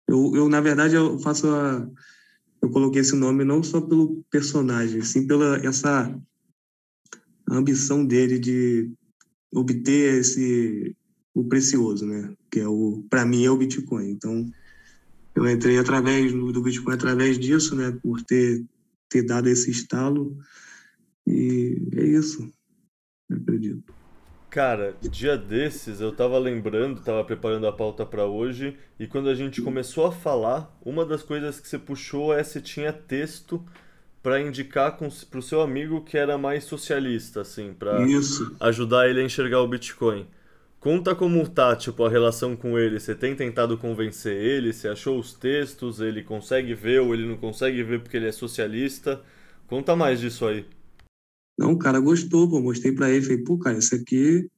eu, eu, na verdade, eu faço a. Eu coloquei esse nome não só pelo personagem, sim pela essa ambição dele de obter esse o precioso, né? Que é o para mim é o Bitcoin. Então eu entrei através do Bitcoin através disso, né? Por ter ter dado esse estalo e é isso, eu acredito. Cara, dia desses eu tava lembrando, tava preparando a pauta para hoje, e quando a gente começou a falar, uma das coisas que você puxou é se tinha texto para indicar com, pro seu amigo que era mais socialista, assim, para ajudar ele a enxergar o Bitcoin. Conta como tá, tipo, a relação com ele. Você tem tentado convencer ele? Você achou os textos? Ele consegue ver ou ele não consegue ver porque ele é socialista? Conta mais disso aí. Não, o cara gostou, pô, mostrei para ele, falei, pô, cara, isso aqui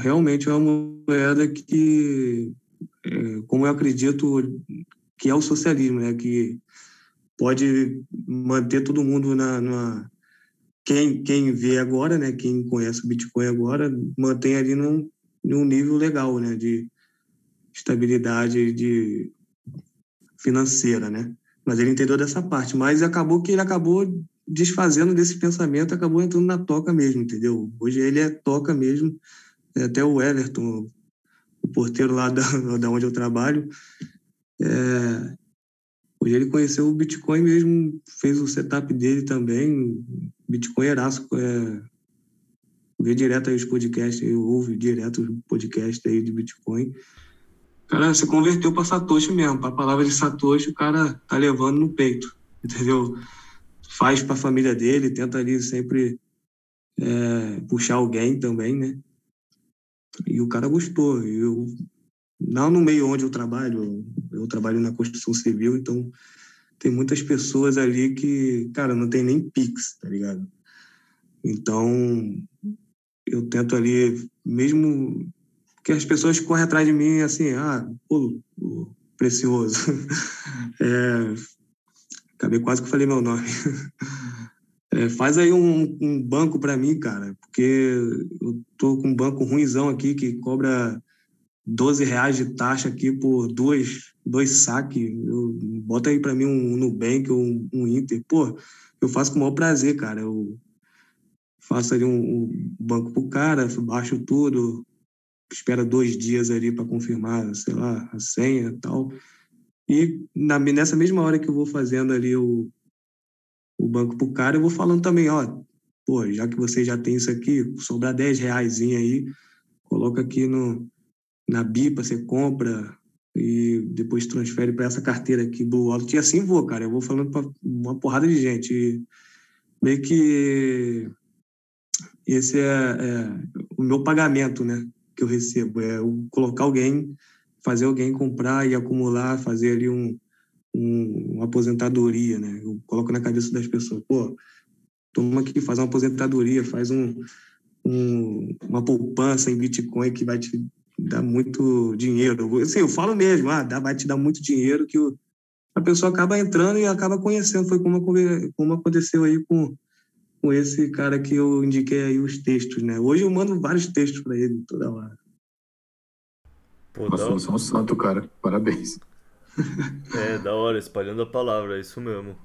realmente é uma moeda que, é, como eu acredito que é o socialismo, né, que pode manter todo mundo na, na quem, quem vê agora, né, quem conhece o Bitcoin agora, mantém ali num, num nível legal, né, de estabilidade de financeira, né? Mas ele entendeu dessa parte, mas acabou que ele acabou desfazendo desse pensamento, acabou entrando na toca mesmo, entendeu? Hoje ele é toca mesmo, é, até o Everton, o porteiro lá da, da onde eu trabalho, é, hoje ele conheceu o Bitcoin mesmo, fez o setup dele também, Bitcoin Erasco, é, vê direto aí os podcasts, ouve direto os podcasts aí de Bitcoin, cara se converteu para Satoshi mesmo, para a palavra de Satoshi, o cara tá levando no peito, entendeu? Faz para a família dele, tenta ali sempre é, puxar alguém também, né? E o cara gostou. Eu, não no meio onde eu trabalho, eu trabalho na construção civil, então tem muitas pessoas ali que, cara, não tem nem Pix, tá ligado? Então, eu tento ali, mesmo que as pessoas correm atrás de mim assim, ah, pô, precioso. é, acabei quase que falei meu nome. É, faz aí um, um banco para mim, cara, porque eu tô com um banco ruimzão aqui que cobra 12 reais de taxa aqui por dois, dois saques. Eu, bota aí para mim um Nubank ou um, um Inter. Pô, eu faço com o maior prazer, cara. Eu faço ali um, um banco pro cara, baixo tudo, espera dois dias ali para confirmar, sei lá, a senha e tal. E na, nessa mesma hora que eu vou fazendo ali o, o banco pro cara, eu vou falando também, ó, pô, já que você já tem isso aqui, sobrar 10 reais aí, coloca aqui no, na BIPA, você compra e depois transfere para essa carteira aqui, Blue Wallet. E assim vou, cara, eu vou falando para uma porrada de gente. E meio que esse é, é, o meu pagamento, né, que eu recebo, é colocar alguém, fazer alguém comprar e acumular, fazer ali um, um, uma aposentadoria, né? Eu coloco na cabeça das pessoas, pô, toma aqui, faz uma aposentadoria, faz um, um, uma poupança em Bitcoin que vai te dar muito dinheiro. Assim, eu falo mesmo, ah, vai te dar muito dinheiro que o, a pessoa acaba entrando e acaba conhecendo. Foi como, como aconteceu aí com, com esse cara que eu indiquei aí os textos, né? Hoje eu mando vários textos para ele toda hora. Pô, Nossa, você é um santo, cara. Parabéns. É, da hora, espalhando a palavra, é isso mesmo.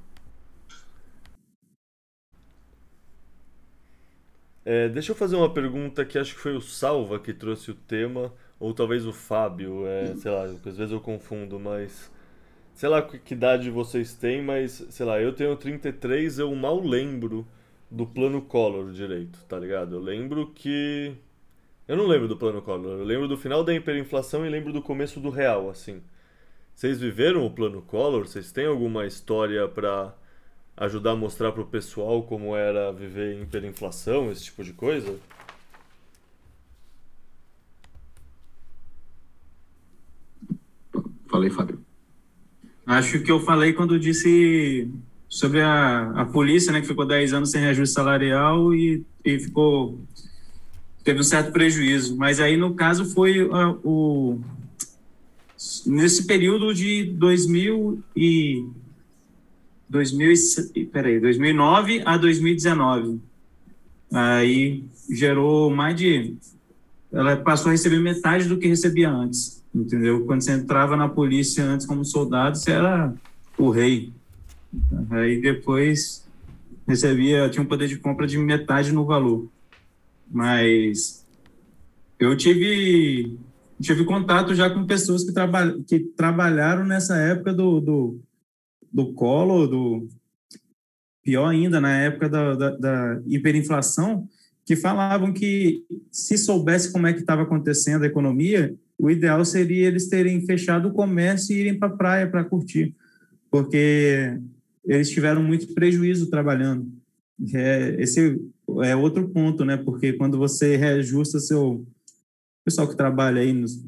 É, deixa eu fazer uma pergunta que acho que foi o Salva que trouxe o tema, ou talvez o Fábio, é, sei lá, às vezes eu confundo, mas. Sei lá que idade vocês têm, mas, sei lá, eu tenho 33, eu mal lembro do plano Collor direito, tá ligado? Eu lembro que. Eu não lembro do plano Collor, eu lembro do final da hiperinflação e lembro do começo do real, assim. Vocês viveram o plano Collor? Vocês têm alguma história para ajudar a mostrar para o pessoal como era viver hiperinflação, esse tipo de coisa? Falei, Fábio. Acho que eu falei quando disse sobre a, a polícia, né, que ficou 10 anos sem reajuste salarial e, e ficou teve um certo prejuízo. Mas aí, no caso, foi uh, o, nesse período de 2000 e 2000 peraí, 2009 a 2019. Aí gerou mais de ela passou a receber metade do que recebia antes, entendeu? Quando você entrava na polícia antes como soldado, você era o rei. Aí depois recebia, tinha um poder de compra de metade no valor. Mas eu tive tive contato já com pessoas que, traba que trabalharam nessa época do, do, do colo, do pior ainda, na época da, da, da hiperinflação, que falavam que se soubesse como é que estava acontecendo a economia, o ideal seria eles terem fechado o comércio e irem para a praia para curtir, porque eles tiveram muito prejuízo trabalhando. É, esse é outro ponto, né? Porque quando você reajusta seu pessoal que trabalha aí nos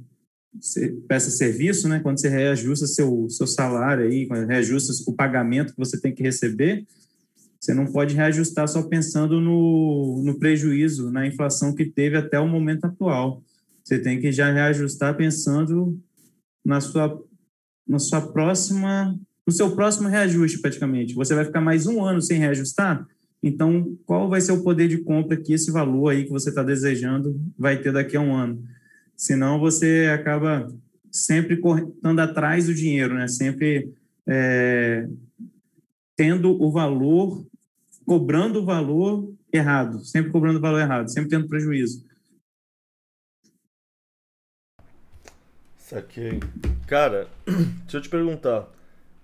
peça serviço, né? Quando você reajusta seu seu salário aí, reajusta o pagamento que você tem que receber, você não pode reajustar só pensando no, no prejuízo, na inflação que teve até o momento atual. Você tem que já reajustar pensando na sua na sua próxima no seu próximo reajuste praticamente. Você vai ficar mais um ano sem reajustar? Então, qual vai ser o poder de compra que esse valor aí que você está desejando vai ter daqui a um ano? Senão você acaba sempre correndo atrás do dinheiro, né? Sempre é, tendo o valor, cobrando o valor errado, sempre cobrando o valor errado, sempre tendo prejuízo. Saquei. Cara, deixa eu te perguntar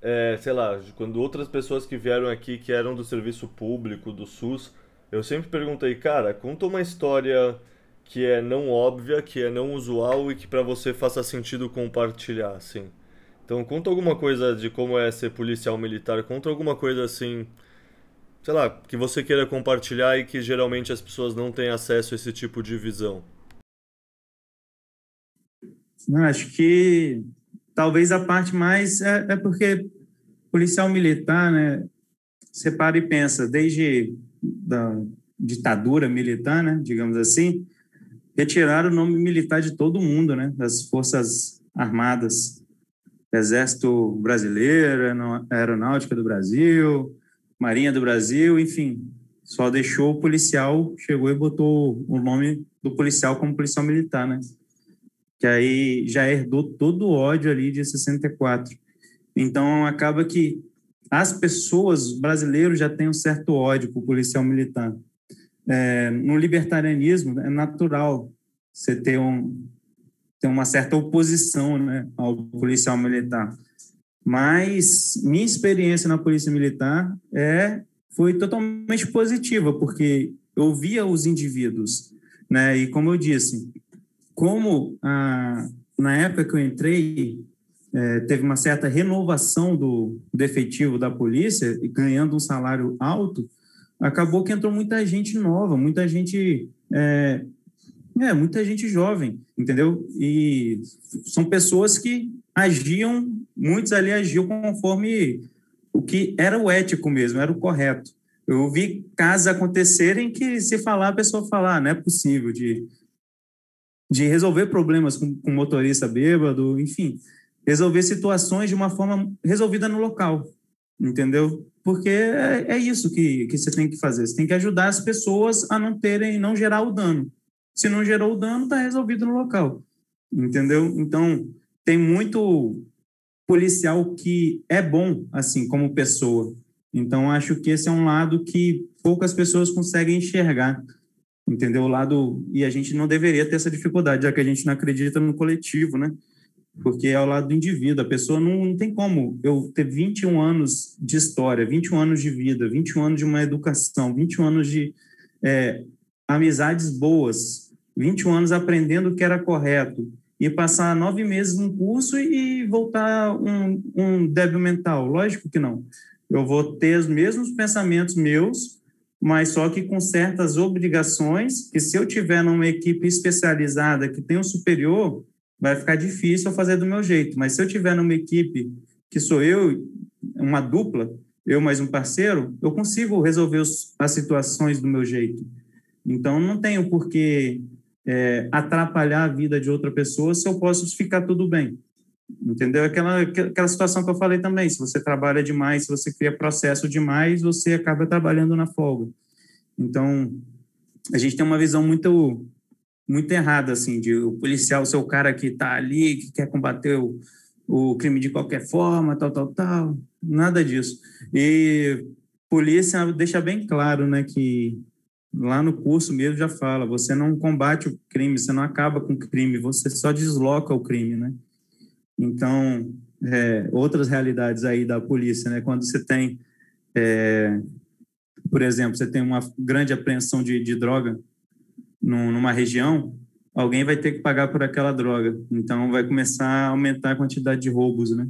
é, sei lá, quando outras pessoas que vieram aqui que eram do serviço público, do SUS, eu sempre perguntei, cara, conta uma história que é não óbvia, que é não usual e que para você faça sentido compartilhar, assim. Então, conta alguma coisa de como é ser policial militar, conta alguma coisa assim, sei lá, que você queira compartilhar e que geralmente as pessoas não têm acesso a esse tipo de visão. Não, acho que talvez a parte mais é, é porque policial militar, né? Você para e pensa, desde da ditadura militar, né, digamos assim, retiraram o nome militar de todo mundo, né, das forças armadas, Exército Brasileiro, Aeronáutica do Brasil, Marinha do Brasil, enfim, só deixou o policial, chegou e botou o nome do policial como policial militar, né? Que aí já herdou todo o ódio ali de 64. Então acaba que as pessoas brasileiros já têm um certo ódio por policial militar. É, no libertarianismo é natural você ter, um, ter uma certa oposição né, ao policial militar. Mas minha experiência na polícia militar é foi totalmente positiva, porque eu via os indivíduos, né? E como eu disse, como a, na época que eu entrei, é, teve uma certa renovação do, do efetivo da polícia, e ganhando um salário alto, acabou que entrou muita gente nova, muita gente. É, é, muita gente jovem, entendeu? E são pessoas que agiam, muitos ali agiam conforme o que era o ético mesmo, era o correto. Eu vi casos acontecerem que, se falar, a pessoa falar, ah, não é possível, de, de resolver problemas com, com motorista bêbado, enfim resolver situações de uma forma resolvida no local, entendeu? Porque é, é isso que, que você tem que fazer. Você tem que ajudar as pessoas a não terem, não gerar o dano. Se não gerou o dano, está resolvido no local, entendeu? Então, tem muito policial que é bom, assim, como pessoa. Então, acho que esse é um lado que poucas pessoas conseguem enxergar, entendeu? O lado, e a gente não deveria ter essa dificuldade, já que a gente não acredita no coletivo, né? porque é ao lado do indivíduo. A pessoa não, não tem como eu ter 21 anos de história, 21 anos de vida, 21 anos de uma educação, 21 anos de é, amizades boas, 21 anos aprendendo o que era correto, e passar nove meses num curso e voltar um, um débil mental. Lógico que não. Eu vou ter os mesmos pensamentos meus, mas só que com certas obrigações, que se eu tiver numa equipe especializada que tem um superior, vai ficar difícil eu fazer do meu jeito. Mas se eu tiver numa equipe que sou eu, uma dupla, eu mais um parceiro, eu consigo resolver as situações do meu jeito. Então, não tenho por que é, atrapalhar a vida de outra pessoa se eu posso ficar tudo bem. Entendeu? Aquela, aquela situação que eu falei também. Se você trabalha demais, se você cria processo demais, você acaba trabalhando na folga. Então, a gente tem uma visão muito muito errada, assim, de o policial ser o cara que está ali, que quer combater o, o crime de qualquer forma, tal, tal, tal. Nada disso. E polícia deixa bem claro, né, que lá no curso mesmo já fala, você não combate o crime, você não acaba com o crime, você só desloca o crime, né? Então, é, outras realidades aí da polícia, né? Quando você tem, é, por exemplo, você tem uma grande apreensão de, de droga numa região, alguém vai ter que pagar por aquela droga. Então, vai começar a aumentar a quantidade de roubos, né?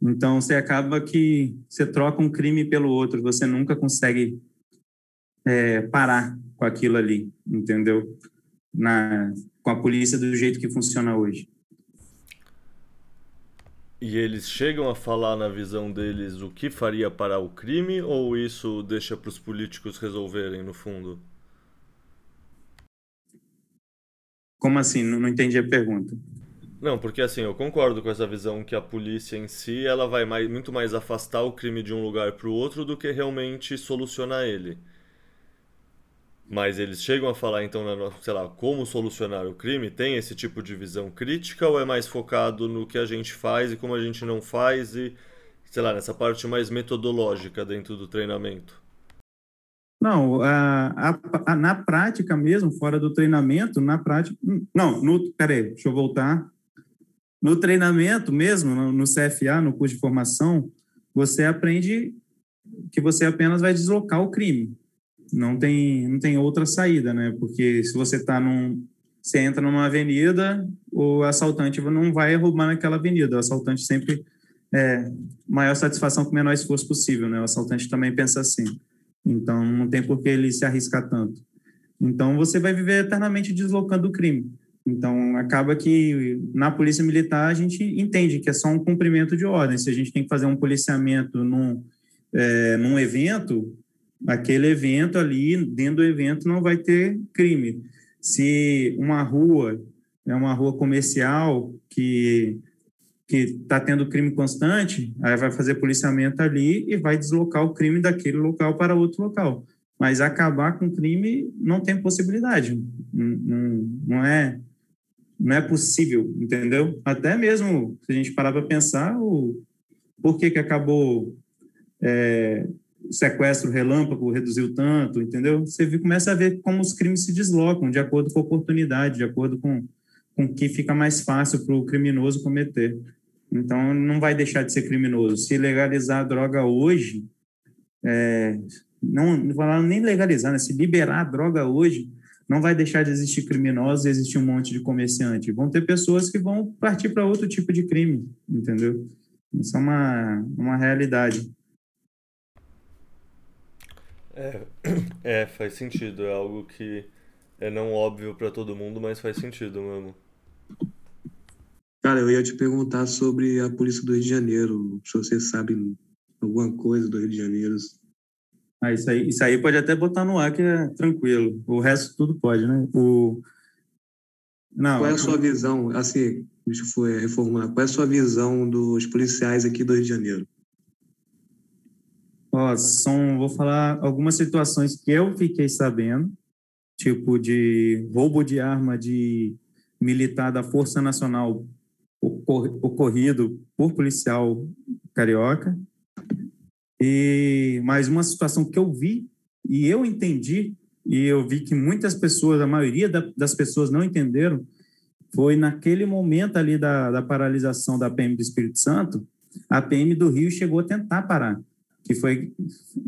Então, você acaba que você troca um crime pelo outro, você nunca consegue é, parar com aquilo ali, entendeu? Na, com a polícia do jeito que funciona hoje. E eles chegam a falar na visão deles o que faria parar o crime ou isso deixa para os políticos resolverem no fundo? Como assim? Não, não entendi a pergunta. Não, porque assim, eu concordo com essa visão que a polícia em si, ela vai mais, muito mais afastar o crime de um lugar para o outro do que realmente solucionar ele. Mas eles chegam a falar então, sei lá, como solucionar o crime? Tem esse tipo de visão crítica ou é mais focado no que a gente faz e como a gente não faz e, sei lá, nessa parte mais metodológica dentro do treinamento? Não, a, a, na prática mesmo, fora do treinamento, na prática. Não, no, peraí, deixa eu voltar. No treinamento mesmo, no, no CFA, no curso de formação, você aprende que você apenas vai deslocar o crime. Não tem, não tem outra saída, né? Porque se você está num, Você entra numa avenida, o assaltante não vai roubar naquela avenida. O assaltante sempre é maior satisfação com o menor esforço possível, né? O assaltante também pensa assim. Então, não tem por que ele se arriscar tanto. Então, você vai viver eternamente deslocando o crime. Então, acaba que na polícia militar a gente entende que é só um cumprimento de ordem. Se a gente tem que fazer um policiamento num, é, num evento, aquele evento ali, dentro do evento, não vai ter crime. Se uma rua é uma rua comercial que que está tendo crime constante, aí vai fazer policiamento ali e vai deslocar o crime daquele local para outro local. Mas acabar com o crime não tem possibilidade. Não, não, é não é possível, entendeu? Até mesmo se a gente parar para pensar o por que que acabou é, sequestro relâmpago reduziu tanto, entendeu? Você começa a ver como os crimes se deslocam de acordo com a oportunidade, de acordo com com que fica mais fácil para o criminoso cometer. Então, não vai deixar de ser criminoso. Se legalizar a droga hoje, é, não, não falar nem legalizar, né? se liberar a droga hoje, não vai deixar de existir criminosos e existir um monte de comerciante. Vão ter pessoas que vão partir para outro tipo de crime, entendeu? Isso é uma, uma realidade. É, é, faz sentido. É algo que é não óbvio para todo mundo, mas faz sentido mesmo. Cara, eu ia te perguntar sobre a polícia do Rio de Janeiro, se você sabe alguma coisa do Rio de Janeiro. Ah, isso aí, isso aí pode até botar no ar que é tranquilo. O resto tudo pode, né? O... Não, qual é a sua visão, assim, deixa eu reformular, qual é a sua visão dos policiais aqui do Rio de Janeiro? Ó, são, vou falar algumas situações que eu fiquei sabendo, tipo de roubo de arma de militar da Força Nacional ocorrido por policial carioca. E mais uma situação que eu vi e eu entendi e eu vi que muitas pessoas, a maioria das pessoas não entenderam, foi naquele momento ali da, da paralisação da PM do Espírito Santo, a PM do Rio chegou a tentar parar, que foi,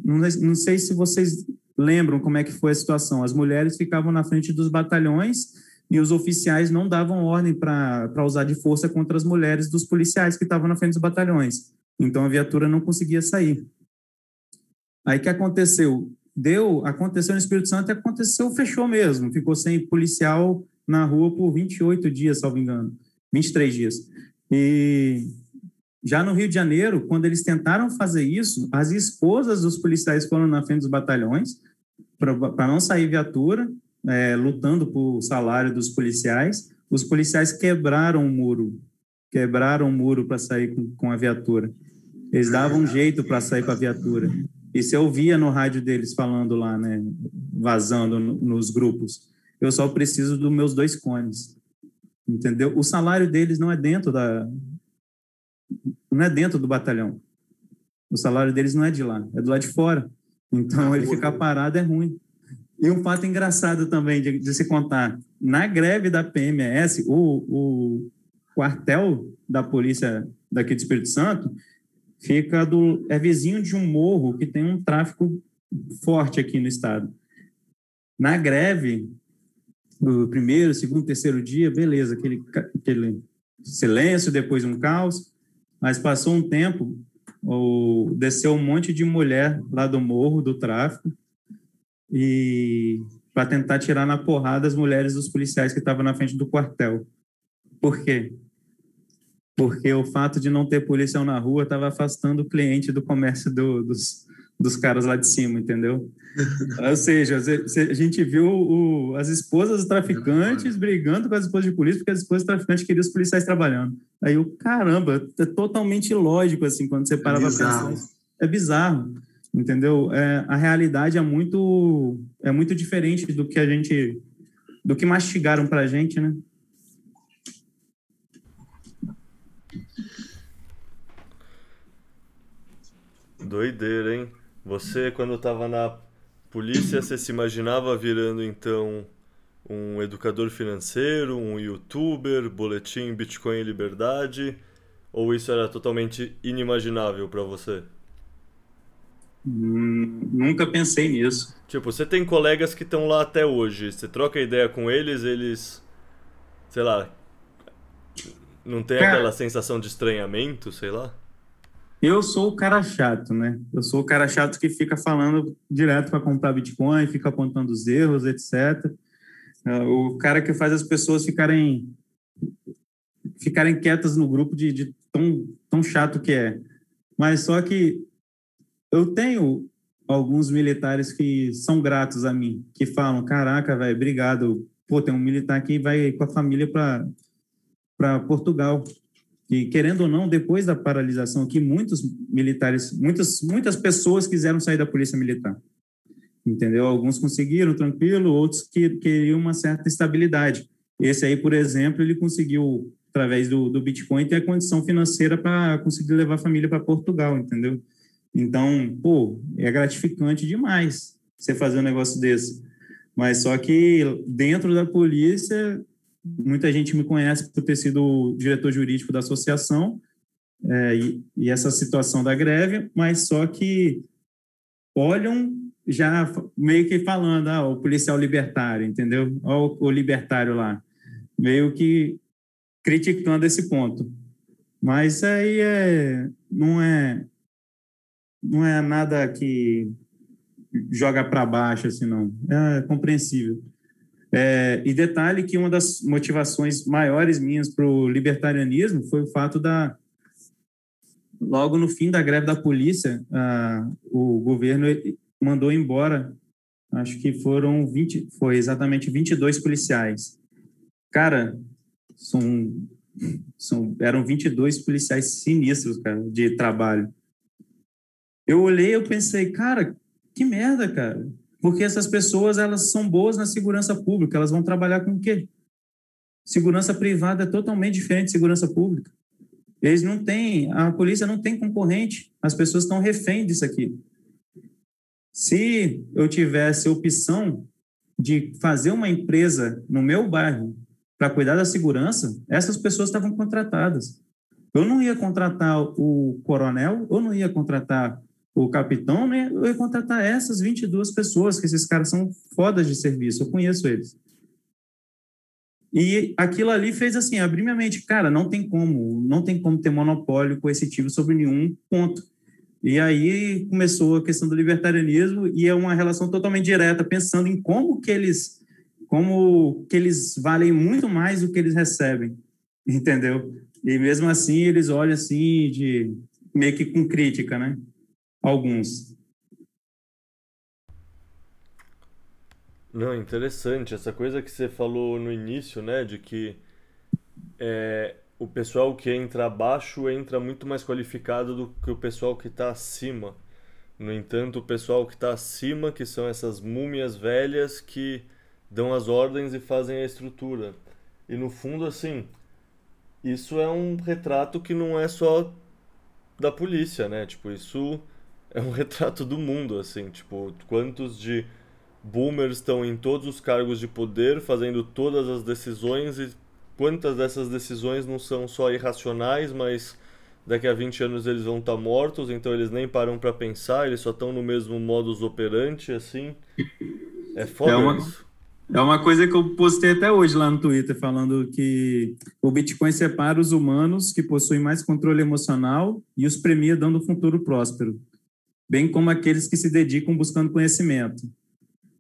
não, sei se vocês lembram como é que foi a situação, as mulheres ficavam na frente dos batalhões e os oficiais não davam ordem para usar de força contra as mulheres dos policiais que estavam na frente dos batalhões. Então a viatura não conseguia sair. Aí que aconteceu? Deu, aconteceu no Espírito Santo e aconteceu, fechou mesmo. Ficou sem policial na rua por 28 dias, salvo engano. 23 dias. E já no Rio de Janeiro, quando eles tentaram fazer isso, as esposas dos policiais foram na frente dos batalhões para não sair viatura é, lutando por salário dos policiais. Os policiais quebraram o muro, quebraram o muro para sair com, com a viatura. Eles davam um jeito para sair com a viatura. E se eu via no rádio deles falando lá, né, vazando no, nos grupos, eu só preciso dos meus dois cones. Entendeu? O salário deles não é dentro da não é dentro do batalhão. O salário deles não é de lá, é do lado de fora. Então ele ficar parado é ruim. E um fato engraçado também de, de se contar: na greve da PMS, o, o quartel da polícia daqui do Espírito Santo fica do é vizinho de um morro que tem um tráfico forte aqui no estado. Na greve, no primeiro, segundo, terceiro dia, beleza, aquele, aquele silêncio, depois um caos, mas passou um tempo, o, desceu um monte de mulher lá do morro do tráfico e para tentar tirar na porrada as mulheres dos policiais que estavam na frente do quartel. Por quê? Porque o fato de não ter policial na rua estava afastando o cliente do comércio do, dos, dos caras lá de cima, entendeu? Ou seja, a gente viu o, as esposas dos traficantes brigando com as esposas de polícia porque as esposas traficantes queriam os policiais trabalhando. Aí o caramba, é totalmente ilógico assim quando você para é para pensar. É bizarro entendeu? É, a realidade é muito é muito diferente do que a gente do que mastigaram para a gente, né? Doideira, hein? Você, quando estava na polícia, você se imaginava virando, então, um educador financeiro, um youtuber, boletim Bitcoin e Liberdade? Ou isso era totalmente inimaginável para você? Hum, nunca pensei nisso. Tipo, você tem colegas que estão lá até hoje. Você troca ideia com eles, eles sei lá, não tem cara, aquela sensação de estranhamento, sei lá? Eu sou o cara chato, né? Eu sou o cara chato que fica falando direto para comprar Bitcoin, fica apontando os erros, etc. É, o cara que faz as pessoas ficarem ficarem quietas no grupo de, de tão, tão chato que é. Mas só que eu tenho alguns militares que são gratos a mim, que falam: caraca, velho, obrigado. Pô, tem um militar que vai com a família para Portugal. E querendo ou não, depois da paralisação aqui, muitos militares, muitas, muitas pessoas quiseram sair da polícia militar. Entendeu? Alguns conseguiram, tranquilo, outros que queriam uma certa estabilidade. Esse aí, por exemplo, ele conseguiu, através do, do Bitcoin, ter a condição financeira para conseguir levar a família para Portugal, entendeu? Então, pô, é gratificante demais você fazer um negócio desse. Mas só que dentro da polícia, muita gente me conhece por ter sido diretor jurídico da associação é, e, e, essa situação da greve, mas só que olham já meio que falando, ah, o policial libertário, entendeu? Olha o, libertário lá, meio que criticando esse ponto. Mas aí é, não é não é nada que joga para baixo, assim, não. É compreensível. É, e detalhe que uma das motivações maiores minhas para o libertarianismo foi o fato da. Logo no fim da greve da polícia, o governo mandou embora, acho que foram 20, foi exatamente 22 policiais. Cara, são, são, eram 22 policiais sinistros, cara, de trabalho. Eu olhei, eu pensei, cara, que merda, cara. Porque essas pessoas, elas são boas na segurança pública, elas vão trabalhar com o quê? Segurança privada é totalmente diferente de segurança pública. Eles não têm, a polícia não tem concorrente, as pessoas estão refém disso aqui. Se eu tivesse opção de fazer uma empresa no meu bairro para cuidar da segurança, essas pessoas estavam contratadas. Eu não ia contratar o coronel, eu não ia contratar o capitão, né, eu ia contratar essas 22 pessoas, que esses caras são fodas de serviço, eu conheço eles. E aquilo ali fez assim, abrir minha mente, cara, não tem como, não tem como ter monopólio coercitivo sobre nenhum ponto. E aí começou a questão do libertarianismo e é uma relação totalmente direta, pensando em como que eles como que eles valem muito mais do que eles recebem, entendeu? E mesmo assim eles olham assim de meio que com crítica, né? Alguns. Não, interessante. Essa coisa que você falou no início, né, de que é, o pessoal que entra abaixo entra muito mais qualificado do que o pessoal que está acima. No entanto, o pessoal que está acima, que são essas múmias velhas que dão as ordens e fazem a estrutura. E no fundo, assim, isso é um retrato que não é só da polícia, né? Tipo, isso é um retrato do mundo, assim, tipo, quantos de boomers estão em todos os cargos de poder, fazendo todas as decisões e quantas dessas decisões não são só irracionais, mas daqui a 20 anos eles vão estar tá mortos, então eles nem param para pensar, eles só estão no mesmo modus operandi, assim. É foda é uma, isso. É uma coisa que eu postei até hoje lá no Twitter, falando que o Bitcoin separa os humanos que possuem mais controle emocional e os premia dando um futuro próspero bem como aqueles que se dedicam buscando conhecimento.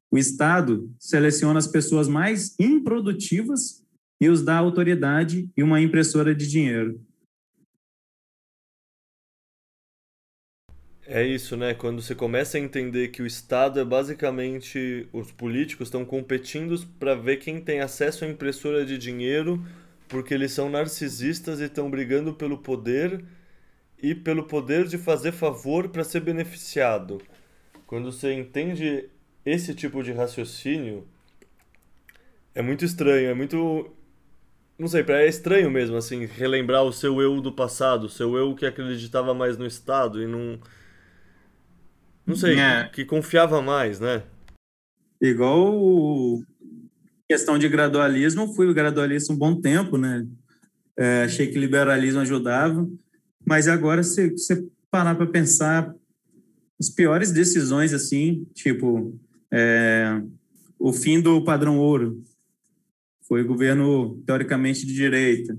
O Estado seleciona as pessoas mais improdutivas e os dá autoridade e uma impressora de dinheiro. É isso, né? Quando você começa a entender que o Estado é basicamente os políticos estão competindo para ver quem tem acesso à impressora de dinheiro, porque eles são narcisistas e estão brigando pelo poder e pelo poder de fazer favor para ser beneficiado. Quando você entende esse tipo de raciocínio, é muito estranho, é muito. Não sei, é estranho mesmo, assim, relembrar o seu eu do passado, o seu eu que acreditava mais no Estado e não. Não sei, é. que confiava mais, né? Igual questão de gradualismo, fui gradualista um bom tempo, né? É, achei que liberalismo ajudava. Mas agora, se você parar para pensar, as piores decisões, assim, tipo, é, o fim do padrão ouro, foi governo teoricamente de direita.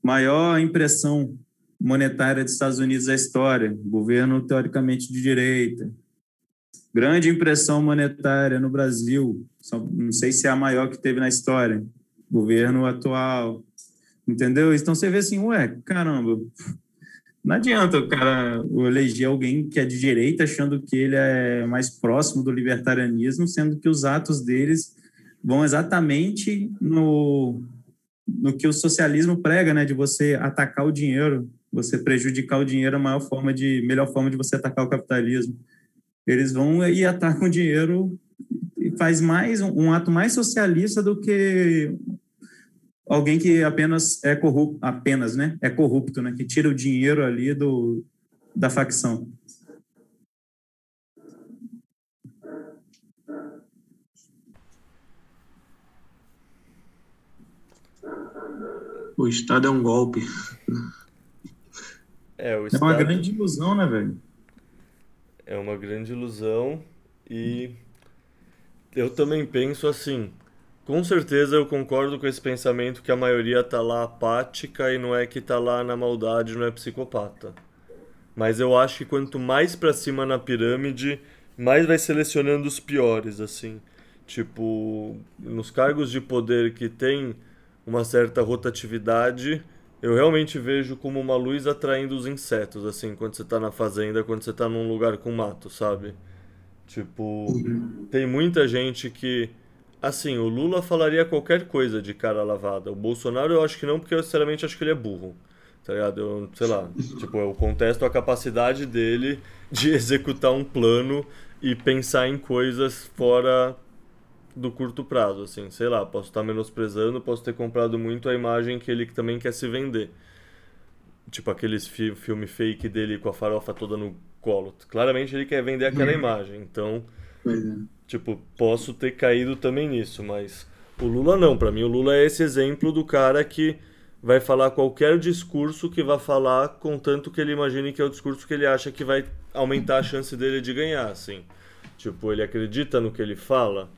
Maior impressão monetária dos Estados Unidos da história, governo teoricamente de direita. Grande impressão monetária no Brasil, não sei se é a maior que teve na história, governo atual, entendeu? Então você vê assim, ué, caramba, não adianta o cara eleger alguém que é de direita achando que ele é mais próximo do libertarianismo, sendo que os atos deles vão exatamente no, no que o socialismo prega, né, de você atacar o dinheiro, você prejudicar o dinheiro, a maior forma de melhor forma de você atacar o capitalismo. Eles vão e atacam o dinheiro e faz mais um, um ato mais socialista do que alguém que apenas é corrupto, apenas, né? É corrupto, né? Que tira o dinheiro ali do da facção. O Estado é um golpe. É, o Estado... é uma grande ilusão, né, velho? É uma grande ilusão e eu também penso assim. Com certeza eu concordo com esse pensamento que a maioria tá lá apática e não é que tá lá na maldade, não é psicopata. Mas eu acho que quanto mais para cima na pirâmide, mais vai selecionando os piores, assim. Tipo, nos cargos de poder que tem uma certa rotatividade, eu realmente vejo como uma luz atraindo os insetos, assim, quando você tá na fazenda, quando você tá num lugar com mato, sabe? Tipo, tem muita gente que. Assim, o Lula falaria qualquer coisa de cara lavada. O Bolsonaro eu acho que não, porque eu sinceramente acho que ele é burro. Tá ligado? Eu, sei lá. tipo, eu contesto a capacidade dele de executar um plano e pensar em coisas fora do curto prazo, assim, sei lá, posso estar menosprezando, posso ter comprado muito a imagem que ele também quer se vender. Tipo aqueles fi filme fake dele com a farofa toda no colo. Claramente ele quer vender aquela uhum. imagem. Então, é. Tipo, posso ter caído também nisso, mas o Lula não, para mim o Lula é esse exemplo do cara que vai falar qualquer discurso que vá falar, contanto que ele imagine que é o discurso que ele acha que vai aumentar a chance dele de ganhar, assim. Tipo, ele acredita no que ele fala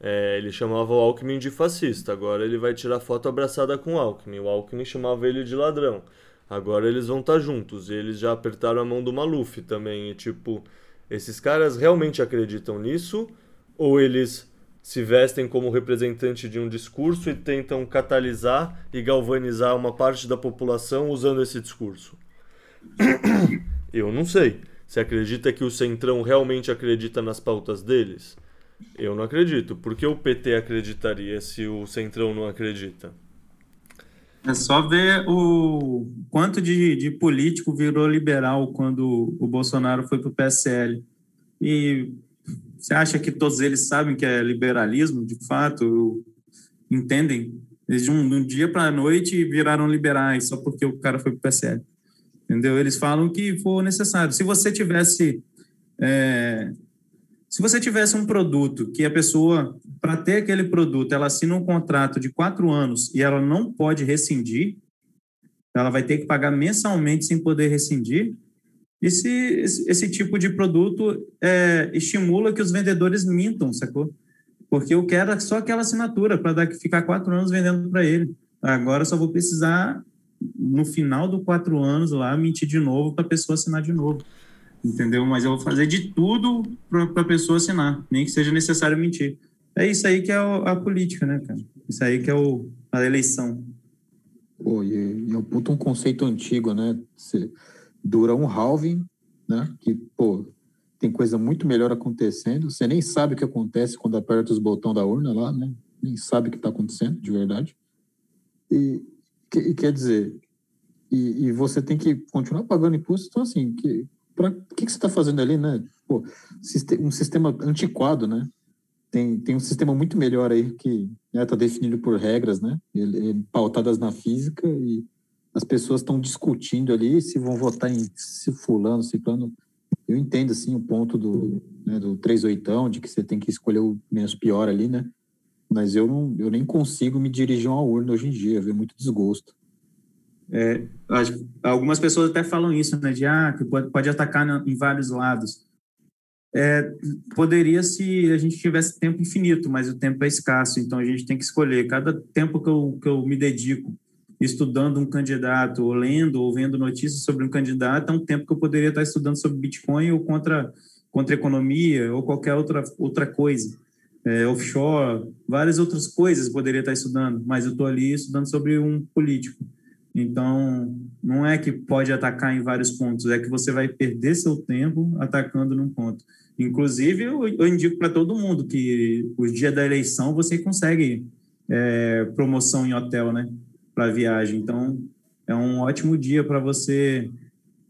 é, ele chamava o Alckmin de fascista, agora ele vai tirar foto abraçada com o Alckmin. O Alckmin chamava ele de ladrão. Agora eles vão estar tá juntos. E eles já apertaram a mão do Maluf também. E tipo, esses caras realmente acreditam nisso? Ou eles se vestem como representante de um discurso e tentam catalisar e galvanizar uma parte da população usando esse discurso? Eu não sei. Você acredita que o Centrão realmente acredita nas pautas deles? Eu não acredito. Por que o PT acreditaria se o Centrão não acredita? É só ver o quanto de, de político virou liberal quando o Bolsonaro foi para o PSL. E você acha que todos eles sabem que é liberalismo, de fato? Entendem? Eles de um, um dia para a noite viraram liberais só porque o cara foi para o PSL. Entendeu? Eles falam que for necessário. Se você tivesse é, se você tivesse um produto que a pessoa, para ter aquele produto, ela assina um contrato de quatro anos e ela não pode rescindir, ela vai ter que pagar mensalmente sem poder rescindir. Esse, esse, tipo de produto é, estimula que os vendedores mintam, sacou? Porque eu quero só aquela assinatura para ficar quatro anos vendendo para ele. Agora só vou precisar, no final dos quatro anos lá, mentir de novo para a pessoa assinar de novo entendeu? Mas eu vou fazer de tudo para a pessoa assinar, nem que seja necessário mentir. É isso aí que é a política, né, cara? Isso aí que é o, a eleição. Pô, e, e eu puto um conceito antigo, né? Você dura um halving, né? Que, pô, tem coisa muito melhor acontecendo. Você nem sabe o que acontece quando aperta os botões da urna lá, né? Nem sabe o que está acontecendo, de verdade. E, que, quer dizer, e, e, você tem que continuar pagando imposto. Então, assim, que, para o que, que, você está fazendo ali, né? Pô, um sistema antiquado, né? Tem, tem um sistema muito melhor aí que está né, tá definido por regras, né? Ele, pautadas na física e as pessoas estão discutindo ali se vão votar em se fulano, ciclano. Eu entendo, assim, o ponto do, né, do 38, de que você tem que escolher o menos pior ali, né? Mas eu, não, eu nem consigo me dirigir a uma urna hoje em dia, vê muito desgosto. É, algumas pessoas até falam isso, né? De ah, que pode, pode atacar em vários lados. é, poderia se a gente tivesse tempo infinito, mas o tempo é escasso, então a gente tem que escolher. Cada tempo que eu, que eu me dedico estudando um candidato, ou lendo, ou vendo notícias sobre um candidato, é um tempo que eu poderia estar estudando sobre Bitcoin ou contra, contra economia, ou qualquer outra, outra coisa. É, offshore, várias outras coisas poderia estar estudando, mas eu estou ali estudando sobre um político. Então, não é que pode atacar em vários pontos, é que você vai perder seu tempo atacando num ponto. Inclusive, eu, eu indico para todo mundo que o dia da eleição você consegue é, promoção em hotel, né? Para viagem. Então, é um ótimo dia para você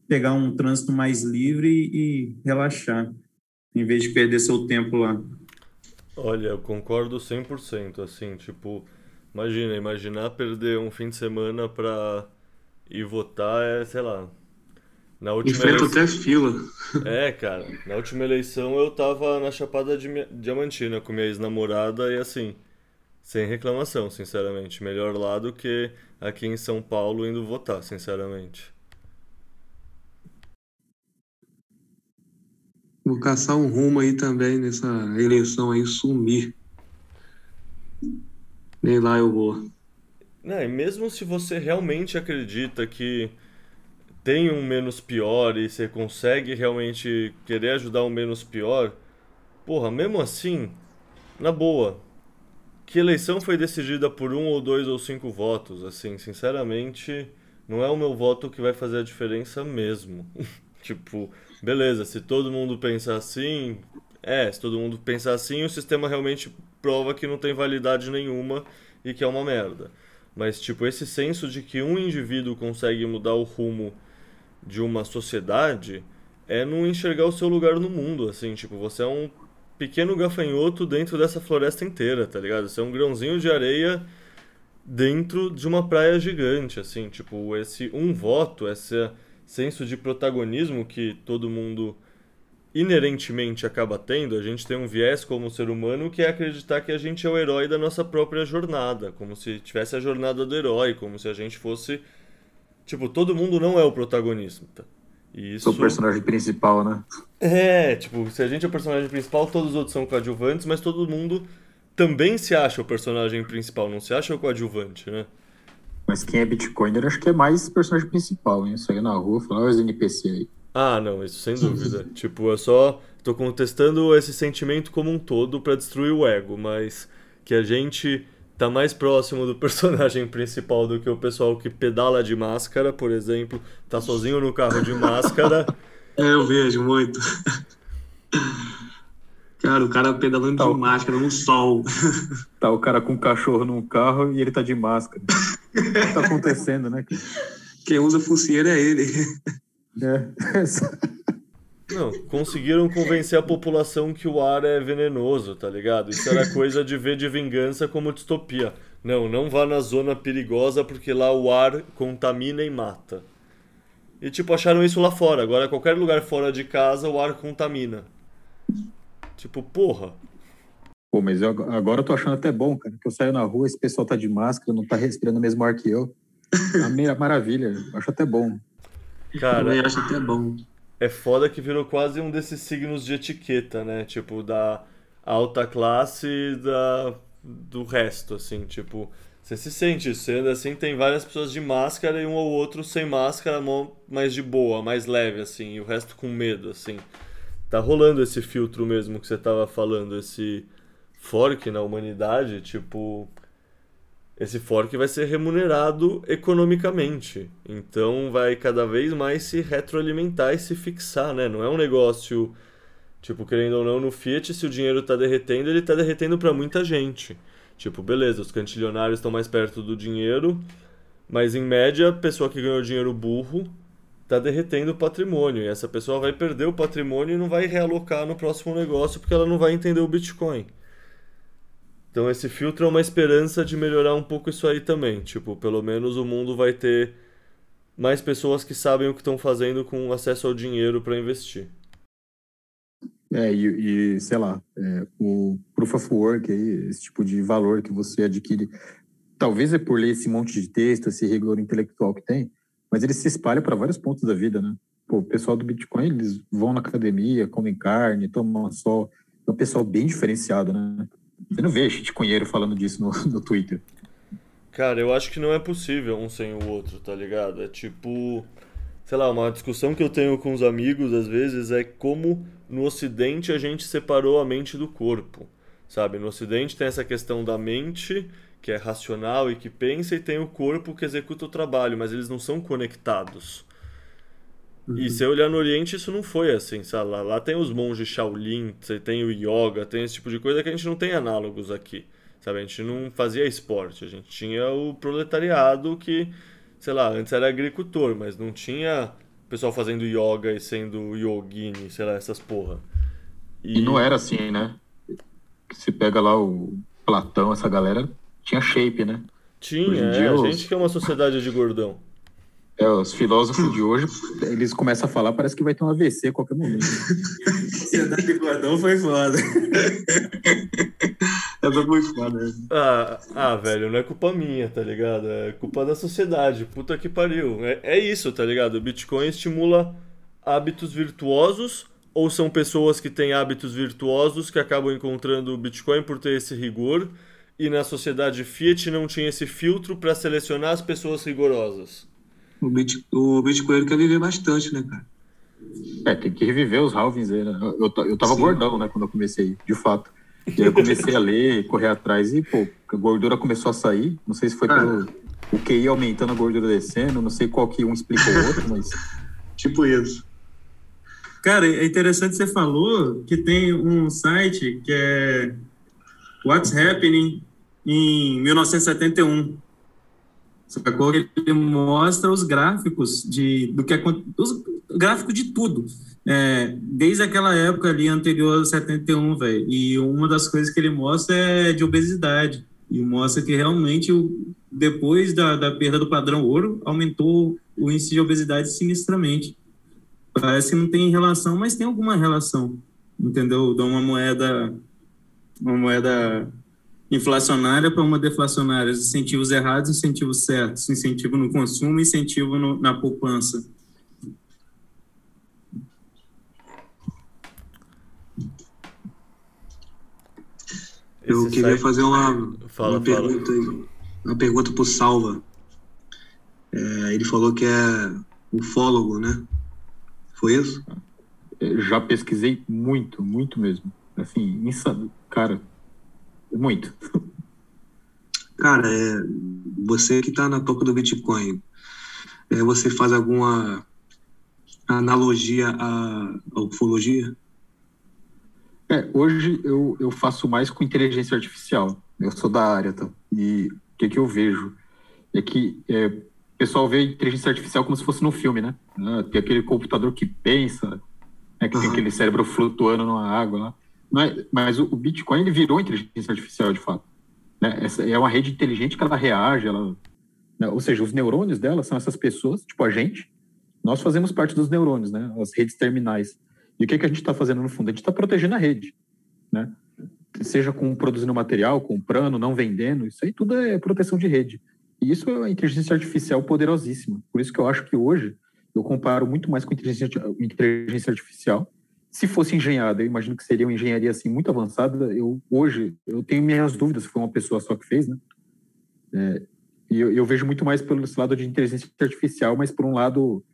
pegar um trânsito mais livre e relaxar, em vez de perder seu tempo lá. Olha, eu concordo 100%, assim, tipo, imagina, imaginar perder um fim de semana para ir votar é, sei lá, na última Enfrenta eleição... até fila. É, cara. Na última eleição eu tava na Chapada de Diamantina com minha ex-namorada e assim, sem reclamação, sinceramente. Melhor lá do que aqui em São Paulo indo votar, sinceramente. Vou caçar um rumo aí também nessa eleição aí, sumir. Nem lá eu vou. E mesmo se você realmente acredita que tem um menos pior e você consegue realmente querer ajudar um menos pior, porra, mesmo assim, na boa, que eleição foi decidida por um ou dois ou cinco votos, assim, sinceramente, não é o meu voto que vai fazer a diferença mesmo. tipo, beleza, se todo mundo pensar assim, é, se todo mundo pensar assim, o sistema realmente prova que não tem validade nenhuma e que é uma merda. Mas, tipo, esse senso de que um indivíduo consegue mudar o rumo de uma sociedade é não enxergar o seu lugar no mundo, assim, tipo, você é um pequeno gafanhoto dentro dessa floresta inteira, tá ligado? Você é um grãozinho de areia dentro de uma praia gigante, assim, tipo, esse um voto, esse senso de protagonismo que todo mundo inerentemente acaba tendo, a gente tem um viés como ser humano que é acreditar que a gente é o herói da nossa própria jornada, como se tivesse a jornada do herói, como se a gente fosse Tipo, todo mundo não é o protagonista. Isso... Sou o personagem principal, né? É, tipo, se a gente é o personagem principal, todos os outros são coadjuvantes, mas todo mundo também se acha o personagem principal, não se acha o coadjuvante, né? Mas quem é Bitcoiner acho que é mais personagem principal, hein? Sair na rua, falar os NPC aí. Ah, não, isso sem dúvida. tipo, eu só tô contestando esse sentimento como um todo para destruir o ego, mas que a gente tá mais próximo do personagem principal do que o pessoal que pedala de máscara, por exemplo, tá sozinho no carro de máscara. É, eu vejo muito. Cara, o cara pedalando tá de máscara no sol. Tá o cara com um cachorro num carro e ele tá de máscara. o que tá acontecendo, né? Quem usa focinheira é ele. É. Não, conseguiram convencer a população que o ar é venenoso, tá ligado? Isso era coisa de ver de vingança como distopia. Não, não vá na zona perigosa porque lá o ar contamina e mata. E tipo, acharam isso lá fora. Agora, qualquer lugar fora de casa, o ar contamina. Tipo, porra. Pô, mas eu, agora eu tô achando até bom, cara. Que eu saio na rua, esse pessoal tá de máscara, não tá respirando o mesmo ar que eu. A maravilha, acho até bom. Cara, eu acho até bom é foda que virou quase um desses signos de etiqueta, né? Tipo, da alta classe e da, do resto, assim, tipo... Você se sente anda assim, tem várias pessoas de máscara e um ou outro sem máscara, mais de boa, mais leve, assim, e o resto com medo, assim. Tá rolando esse filtro mesmo que você tava falando, esse fork na humanidade, tipo esse fork vai ser remunerado economicamente. Então vai cada vez mais se retroalimentar e se fixar, né? Não é um negócio, tipo, querendo ou não, no Fiat, se o dinheiro está derretendo, ele está derretendo para muita gente. Tipo, beleza, os cantilionários estão mais perto do dinheiro, mas em média, a pessoa que ganhou dinheiro burro está derretendo o patrimônio. E essa pessoa vai perder o patrimônio e não vai realocar no próximo negócio porque ela não vai entender o Bitcoin. Então esse filtro é uma esperança de melhorar um pouco isso aí também. Tipo, pelo menos o mundo vai ter mais pessoas que sabem o que estão fazendo com acesso ao dinheiro para investir. É, e, e sei lá, é, o Proof of Work, aí, esse tipo de valor que você adquire, talvez é por ler esse monte de texto, esse rigor intelectual que tem, mas ele se espalha para vários pontos da vida, né? Pô, o pessoal do Bitcoin, eles vão na academia, comem carne, tomam sol. É um pessoal bem diferenciado, né? Você não vê shitcoinheiro falando disso no, no Twitter. Cara, eu acho que não é possível um sem o outro, tá ligado? É tipo, sei lá, uma discussão que eu tenho com os amigos às vezes é como no Ocidente a gente separou a mente do corpo, sabe? No Ocidente tem essa questão da mente que é racional e que pensa, e tem o corpo que executa o trabalho, mas eles não são conectados. Uhum. E se eu olhar no Oriente, isso não foi assim, sabe? Lá, lá tem os monges Shaolin, você tem o yoga, tem esse tipo de coisa que a gente não tem análogos aqui. Sabe? A gente não fazia esporte, a gente tinha o proletariado que, sei lá, antes era agricultor, mas não tinha pessoal fazendo yoga e sendo yogini, sei lá, essas porra. E, e não era assim, né? Você pega lá o Platão, essa galera, tinha shape, né? Tinha, é, a gente que é uma sociedade de gordão. É, os filósofos de hoje, eles começam a falar, parece que vai ter um AVC a qualquer momento. Sociedade de gordão foi foda. Essa foi foda. Ah, ah, velho, não é culpa minha, tá ligado? É culpa da sociedade. Puta que pariu. É, é isso, tá ligado? O Bitcoin estimula hábitos virtuosos ou são pessoas que têm hábitos virtuosos que acabam encontrando o Bitcoin por ter esse rigor e na sociedade Fiat não tinha esse filtro para selecionar as pessoas rigorosas. O, Bit, o Bitcoin quer viver bastante, né, cara? É, tem que reviver os halvings aí, né? Eu, eu tava Sim. gordão, né, quando eu comecei, de fato. E aí eu comecei a ler, correr atrás e, pô, a gordura começou a sair. Não sei se foi pelo o QI aumentando, a gordura descendo, não sei qual que um explica o outro, mas. tipo isso. Cara, é interessante você falou que tem um site que é What's Happening em 1971. Sacou? Ele mostra os gráficos de do que os gráficos de tudo. É, desde aquela época ali anterior a 71, velho. E uma das coisas que ele mostra é de obesidade. E mostra que realmente, depois da, da perda do padrão ouro, aumentou o índice de obesidade sinistramente. Parece que não tem relação, mas tem alguma relação, entendeu? De uma moeda uma moeda inflacionária para uma deflacionária, incentivos errados, incentivos certos, incentivo no consumo, incentivo no, na poupança. Eu Esse queria site... fazer uma, fala, uma fala. pergunta, uma pergunta para o Salva. É, ele falou que é ufólogo, né? Foi isso? Eu já pesquisei muito, muito mesmo. Assim, insano. Cara, muito. Cara, é, você que está na toca do Bitcoin, é, você faz alguma analogia à, à ufologia? É, hoje eu, eu faço mais com inteligência artificial. Eu sou da área, tá? E o que, que eu vejo? É que é, o pessoal vê inteligência artificial como se fosse no filme, né? Ah, tem aquele computador que pensa, né? que uhum. tem aquele cérebro flutuando na água lá. Mas, mas o, Bitcoin ele virou inteligência artificial de fato. Né? Essa é uma rede inteligente que ela reage, ela, né? ou seja, os neurônios dela são essas pessoas, tipo a gente. Nós fazemos parte dos neurônios, né? As redes terminais. E o que, que a gente está fazendo no fundo? A gente está protegendo a rede, né? Seja com produzindo material, comprando, não vendendo, isso aí tudo é proteção de rede. E isso é uma inteligência artificial poderosíssima. Por isso que eu acho que hoje eu comparo muito mais com inteligência, inteligência artificial se fosse engenhada, eu imagino que seria uma engenharia assim muito avançada. Eu hoje eu tenho minhas dúvidas se foi uma pessoa só que fez, né? É, e eu, eu, vejo muito mais pelo lado de inteligência artificial, mas por um lado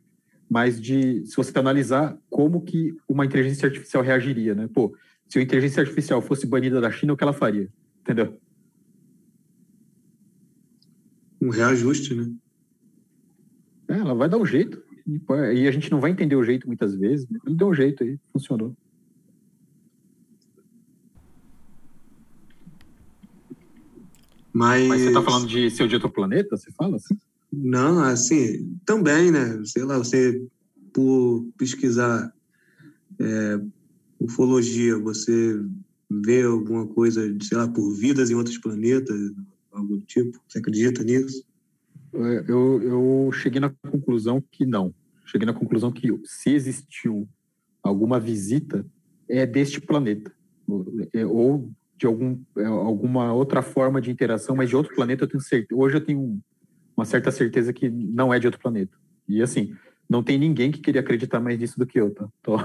mais de se você analisar como que uma inteligência artificial reagiria, né? Pô, se a inteligência artificial fosse banida da China, o que ela faria? Entendeu? Um reajuste, né? É, ela vai dar um jeito. E a gente não vai entender o jeito muitas vezes. Ele deu um jeito aí, funcionou. Mas... Mas você está falando de ser de outro planeta? Você fala assim? Não, assim, também, né? Sei lá, você, por pesquisar é, ufologia, você vê alguma coisa, sei lá, por vidas em outros planetas, algo do tipo? Você acredita nisso? É, eu, eu cheguei na conclusão que não. Cheguei na conclusão que se existiu alguma visita, é deste planeta. É, ou de algum, é, alguma outra forma de interação, mas de outro planeta eu tenho certeza. Hoje eu tenho uma certa certeza que não é de outro planeta. E assim, não tem ninguém que queria acreditar mais nisso do que eu, tá? Tô,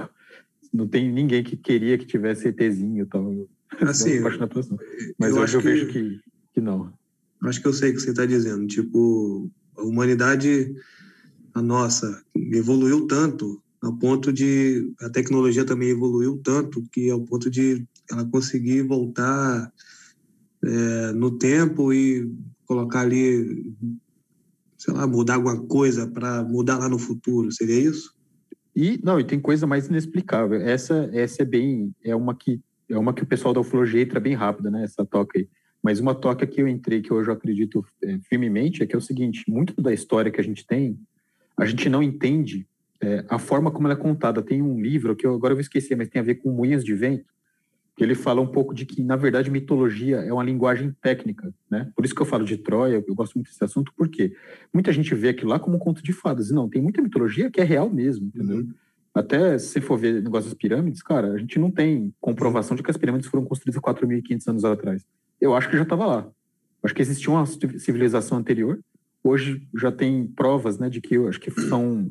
não tem ninguém que queria que tivesse ETzinho tal. Assim, Mas eu hoje eu que, vejo que, que não. Acho que eu sei o que você está dizendo. Tipo, a humanidade, a nossa, evoluiu tanto ao ponto de a tecnologia também evoluiu tanto que ao ponto de ela conseguir voltar é, no tempo e colocar ali, sei lá, mudar alguma coisa para mudar lá no futuro, seria isso? E não, e tem coisa mais inexplicável. Essa, essa é bem, é uma que é uma que o pessoal da ufologia entra bem rápida, né? Essa toca aí. Mas uma toca que eu entrei, que hoje eu acredito é, firmemente, é que é o seguinte: muito da história que a gente tem, a gente não entende é, a forma como ela é contada. Tem um livro que eu agora eu vou esquecer, mas tem a ver com moinhos de vento, que ele fala um pouco de que, na verdade, mitologia é uma linguagem técnica, né? Por isso que eu falo de Troia, eu gosto muito desse assunto, porque muita gente vê aquilo lá como um conto de fadas. E não, tem muita mitologia que é real mesmo, entendeu? Uhum. Até se for ver negócio das pirâmides, cara, a gente não tem comprovação de que as pirâmides foram construídas 4.500 anos atrás. Eu acho que já estava lá. Acho que existia uma civilização anterior. Hoje já tem provas, né, de que eu acho que são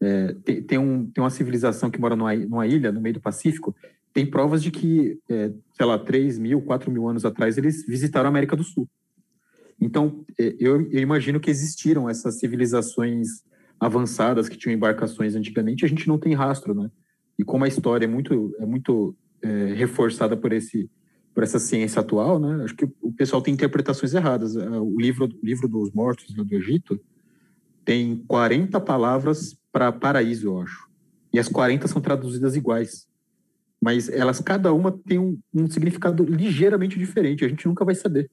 é, tem, tem, um, tem uma civilização que mora numa, numa ilha no meio do Pacífico tem provas de que, é, sei lá, 3 mil, 4 mil anos atrás, eles visitaram a América do Sul. Então, é, eu, eu, imagino que existiram essas civilizações avançadas que tinham embarcações antigamente, a gente não tem rastro, né? E como a história é muito, é muito é, reforçada por, esse, por essa ciência atual, né? Acho que o pessoal tem interpretações erradas. É, o livro, o livro dos mortos do Egito tem 40 palavras para paraíso, eu acho. E as 40 são traduzidas iguais mas elas cada uma tem um, um significado ligeiramente diferente. A gente nunca vai saber,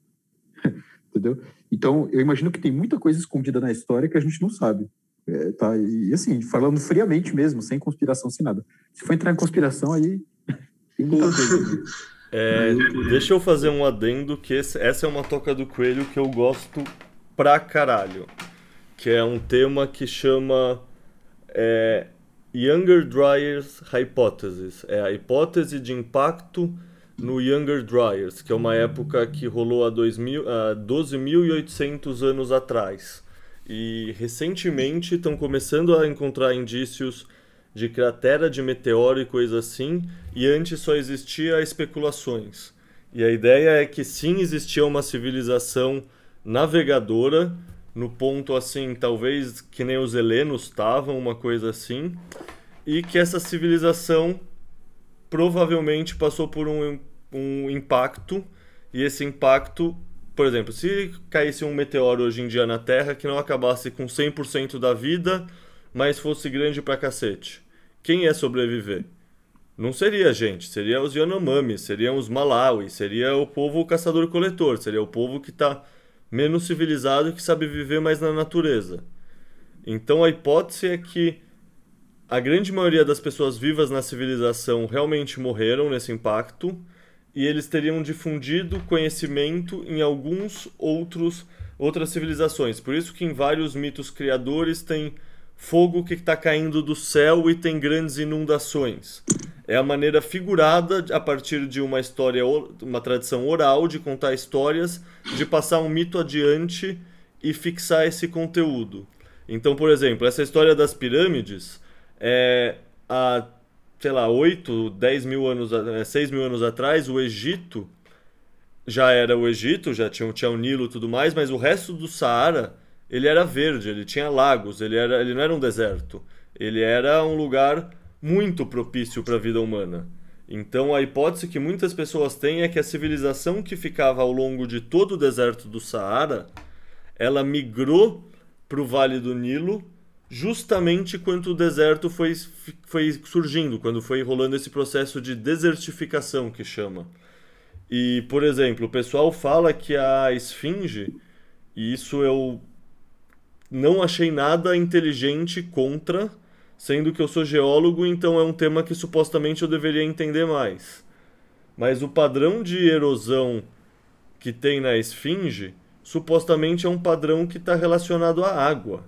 entendeu? Então eu imagino que tem muita coisa escondida na história que a gente não sabe. É, tá? E assim, falando friamente mesmo, sem conspiração, sem nada. Se for entrar em conspiração, aí tem muita coisa. É, deixa eu fazer um adendo que esse, essa é uma toca do coelho que eu gosto pra caralho. Que é um tema que chama é, Younger Dryers Hypothesis. É a hipótese de impacto no Younger Dryers, que é uma época que rolou há, 12.800 anos atrás. E recentemente estão começando a encontrar indícios de cratera de meteoro e coisa assim, e antes só existia especulações. E a ideia é que sim existia uma civilização navegadora no ponto assim, talvez que nem os helenos estavam, uma coisa assim, e que essa civilização provavelmente passou por um, um impacto, e esse impacto, por exemplo, se caísse um meteoro hoje em dia na Terra que não acabasse com 100% da vida, mas fosse grande pra cacete, quem ia sobreviver? Não seria a gente, seria os Yanomami, seriam os Malawi, seria o povo caçador-coletor, seria o povo que está menos civilizado e que sabe viver mais na natureza. Então a hipótese é que a grande maioria das pessoas vivas na civilização realmente morreram nesse impacto e eles teriam difundido conhecimento em alguns outros outras civilizações. Por isso que em vários mitos criadores tem fogo que está caindo do céu e tem grandes inundações. É a maneira figurada, a partir de uma história, uma tradição oral de contar histórias, de passar um mito adiante e fixar esse conteúdo. Então, por exemplo, essa história das pirâmides, é, há, sei lá, 8, 10 mil anos, 6 é, mil anos atrás, o Egito já era o Egito, já tinha, tinha o Nilo e tudo mais, mas o resto do Saara ele era verde, ele tinha lagos, ele, era, ele não era um deserto. Ele era um lugar muito propício para a vida humana. Então a hipótese que muitas pessoas têm é que a civilização que ficava ao longo de todo o deserto do Saara, ela migrou para o Vale do Nilo justamente quando o deserto foi, foi surgindo, quando foi rolando esse processo de desertificação que chama. E, por exemplo, o pessoal fala que a esfinge, e isso eu não achei nada inteligente contra, sendo que eu sou geólogo, então é um tema que supostamente eu deveria entender mais. Mas o padrão de erosão que tem na esfinge, supostamente é um padrão que está relacionado à água.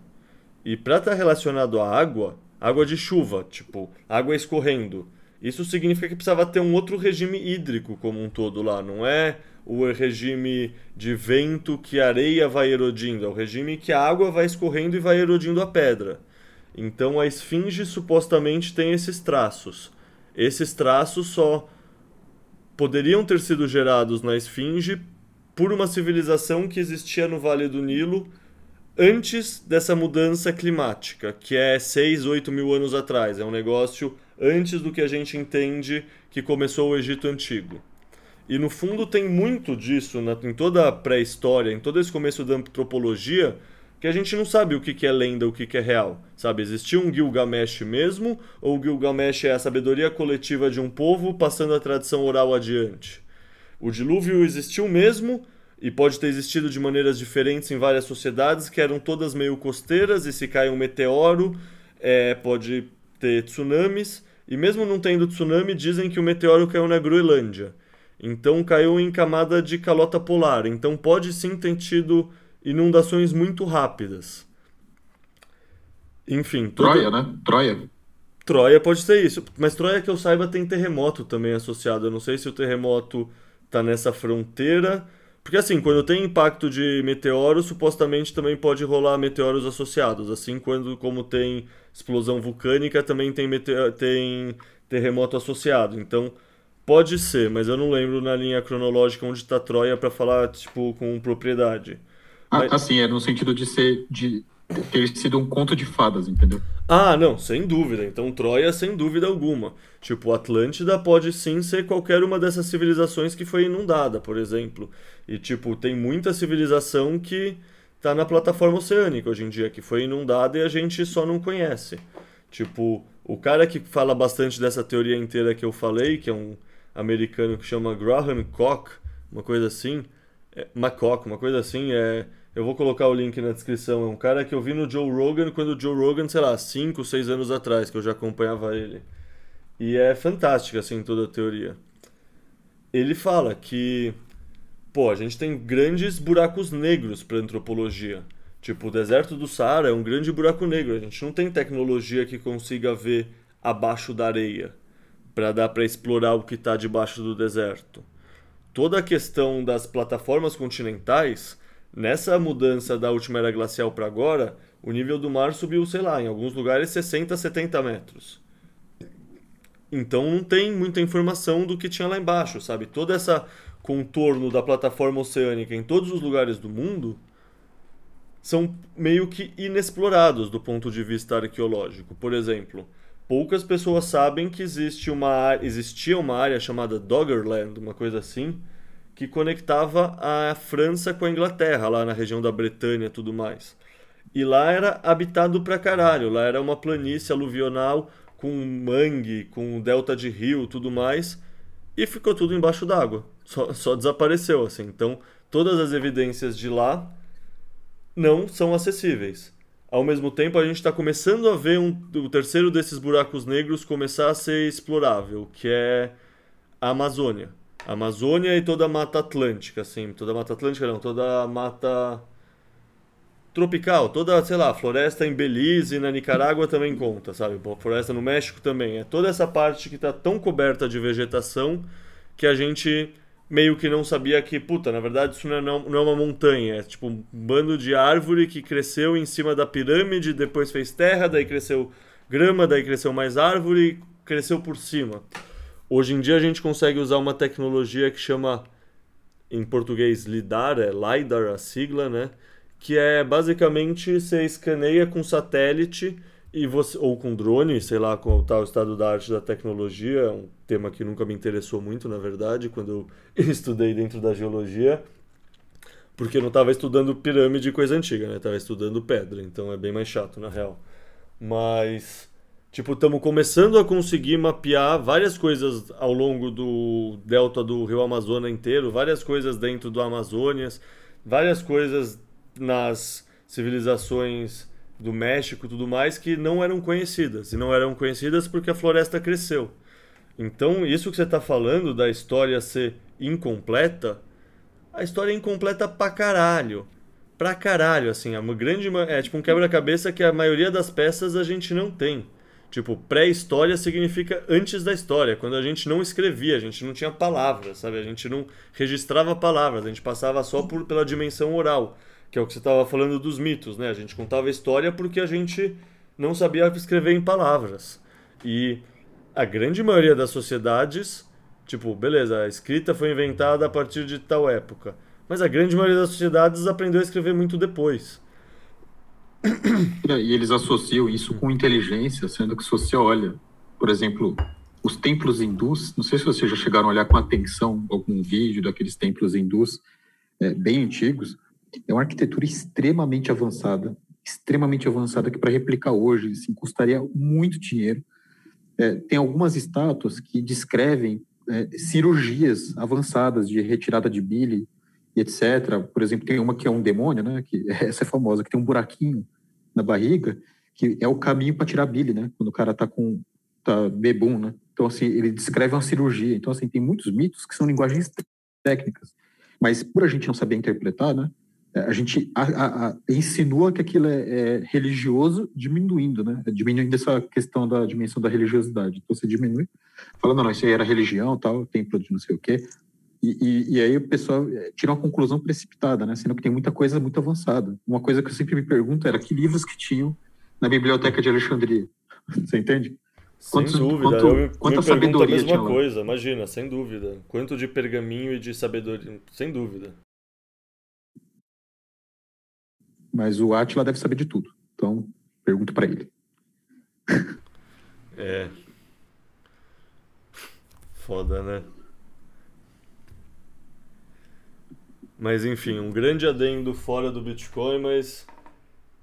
E para estar tá relacionado à água, água de chuva, tipo, água escorrendo, isso significa que precisava ter um outro regime hídrico como um todo lá, não é o regime de vento que a areia vai erodindo, é o regime que a água vai escorrendo e vai erodindo a pedra. Então a esfinge supostamente tem esses traços. Esses traços só poderiam ter sido gerados na esfinge por uma civilização que existia no Vale do Nilo antes dessa mudança climática, que é 6, 8 mil anos atrás. É um negócio antes do que a gente entende que começou o Egito Antigo. E no fundo tem muito disso na, em toda a pré-história, em todo esse começo da antropologia, que a gente não sabe o que, que é lenda, o que, que é real. Sabe, existiu um Gilgamesh mesmo, ou o Gilgamesh é a sabedoria coletiva de um povo passando a tradição oral adiante? O dilúvio existiu mesmo, e pode ter existido de maneiras diferentes em várias sociedades, que eram todas meio costeiras, e se cai um meteoro, é, pode ter tsunamis, e mesmo não tendo tsunami, dizem que o meteoro caiu na Groenlândia. Então caiu em camada de calota polar, então pode sim ter tido inundações muito rápidas. Enfim. Troia, né? Troia. Troia pode ser isso. Mas Troia, que eu saiba, tem terremoto também associado. Eu não sei se o terremoto tá nessa fronteira. Porque assim, quando tem impacto de meteoro, supostamente também pode rolar meteoros associados. Assim, quando como tem explosão vulcânica, também tem, tem terremoto associado. Então, pode ser, mas eu não lembro na linha cronológica onde está Troia para falar tipo com propriedade. Ah, Mas... Assim, é no sentido de ser de ter sido um conto de fadas, entendeu? Ah, não, sem dúvida. Então Troia, sem dúvida alguma. Tipo, Atlântida pode sim ser qualquer uma dessas civilizações que foi inundada, por exemplo. E tipo, tem muita civilização que tá na plataforma oceânica hoje em dia, que foi inundada e a gente só não conhece. Tipo, o cara que fala bastante dessa teoria inteira que eu falei, que é um americano que chama Graham Koch, uma coisa assim, é, uma coisa assim, é eu vou colocar o link na descrição. É um cara que eu vi no Joe Rogan quando o Joe Rogan, sei lá, 5, 6 anos atrás, que eu já acompanhava ele. E é fantástica, assim, toda a teoria. Ele fala que, pô, a gente tem grandes buracos negros para antropologia. Tipo, o deserto do Saara é um grande buraco negro. A gente não tem tecnologia que consiga ver abaixo da areia para dar para explorar o que está debaixo do deserto. Toda a questão das plataformas continentais Nessa mudança da última era glacial para agora, o nível do mar subiu, sei lá, em alguns lugares 60, 70 metros. Então não tem muita informação do que tinha lá embaixo, sabe? Todo esse contorno da plataforma oceânica em todos os lugares do mundo são meio que inexplorados do ponto de vista arqueológico. Por exemplo, poucas pessoas sabem que existe uma, existia uma área chamada Doggerland, uma coisa assim, que conectava a França com a Inglaterra, lá na região da Bretanha e tudo mais. E lá era habitado pra caralho, lá era uma planície aluvional com mangue, com delta de rio tudo mais, e ficou tudo embaixo d'água. Só, só desapareceu, assim. Então, todas as evidências de lá não são acessíveis. Ao mesmo tempo, a gente está começando a ver um, o terceiro desses buracos negros começar a ser explorável, que é a Amazônia. Amazônia e toda a Mata Atlântica, assim. Toda a Mata Atlântica não, toda a Mata tropical, toda, sei lá, floresta em Belize, na Nicarágua também conta, sabe? Floresta no México também. É toda essa parte que está tão coberta de vegetação que a gente meio que não sabia que, puta, na verdade isso não é, não é uma montanha, é tipo um bando de árvore que cresceu em cima da pirâmide, depois fez terra, daí cresceu grama, daí cresceu mais árvore, cresceu por cima. Hoje em dia a gente consegue usar uma tecnologia que chama, em português, LIDAR, é LIDAR a sigla, né? Que é basicamente você escaneia com satélite e você, ou com drone, sei lá está o estado da arte da tecnologia, um tema que nunca me interessou muito, na verdade, quando eu estudei dentro da geologia, porque não estava estudando pirâmide e coisa antiga, né? Estava estudando pedra, então é bem mais chato, na real. Mas Tipo, estamos começando a conseguir mapear várias coisas ao longo do delta do Rio Amazonas inteiro, várias coisas dentro do Amazônias, várias coisas nas civilizações do México e tudo mais que não eram conhecidas. E não eram conhecidas porque a floresta cresceu. Então, isso que você está falando da história ser incompleta, a história é incompleta pra caralho. Pra caralho, assim. É, uma grande, é tipo um quebra-cabeça que a maioria das peças a gente não tem. Tipo, pré-história significa antes da história, quando a gente não escrevia, a gente não tinha palavras, sabe? A gente não registrava palavras, a gente passava só por, pela dimensão oral, que é o que você estava falando dos mitos, né? A gente contava a história porque a gente não sabia escrever em palavras. E a grande maioria das sociedades, tipo, beleza, a escrita foi inventada a partir de tal época, mas a grande maioria das sociedades aprendeu a escrever muito depois. E eles associam isso com inteligência, sendo que se você olha, por exemplo, os templos hindus, não sei se vocês já chegaram a olhar com atenção algum vídeo daqueles templos hindus é, bem antigos, é uma arquitetura extremamente avançada, extremamente avançada que para replicar hoje assim, custaria muito dinheiro. É, tem algumas estátuas que descrevem é, cirurgias avançadas de retirada de bile, etc. Por exemplo, tem uma que é um demônio, né? Que essa é famosa, que tem um buraquinho na barriga, que é o caminho para tirar bile, né? Quando o cara tá com tá bebum, né? Então assim, ele descreve uma cirurgia. Então assim, tem muitos mitos que são linguagens técnicas, mas por a gente não saber interpretar, né? É, a gente a, a, a, insinua que aquilo é, é, religioso, diminuindo, né? Diminuindo essa questão da dimensão da religiosidade. Então você diminui, falando, não, isso aí era religião, tal, templo de não sei o quê. E, e, e, aí o pessoal é, tira uma conclusão precipitada, né? Sendo que tem muita coisa muito avançada. Uma coisa que eu sempre me pergunto era que livros que tinham na biblioteca de Alexandria. Você entende? Sem Quantos, dúvida, quanto, eu quanta me sabedoria a mesma coisa, imagina, sem dúvida. Quanto de pergaminho e de sabedoria, sem dúvida. Mas o Atila deve saber de tudo. Então, pergunta para ele. É. Foda, né? Mas enfim, um grande adendo fora do Bitcoin, mas.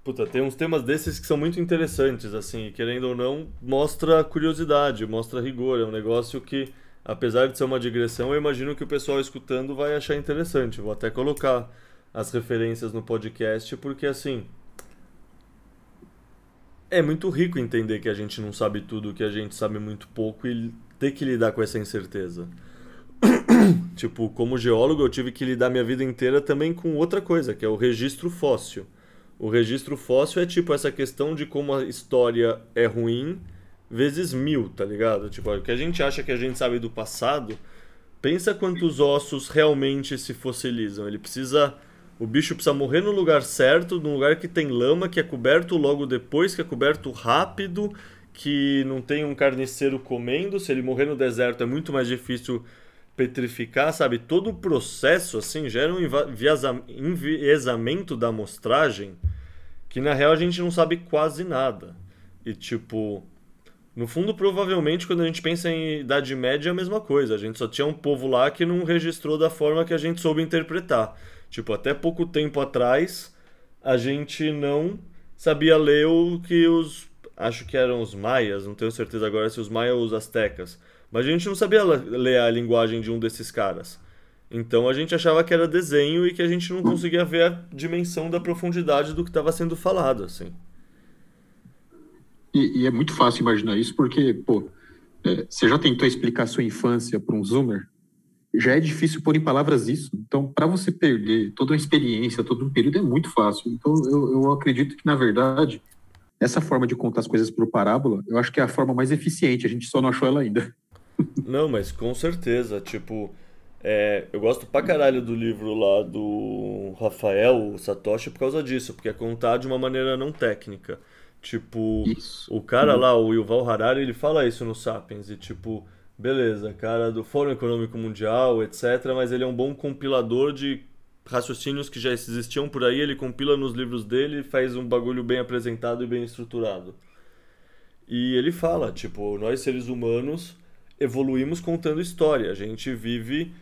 Puta, tem uns temas desses que são muito interessantes, assim, querendo ou não, mostra curiosidade, mostra rigor. É um negócio que, apesar de ser uma digressão, eu imagino que o pessoal escutando vai achar interessante. Vou até colocar as referências no podcast, porque assim. É muito rico entender que a gente não sabe tudo, que a gente sabe muito pouco e ter que lidar com essa incerteza. tipo, como geólogo, eu tive que lidar minha vida inteira também com outra coisa, que é o registro fóssil. O registro fóssil é tipo essa questão de como a história é ruim vezes mil, tá ligado? Tipo, o que a gente acha que a gente sabe do passado, pensa quantos ossos realmente se fossilizam. Ele precisa o bicho precisa morrer no lugar certo, num lugar que tem lama, que é coberto logo depois, que é coberto rápido, que não tem um carniceiro comendo. Se ele morrer no deserto é muito mais difícil petrificar, sabe? Todo o processo assim gera um enviesamento da amostragem que na real a gente não sabe quase nada. E tipo, no fundo, provavelmente, quando a gente pensa em Idade Média, é a mesma coisa. A gente só tinha um povo lá que não registrou da forma que a gente soube interpretar. Tipo, até pouco tempo atrás, a gente não sabia ler o que os. Acho que eram os maias, não tenho certeza agora se os maias ou os astecas. Mas a gente não sabia ler a linguagem de um desses caras. Então a gente achava que era desenho e que a gente não conseguia ver a dimensão da profundidade do que estava sendo falado, assim. E, e, é muito fácil imaginar isso porque, pô, é, você já tentou explicar sua infância para um zoomer? Já é difícil pôr em palavras isso. Então, para você perder toda uma experiência, todo um período, é muito fácil. Então, eu, eu acredito que, na verdade, essa forma de contar as coisas por parábola, eu acho que é a forma mais eficiente. A gente só não achou ela ainda. Não, mas com certeza. Tipo, é, eu gosto pra caralho do livro lá do Rafael Satoshi por causa disso, porque é contar de uma maneira não técnica. Tipo, isso. o cara uhum. lá, o Yuval Harari, ele fala isso no Sapiens, e tipo beleza, cara do Fórum Econômico Mundial, etc. Mas ele é um bom compilador de raciocínios que já existiam por aí. Ele compila nos livros dele faz um bagulho bem apresentado e bem estruturado. E ele fala, tipo, nós seres humanos evoluímos contando história. A gente vive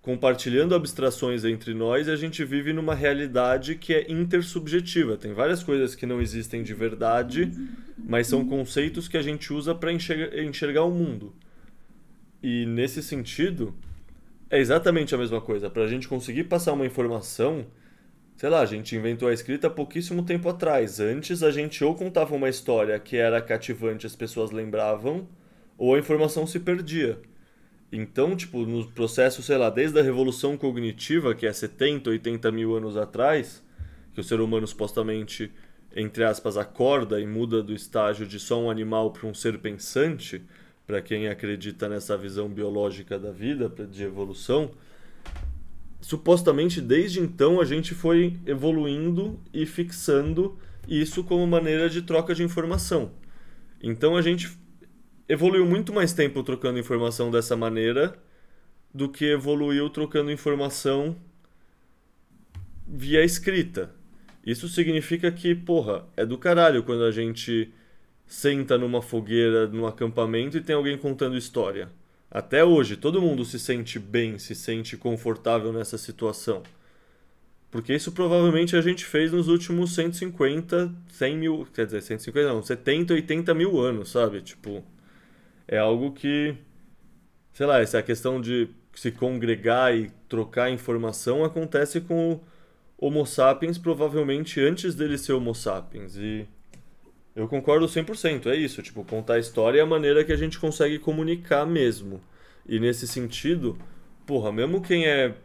compartilhando abstrações entre nós e a gente vive numa realidade que é intersubjetiva. Tem várias coisas que não existem de verdade, mas são conceitos que a gente usa para enxergar, enxergar o mundo. E nesse sentido, é exatamente a mesma coisa. Para a gente conseguir passar uma informação, sei lá, a gente inventou a escrita há pouquíssimo tempo atrás. Antes a gente ou contava uma história que era cativante, as pessoas lembravam, ou a informação se perdia. Então, tipo, no processo, sei lá, desde a revolução cognitiva, que é 70, 80 mil anos atrás, que o ser humano supostamente, entre aspas, acorda e muda do estágio de só um animal para um ser pensante, para quem acredita nessa visão biológica da vida, de evolução, supostamente desde então a gente foi evoluindo e fixando isso como maneira de troca de informação. Então a gente evoluiu muito mais tempo trocando informação dessa maneira do que evoluiu trocando informação via escrita. Isso significa que, porra, é do caralho quando a gente senta numa fogueira, num acampamento e tem alguém contando história. Até hoje, todo mundo se sente bem, se sente confortável nessa situação. Porque isso provavelmente a gente fez nos últimos 150, 100 mil, quer dizer, 150 não, 70, 80 mil anos, sabe? Tipo, é algo que, sei lá, essa questão de se congregar e trocar informação acontece com o Homo sapiens provavelmente antes dele ser Homo sapiens. E eu concordo 100%, é isso. Tipo, contar a história é a maneira que a gente consegue comunicar mesmo. E nesse sentido, porra, mesmo quem é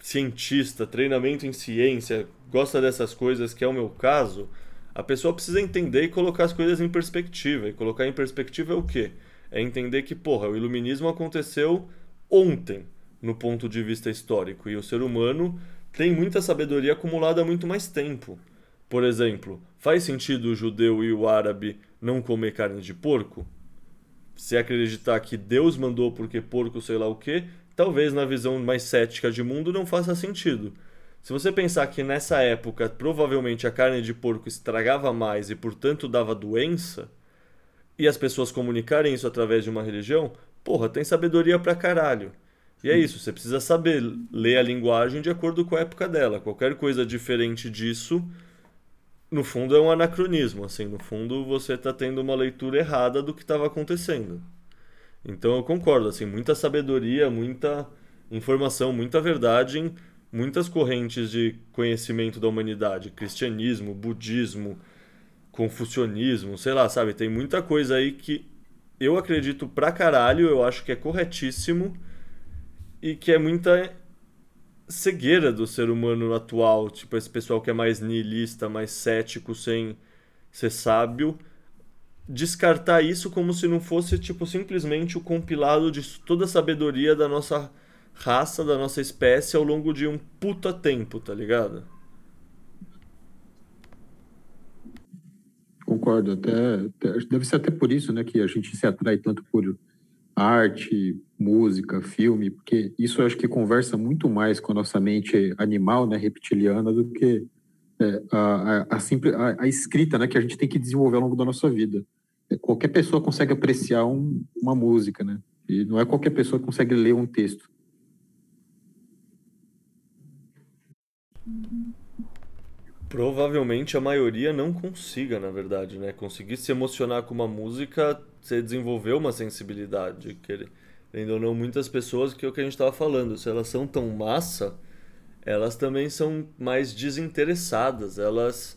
cientista, treinamento em ciência, gosta dessas coisas, que é o meu caso, a pessoa precisa entender e colocar as coisas em perspectiva. E colocar em perspectiva é o quê? É entender que, porra, o iluminismo aconteceu ontem, no ponto de vista histórico, e o ser humano tem muita sabedoria acumulada há muito mais tempo. Por exemplo, faz sentido o judeu e o árabe não comer carne de porco? Se acreditar que Deus mandou porque porco sei lá o que, talvez na visão mais cética de mundo não faça sentido. Se você pensar que nessa época provavelmente a carne de porco estragava mais e portanto dava doença, e as pessoas comunicarem isso através de uma religião, porra, tem sabedoria pra caralho. E é isso, você precisa saber ler a linguagem de acordo com a época dela. Qualquer coisa diferente disso, no fundo, é um anacronismo. Assim, no fundo, você está tendo uma leitura errada do que estava acontecendo. Então eu concordo, assim, muita sabedoria, muita informação, muita verdade em muitas correntes de conhecimento da humanidade, cristianismo, budismo, confucionismo, sei lá, sabe, tem muita coisa aí que eu acredito pra caralho, eu acho que é corretíssimo e que é muita cegueira do ser humano atual, tipo esse pessoal que é mais niilista, mais cético, sem ser sábio, descartar isso como se não fosse tipo simplesmente o compilado de toda a sabedoria da nossa raça, da nossa espécie ao longo de um puta tempo, tá ligado? Concordo, até, até deve ser até por isso, né, que a gente se atrai tanto por arte, música, filme, porque isso acho que conversa muito mais com a nossa mente animal, né, reptiliana, do que é, a, a, a, a, a, escrita, né, que a gente tem que desenvolver ao longo da nossa vida. É, qualquer pessoa consegue apreciar um, uma música, né, e não é qualquer pessoa que consegue ler um texto. Provavelmente a maioria não consiga, na verdade, né? Conseguir se emocionar com uma música, você desenvolveu uma sensibilidade. Querendo ou não, muitas pessoas, que é o que a gente estava falando, se elas são tão massa, elas também são mais desinteressadas. Elas.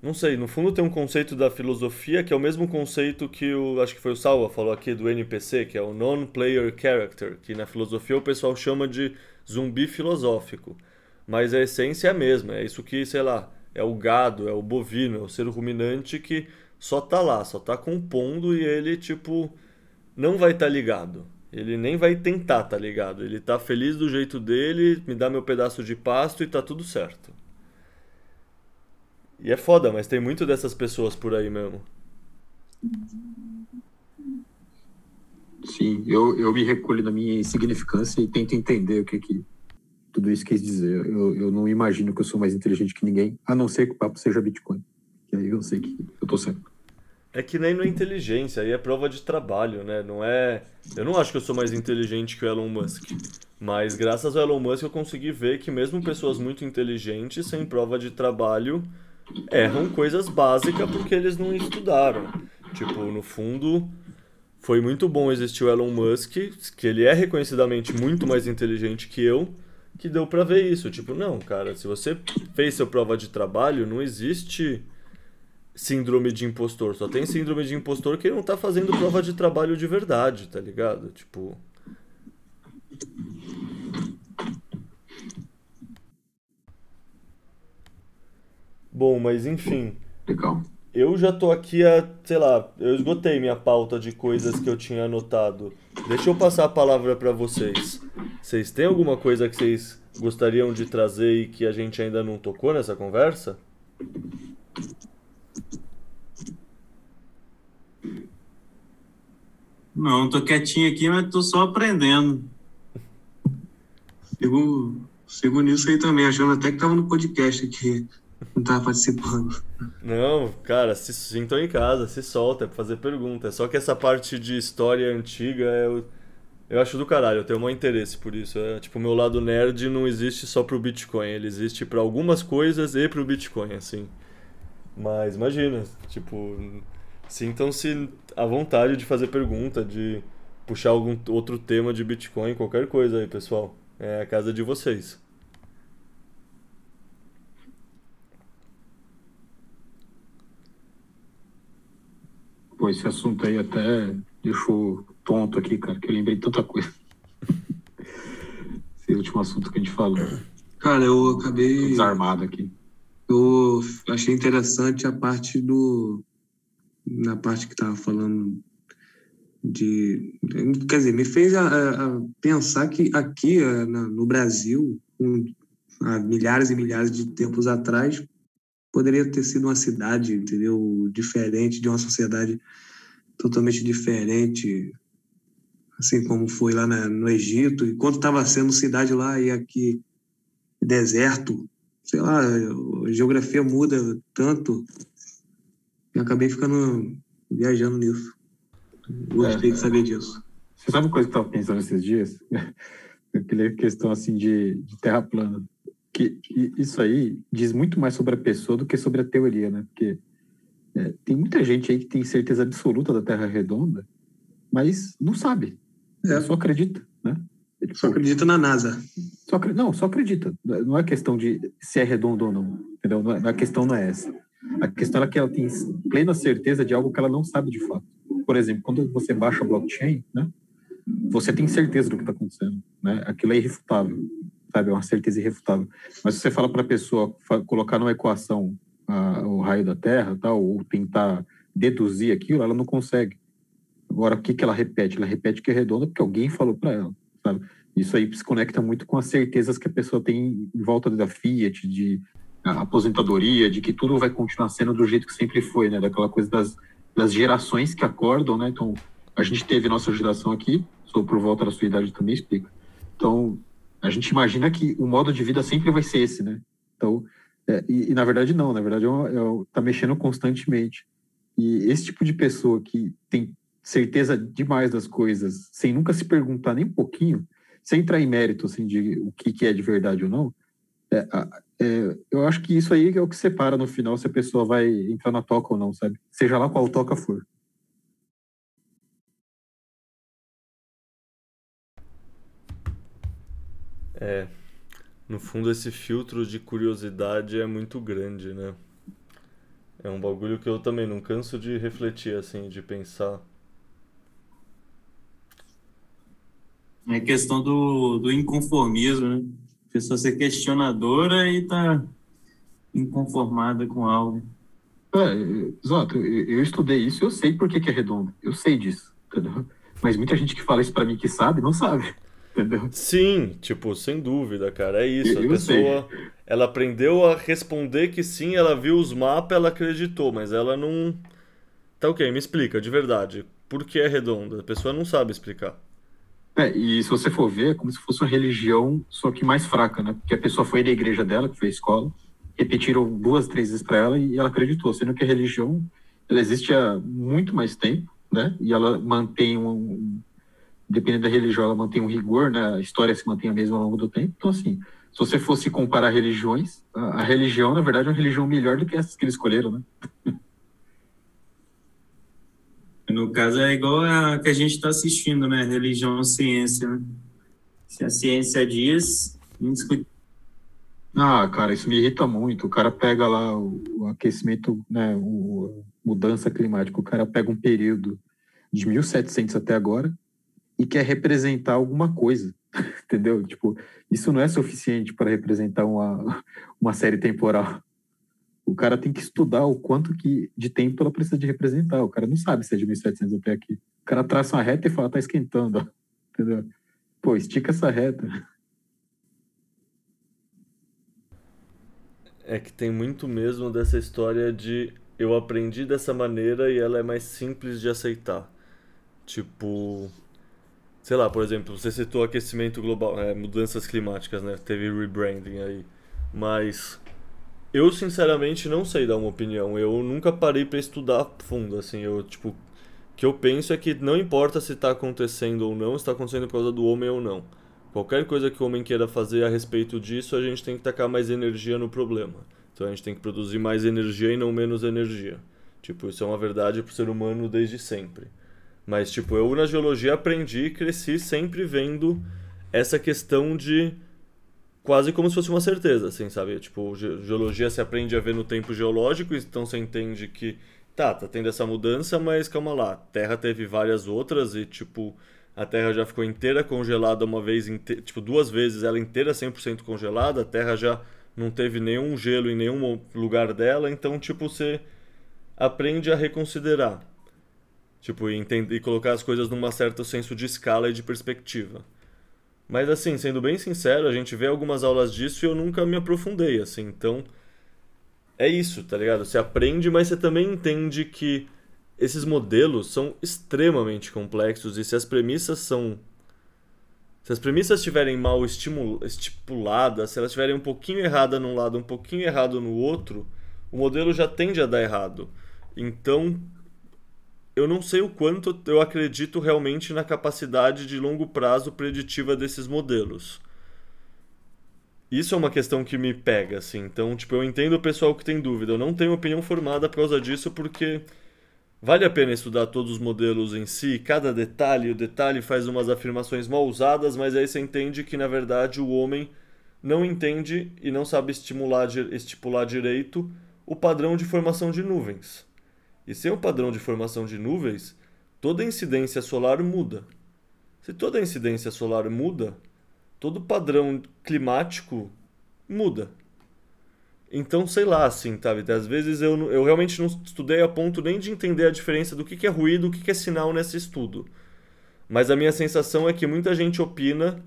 Não sei, no fundo tem um conceito da filosofia que é o mesmo conceito que o. Acho que foi o Salva falou aqui do NPC, que é o Non-Player Character, que na filosofia o pessoal chama de zumbi filosófico mas a essência é a mesma. É isso que, sei lá, é o gado, é o bovino, é o ser ruminante que só tá lá, só tá compondo e ele, tipo, não vai estar tá ligado. Ele nem vai tentar tá ligado. Ele tá feliz do jeito dele, me dá meu pedaço de pasto e tá tudo certo. E é foda, mas tem muito dessas pessoas por aí mesmo. Sim, eu, eu me recolho na minha insignificância e tento entender o que que tudo isso quis dizer. Eu, eu não imagino que eu sou mais inteligente que ninguém, a não ser que o papo seja Bitcoin. E aí eu sei que eu tô certo. É que nem na inteligência, aí é prova de trabalho, né? Não é. Eu não acho que eu sou mais inteligente que o Elon Musk. Mas graças ao Elon Musk eu consegui ver que mesmo pessoas muito inteligentes, sem prova de trabalho, erram coisas básicas porque eles não estudaram. Tipo, no fundo, foi muito bom existir o Elon Musk, que ele é reconhecidamente muito mais inteligente que eu, que deu para ver isso. Tipo, não, cara, se você fez seu prova de trabalho, não existe síndrome de impostor. Só tem síndrome de impostor que não tá fazendo prova de trabalho de verdade, tá ligado? Tipo. Bom, mas enfim. Legal. Eu já tô aqui a, sei lá, eu esgotei minha pauta de coisas que eu tinha anotado. Deixa eu passar a palavra para vocês. Vocês têm alguma coisa que vocês gostariam de trazer e que a gente ainda não tocou nessa conversa? Não, tô quietinho aqui, mas tô só aprendendo. Sigo, sigo nisso aí também, achando até que tava no podcast aqui, não tava participando. Não, cara, se sintam em casa, se solta, é pra fazer pergunta. Só que essa parte de história antiga eu, eu acho do caralho, eu tenho um interesse por isso. É, tipo, o meu lado nerd não existe só pro Bitcoin, ele existe para algumas coisas e pro Bitcoin, assim. Mas imagina, tipo, sintam-se à vontade de fazer pergunta, de puxar algum outro tema de Bitcoin, qualquer coisa aí, pessoal. É a casa de vocês. Pô, esse assunto aí até deixou tonto aqui, cara, que eu lembrei de tanta coisa. esse último assunto que a gente falou. Cara, eu acabei. Desarmado aqui. Eu achei interessante a parte do. Na parte que tava falando de. Quer dizer, me fez a, a pensar que aqui no Brasil, um, há milhares e milhares de tempos atrás, poderia ter sido uma cidade, entendeu? Diferente, de uma sociedade totalmente diferente, assim como foi lá na, no Egito. Enquanto estava sendo cidade lá e aqui deserto, sei lá, a geografia muda tanto. E acabei ficando viajando nisso. Gostei é, de saber disso. Você sabe uma coisa que eu estava pensando esses dias? Aquela questão assim de, de terra plana. Que isso aí diz muito mais sobre a pessoa do que sobre a teoria, né? Porque é, tem muita gente aí que tem certeza absoluta da Terra redonda, mas não sabe. É. Só acredita, né? É tipo, só acredita na NASA. Só, não, só acredita. Não é questão de se é redondo ou não. Entendeu? Não é, a questão não é essa. A questão é que ela tem plena certeza de algo que ela não sabe de fato por exemplo, quando você baixa a blockchain, né, você tem certeza do que está acontecendo, né? Aquilo é irrefutável, sabe? É uma certeza irrefutável. Mas se você fala para a pessoa colocar numa equação a, o raio da Terra, tal, ou tentar deduzir aquilo, ela não consegue. Agora, o que, que ela repete? Ela repete que é redonda porque alguém falou para ela, sabe? Isso aí se conecta muito com as certezas que a pessoa tem em volta da Fiat, de aposentadoria, de que tudo vai continuar sendo do jeito que sempre foi, né? Daquela coisa das das gerações que acordam, né? Então, a gente teve nossa geração aqui, sou por volta da sua idade também explica. Então, a gente imagina que o modo de vida sempre vai ser esse, né? Então, é, e, e, na verdade não, na verdade é, é, tá mexendo constantemente. E esse tipo de pessoa que tem certeza demais das coisas, sem nunca se perguntar nem um pouquinho, sem entrar em mérito assim de o que, que é de verdade ou não, é, é, eu acho que isso aí é o que separa no final se a pessoa vai entrar na toca ou não, sabe? Seja lá qual toca for. É, no fundo esse filtro de curiosidade é muito grande, né? É um bagulho que eu também não canso de refletir, assim, de pensar. É questão do, do inconformismo, né? pessoa ser questionadora e tá inconformada com algo. É, exato. Eu, eu estudei isso, eu sei por que, que é redondo. Eu sei disso, entendeu? Mas muita gente que fala isso para mim que sabe, não sabe. Entendeu? Sim, tipo, sem dúvida, cara. É isso. Eu, a pessoa, sei. ela aprendeu a responder que sim, ela viu os mapas, ela acreditou, mas ela não. Tá ok, me explica, de verdade. Por que é redonda? A pessoa não sabe explicar. É, e se você for ver, é como se fosse uma religião, só que mais fraca, né? Porque a pessoa foi da igreja dela, que foi a escola, repetiram duas, três vezes para ela e ela acreditou, sendo que a religião ela existe há muito mais tempo, né? E ela mantém um, dependendo da religião, ela mantém um rigor, né? A história se mantém a mesma ao longo do tempo. Então, assim, se você fosse comparar religiões, a, a religião, na verdade, é uma religião melhor do que essas que eles escolheram, né? No caso, é igual a que a gente está assistindo, né? Religião ciência, né? Se a ciência diz, indiscutível. Ah, cara, isso me irrita muito. O cara pega lá o, o aquecimento, né, o, mudança climática, o cara pega um período de 1700 até agora e quer representar alguma coisa, entendeu? Tipo, isso não é suficiente para representar uma, uma série temporal. O cara tem que estudar o quanto que de tempo ela precisa de representar. O cara não sabe se é de 1700 até aqui. O cara traça uma reta e fala, tá esquentando. Entendeu? Pô, estica essa reta. é que tem muito mesmo dessa história de eu aprendi dessa maneira e ela é mais simples de aceitar. Tipo, sei lá, por exemplo, você citou aquecimento global, é, mudanças climáticas, né? Teve rebranding aí. Mas eu sinceramente não sei dar uma opinião. Eu nunca parei para estudar fundo, assim, eu tipo, o que eu penso é que não importa se está acontecendo ou não, está acontecendo por causa do homem ou não. Qualquer coisa que o homem queira fazer a respeito disso, a gente tem que tacar mais energia no problema. Então a gente tem que produzir mais energia e não menos energia. Tipo, isso é uma verdade pro ser humano desde sempre. Mas, tipo, eu na geologia aprendi e cresci sempre vendo essa questão de quase como se fosse uma certeza, assim, sabe? Tipo, geologia se aprende a ver no tempo geológico, então você entende que, tá, tá tendo essa mudança, mas calma lá, a Terra teve várias outras e, tipo, a Terra já ficou inteira congelada uma vez, tipo, duas vezes ela inteira 100% congelada, a Terra já não teve nenhum gelo em nenhum lugar dela, então, tipo, você aprende a reconsiderar. Tipo, entender, e colocar as coisas num certo senso de escala e de perspectiva. Mas assim, sendo bem sincero, a gente vê algumas aulas disso e eu nunca me aprofundei, assim. Então, é isso, tá ligado? Você aprende, mas você também entende que esses modelos são extremamente complexos e se as premissas são se as premissas estiverem mal estipuladas, se elas estiverem um pouquinho errada num lado, um pouquinho errado no outro, o modelo já tende a dar errado. Então, eu não sei o quanto eu acredito realmente na capacidade de longo prazo preditiva desses modelos. Isso é uma questão que me pega, assim. Então, tipo, eu entendo o pessoal que tem dúvida. Eu não tenho opinião formada por causa disso, porque vale a pena estudar todos os modelos em si, cada detalhe. O detalhe faz umas afirmações mal usadas, mas aí você entende que, na verdade, o homem não entende e não sabe estimular, estipular direito o padrão de formação de nuvens. E sem o padrão de formação de nuvens, toda incidência solar muda. Se toda incidência solar muda, todo padrão climático muda. Então, sei lá, assim, sabe? Às vezes eu, eu realmente não estudei a ponto nem de entender a diferença do que, é ruído e do que, que é sinal nesse estudo. Mas a minha sensação é que muita gente opina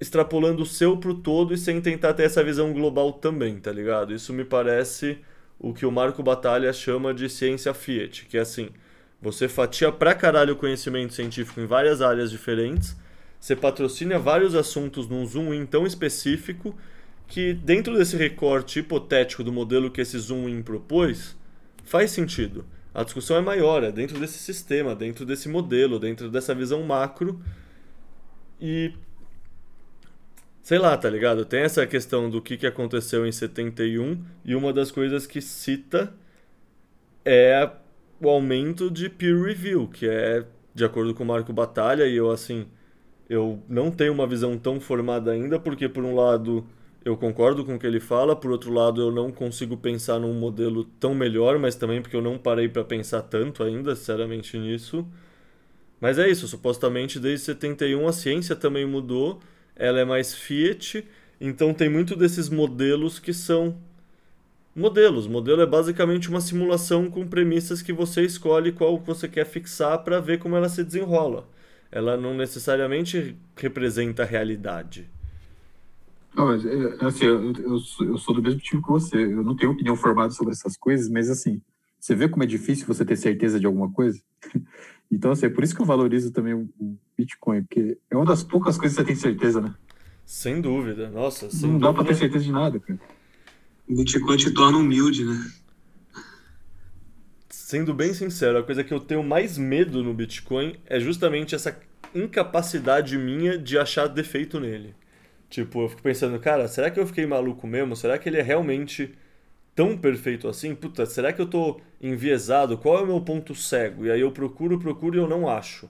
extrapolando o seu pro todo e sem tentar ter essa visão global também, tá ligado? Isso me parece o que o Marco Batalha chama de ciência Fiat, que é assim, você fatia pra caralho o conhecimento científico em várias áreas diferentes, você patrocina vários assuntos num zoom in tão específico que dentro desse recorte hipotético do modelo que esse zoom in propôs, faz sentido. A discussão é maior, é dentro desse sistema, dentro desse modelo, dentro dessa visão macro. E sei lá, tá ligado? Tem essa questão do que, que aconteceu em 71 e uma das coisas que cita é o aumento de peer review, que é de acordo com o Marco Batalha, e eu assim, eu não tenho uma visão tão formada ainda, porque por um lado eu concordo com o que ele fala, por outro lado eu não consigo pensar num modelo tão melhor, mas também porque eu não parei para pensar tanto ainda, sinceramente, nisso. Mas é isso, supostamente desde 71 a ciência também mudou ela é mais Fiat, então tem muito desses modelos que são modelos. Modelo é basicamente uma simulação com premissas que você escolhe qual você quer fixar para ver como ela se desenrola. Ela não necessariamente representa a realidade. Não, é, assim, eu, eu, eu, sou do mesmo tipo que você. Eu não tenho opinião formada sobre essas coisas, mas assim, você vê como é difícil você ter certeza de alguma coisa? Então, assim, é por isso que eu valorizo também o Bitcoin, porque é uma das poucas coisas que você tem certeza, né? Sem dúvida, nossa. Sem não dúvida. dá pra ter certeza de nada, cara. O Bitcoin te torna humilde, né? Sendo bem sincero, a coisa que eu tenho mais medo no Bitcoin é justamente essa incapacidade minha de achar defeito nele. Tipo, eu fico pensando, cara, será que eu fiquei maluco mesmo? Será que ele é realmente tão perfeito assim? Puta, será que eu tô enviesado? Qual é o meu ponto cego? E aí eu procuro, procuro e eu não acho.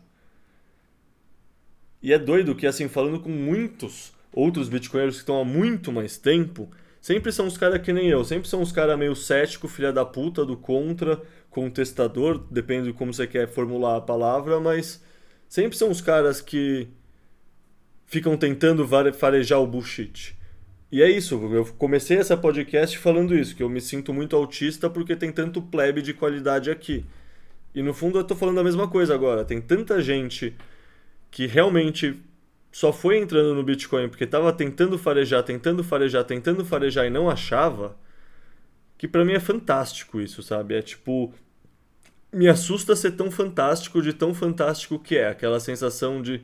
E é doido que, assim, falando com muitos outros bitcoinheiros que estão há muito mais tempo, sempre são os caras que nem eu, sempre são os caras meio cético, filha da puta, do contra, contestador, depende de como você quer formular a palavra, mas sempre são os caras que ficam tentando farejar o bullshit. E é isso, eu comecei essa podcast falando isso, que eu me sinto muito autista porque tem tanto plebe de qualidade aqui. E no fundo eu tô falando a mesma coisa agora, tem tanta gente que realmente só foi entrando no Bitcoin porque estava tentando farejar, tentando farejar, tentando farejar e não achava, que para mim é fantástico isso, sabe? É tipo me assusta ser tão fantástico de tão fantástico que é, aquela sensação de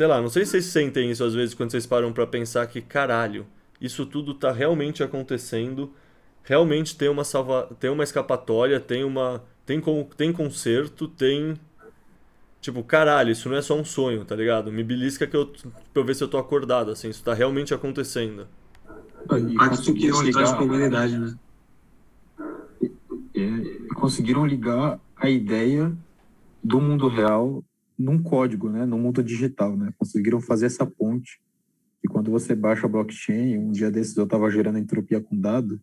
sei lá, não sei se vocês sentem isso às vezes quando vocês param para pensar que caralho, isso tudo tá realmente acontecendo, realmente tem uma salva, tem uma escapatória, tem uma tem com, tem conserto, tem Tipo, caralho, isso não é só um sonho, tá ligado? Me belisca que eu, pra eu ver se eu tô acordado, assim, isso tá realmente acontecendo. E conseguiram ligar a comunidade, né? É, conseguiram ligar a ideia do mundo real num código, né? No mundo digital, né? Conseguiram fazer essa ponte. E quando você baixa a blockchain, um dia desses eu tava gerando entropia com dado,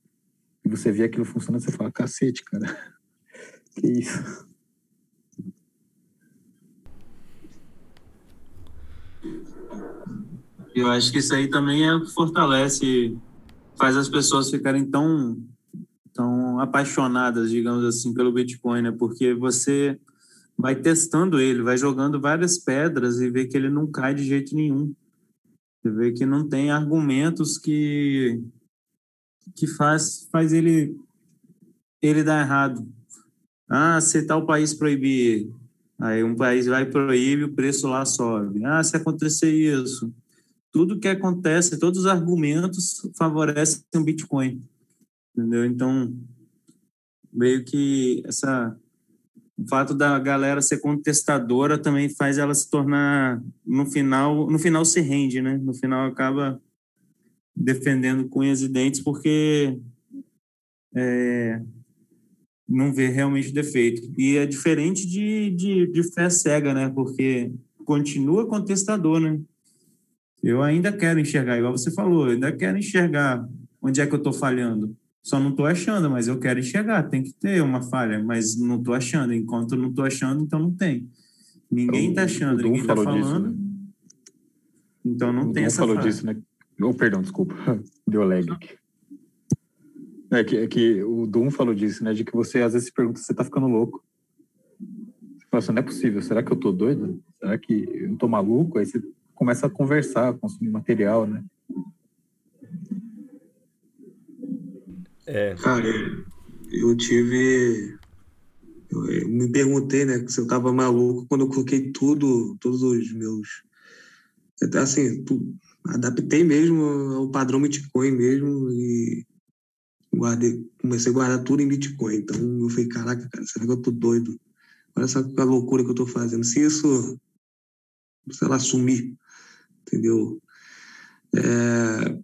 e você vê aquilo funcionando, você fala, cacete, cara. que isso? Eu acho que isso aí também é, fortalece, faz as pessoas ficarem tão, tão apaixonadas, digamos assim, pelo Bitcoin, né? Porque você vai testando ele, vai jogando várias pedras e vê que ele não cai de jeito nenhum. Você vê que não tem argumentos que que faz faz ele ele dar errado. Ah, se tal país proibir, aí um país vai proibir, o preço lá sobe. Ah, se acontecer isso, tudo que acontece, todos os argumentos favorecem o Bitcoin, entendeu? Então, meio que essa o fato da galera ser contestadora também faz ela se tornar no final, no final se rende, né? No final acaba defendendo cunhas e dentes porque é, não vê realmente defeito. E é diferente de, de, de fé cega, né? Porque continua contestador, né? Eu ainda quero enxergar, igual você falou, eu ainda quero enxergar onde é que eu estou falhando. Só não estou achando, mas eu quero enxergar. Tem que ter uma falha, mas não estou achando. Enquanto eu não estou achando, então não tem. Ninguém está achando, ninguém está falando. Disso, né? Então não o tem Dom essa falou falha. disso, né? Oh, perdão, desculpa. Deu lag aqui. É que, é que o Dum falou disso, né? De que você às vezes se pergunta se você tá ficando louco. Você fala assim, não é possível. Será que eu tô doido? Será que eu tô maluco? Aí você começa a conversar, consumir material, né? É. Cara, eu tive. Eu me perguntei, né, se eu tava maluco quando eu coloquei tudo, todos os meus. Assim, tu, adaptei mesmo ao padrão Bitcoin mesmo e guardei, comecei a guardar tudo em Bitcoin. Então eu falei, caraca, cara, será que eu tô doido? Olha que loucura que eu tô fazendo. Se isso, sei lá, sumir, entendeu? É,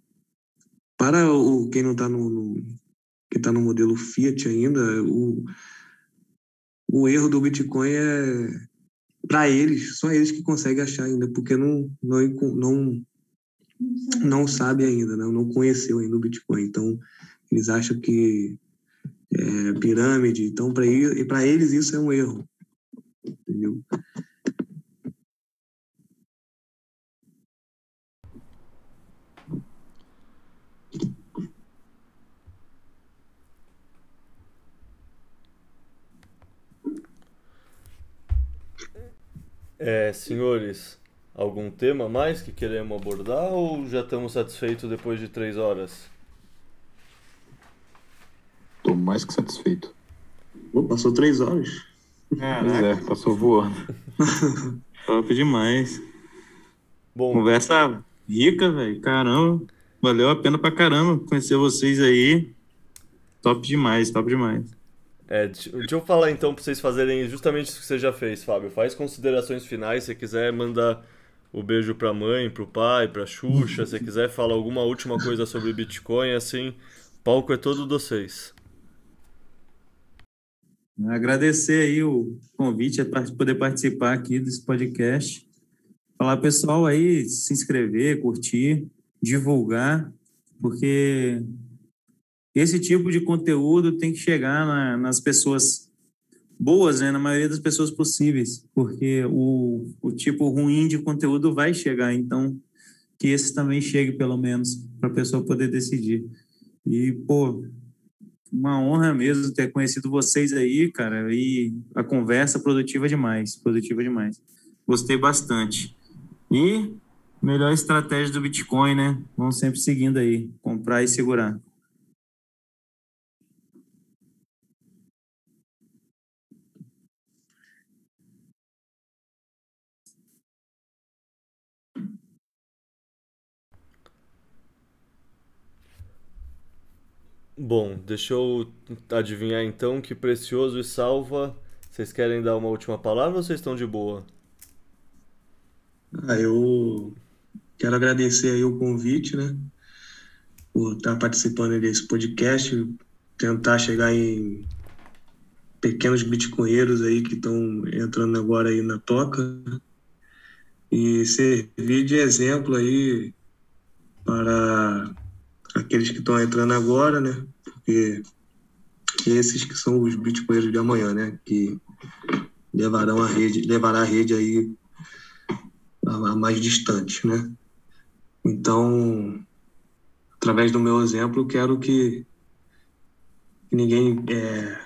para o, quem não está no, no, quem tá no modelo Fiat ainda, o, o erro do Bitcoin é para eles, só eles que conseguem achar ainda, porque não não não não sabe ainda, né? não conheceu ainda o Bitcoin. Então eles acham que é pirâmide. Então para eles isso é um erro, entendeu? É, senhores, algum tema mais que queremos abordar ou já estamos satisfeitos depois de três horas? Estou mais que satisfeito. Pô, passou três horas. Pois é, passou voando. Top demais. Bom, Conversa rica, velho. Caramba. Valeu a pena pra caramba conhecer vocês aí. Top demais, top demais. É, deixa eu falar então para vocês fazerem justamente isso que você já fez, Fábio. Faz considerações finais, se quiser mandar o beijo para mãe, para o pai, para Xuxa, se quiser falar alguma última coisa sobre Bitcoin, assim, palco é todo de vocês. Agradecer aí o convite para poder participar aqui desse podcast. Falar pessoal aí se inscrever, curtir, divulgar, porque esse tipo de conteúdo tem que chegar na, nas pessoas boas, né, na maioria das pessoas possíveis, porque o, o tipo ruim de conteúdo vai chegar, então que esse também chegue pelo menos para a pessoa poder decidir. E pô, uma honra mesmo ter conhecido vocês aí, cara, e a conversa produtiva demais, produtiva demais. Gostei bastante. E melhor estratégia do Bitcoin, né? Vamos sempre seguindo aí, comprar e segurar. Bom, deixa eu adivinhar então que Precioso e Salva, vocês querem dar uma última palavra ou vocês estão de boa? Ah, eu quero agradecer aí o convite, né? Por estar participando desse podcast, tentar chegar em pequenos bitcoinheiros aí que estão entrando agora aí na toca e servir de exemplo aí para aqueles que estão entrando agora, né? Porque esses que são os bitcoinheiros de amanhã, né? Que levarão a rede, levará a rede aí a mais distante, né? Então, através do meu exemplo, quero que, que ninguém é,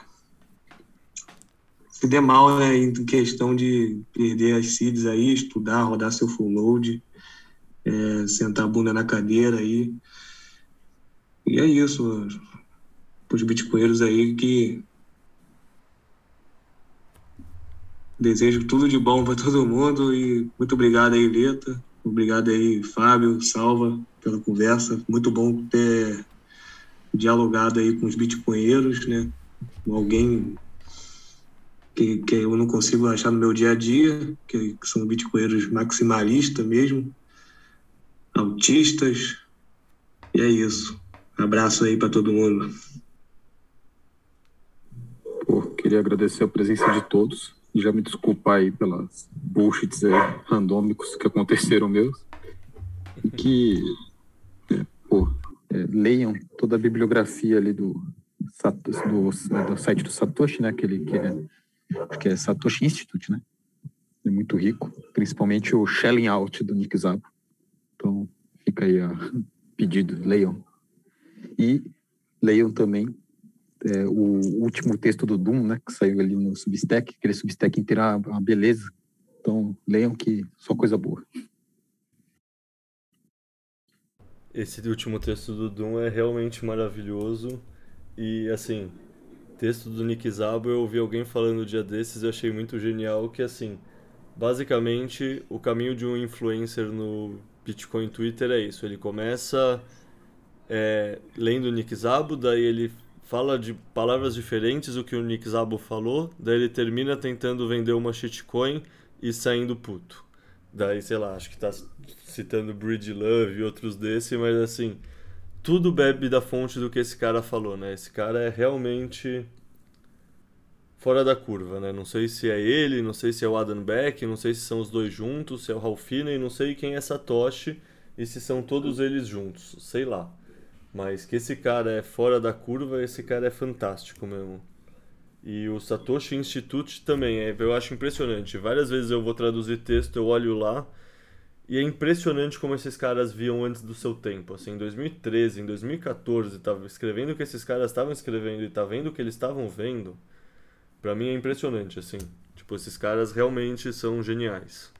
se dê mal né, em questão de perder as seeds aí, estudar, rodar seu full load, é, sentar a bunda na cadeira aí. E é isso, os bitcoinheiros aí que desejo tudo de bom para todo mundo e muito obrigado aí, Leta. Obrigado aí, Fábio, Salva, pela conversa. Muito bom ter dialogado aí com os bitcoinheiros, né? Alguém que, que eu não consigo achar no meu dia a dia, que, que são bitcoinheiros maximalistas mesmo, autistas. E é isso. Abraço aí para todo mundo. Pô, queria agradecer a presença de todos já me desculpar aí pelas bullshits aí, randômicos que aconteceram meus. E que, é, pô, é, leiam toda a bibliografia ali do, do, do, site do Satoshi, né? Aquele que é, que é Satoshi Institute, né? É muito rico, principalmente o Shelling Out do Nick Zabo. Então, fica aí a pedido, leiam. E leiam também é, o último texto do Doom, né, que saiu ali no Substack, aquele Substack inteiro é uma beleza. Então, leiam que só coisa boa. Esse último texto do Doom é realmente maravilhoso. E, assim, texto do Nick Zabo, eu ouvi alguém falando um dia desses e achei muito genial que, assim, basicamente, o caminho de um influencer no Bitcoin Twitter é isso. Ele começa é, lendo o Nick Zabo, daí ele fala de palavras diferentes o que o Nick Zabo falou, daí ele termina tentando vender uma shitcoin e saindo puto. Daí, sei lá, acho que tá citando Bridge Love e outros desse, mas assim, tudo bebe da fonte do que esse cara falou, né? Esse cara é realmente fora da curva, né? Não sei se é ele, não sei se é o Adam Beck, não sei se são os dois juntos, se é o Ralph Finney, não sei quem é Satoshi e se são todos eles juntos, sei lá. Mas que esse cara é fora da curva, esse cara é fantástico mesmo. E o Satoshi Institute também, é, eu acho impressionante. Várias vezes eu vou traduzir texto, eu olho lá e é impressionante como esses caras viam antes do seu tempo. Assim, em 2013, em 2014, tava escrevendo o que esses caras estavam escrevendo e tá vendo o que eles estavam vendo. Para mim é impressionante, assim. Tipo, esses caras realmente são geniais.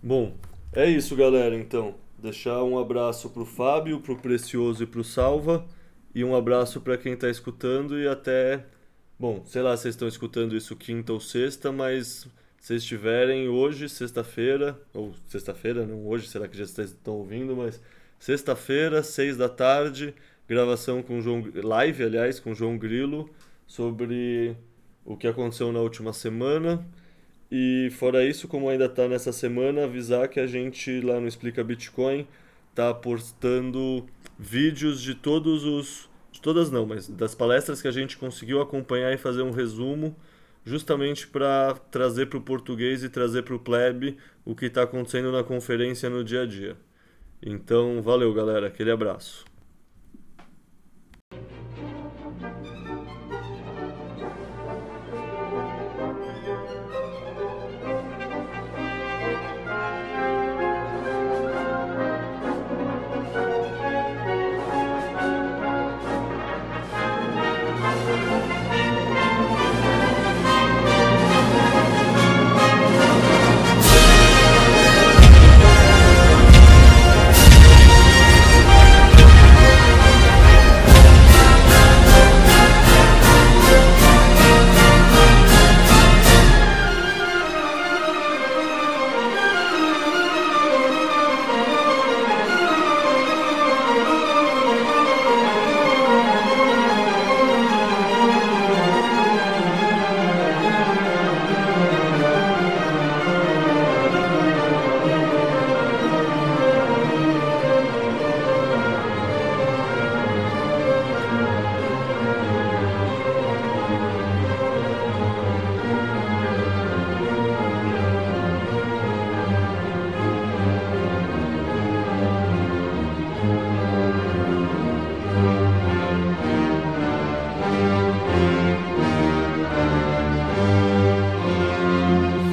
Bom, é isso, galera, então. Deixar um abraço pro Fábio, pro Precioso e pro Salva. E um abraço para quem tá escutando e até. Bom, sei lá se vocês estão escutando isso quinta ou sexta, mas se estiverem hoje, sexta-feira, ou sexta-feira, não hoje, será que já estão ouvindo, mas sexta-feira, seis da tarde, gravação com João. live, aliás, com João Grilo sobre o que aconteceu na última semana. E fora isso, como ainda está nessa semana, avisar que a gente lá no Explica Bitcoin está postando vídeos de todos os. De todas não, mas das palestras que a gente conseguiu acompanhar e fazer um resumo, justamente para trazer para o português e trazer para o plebe o que está acontecendo na conferência no dia a dia. Então, valeu galera, aquele abraço.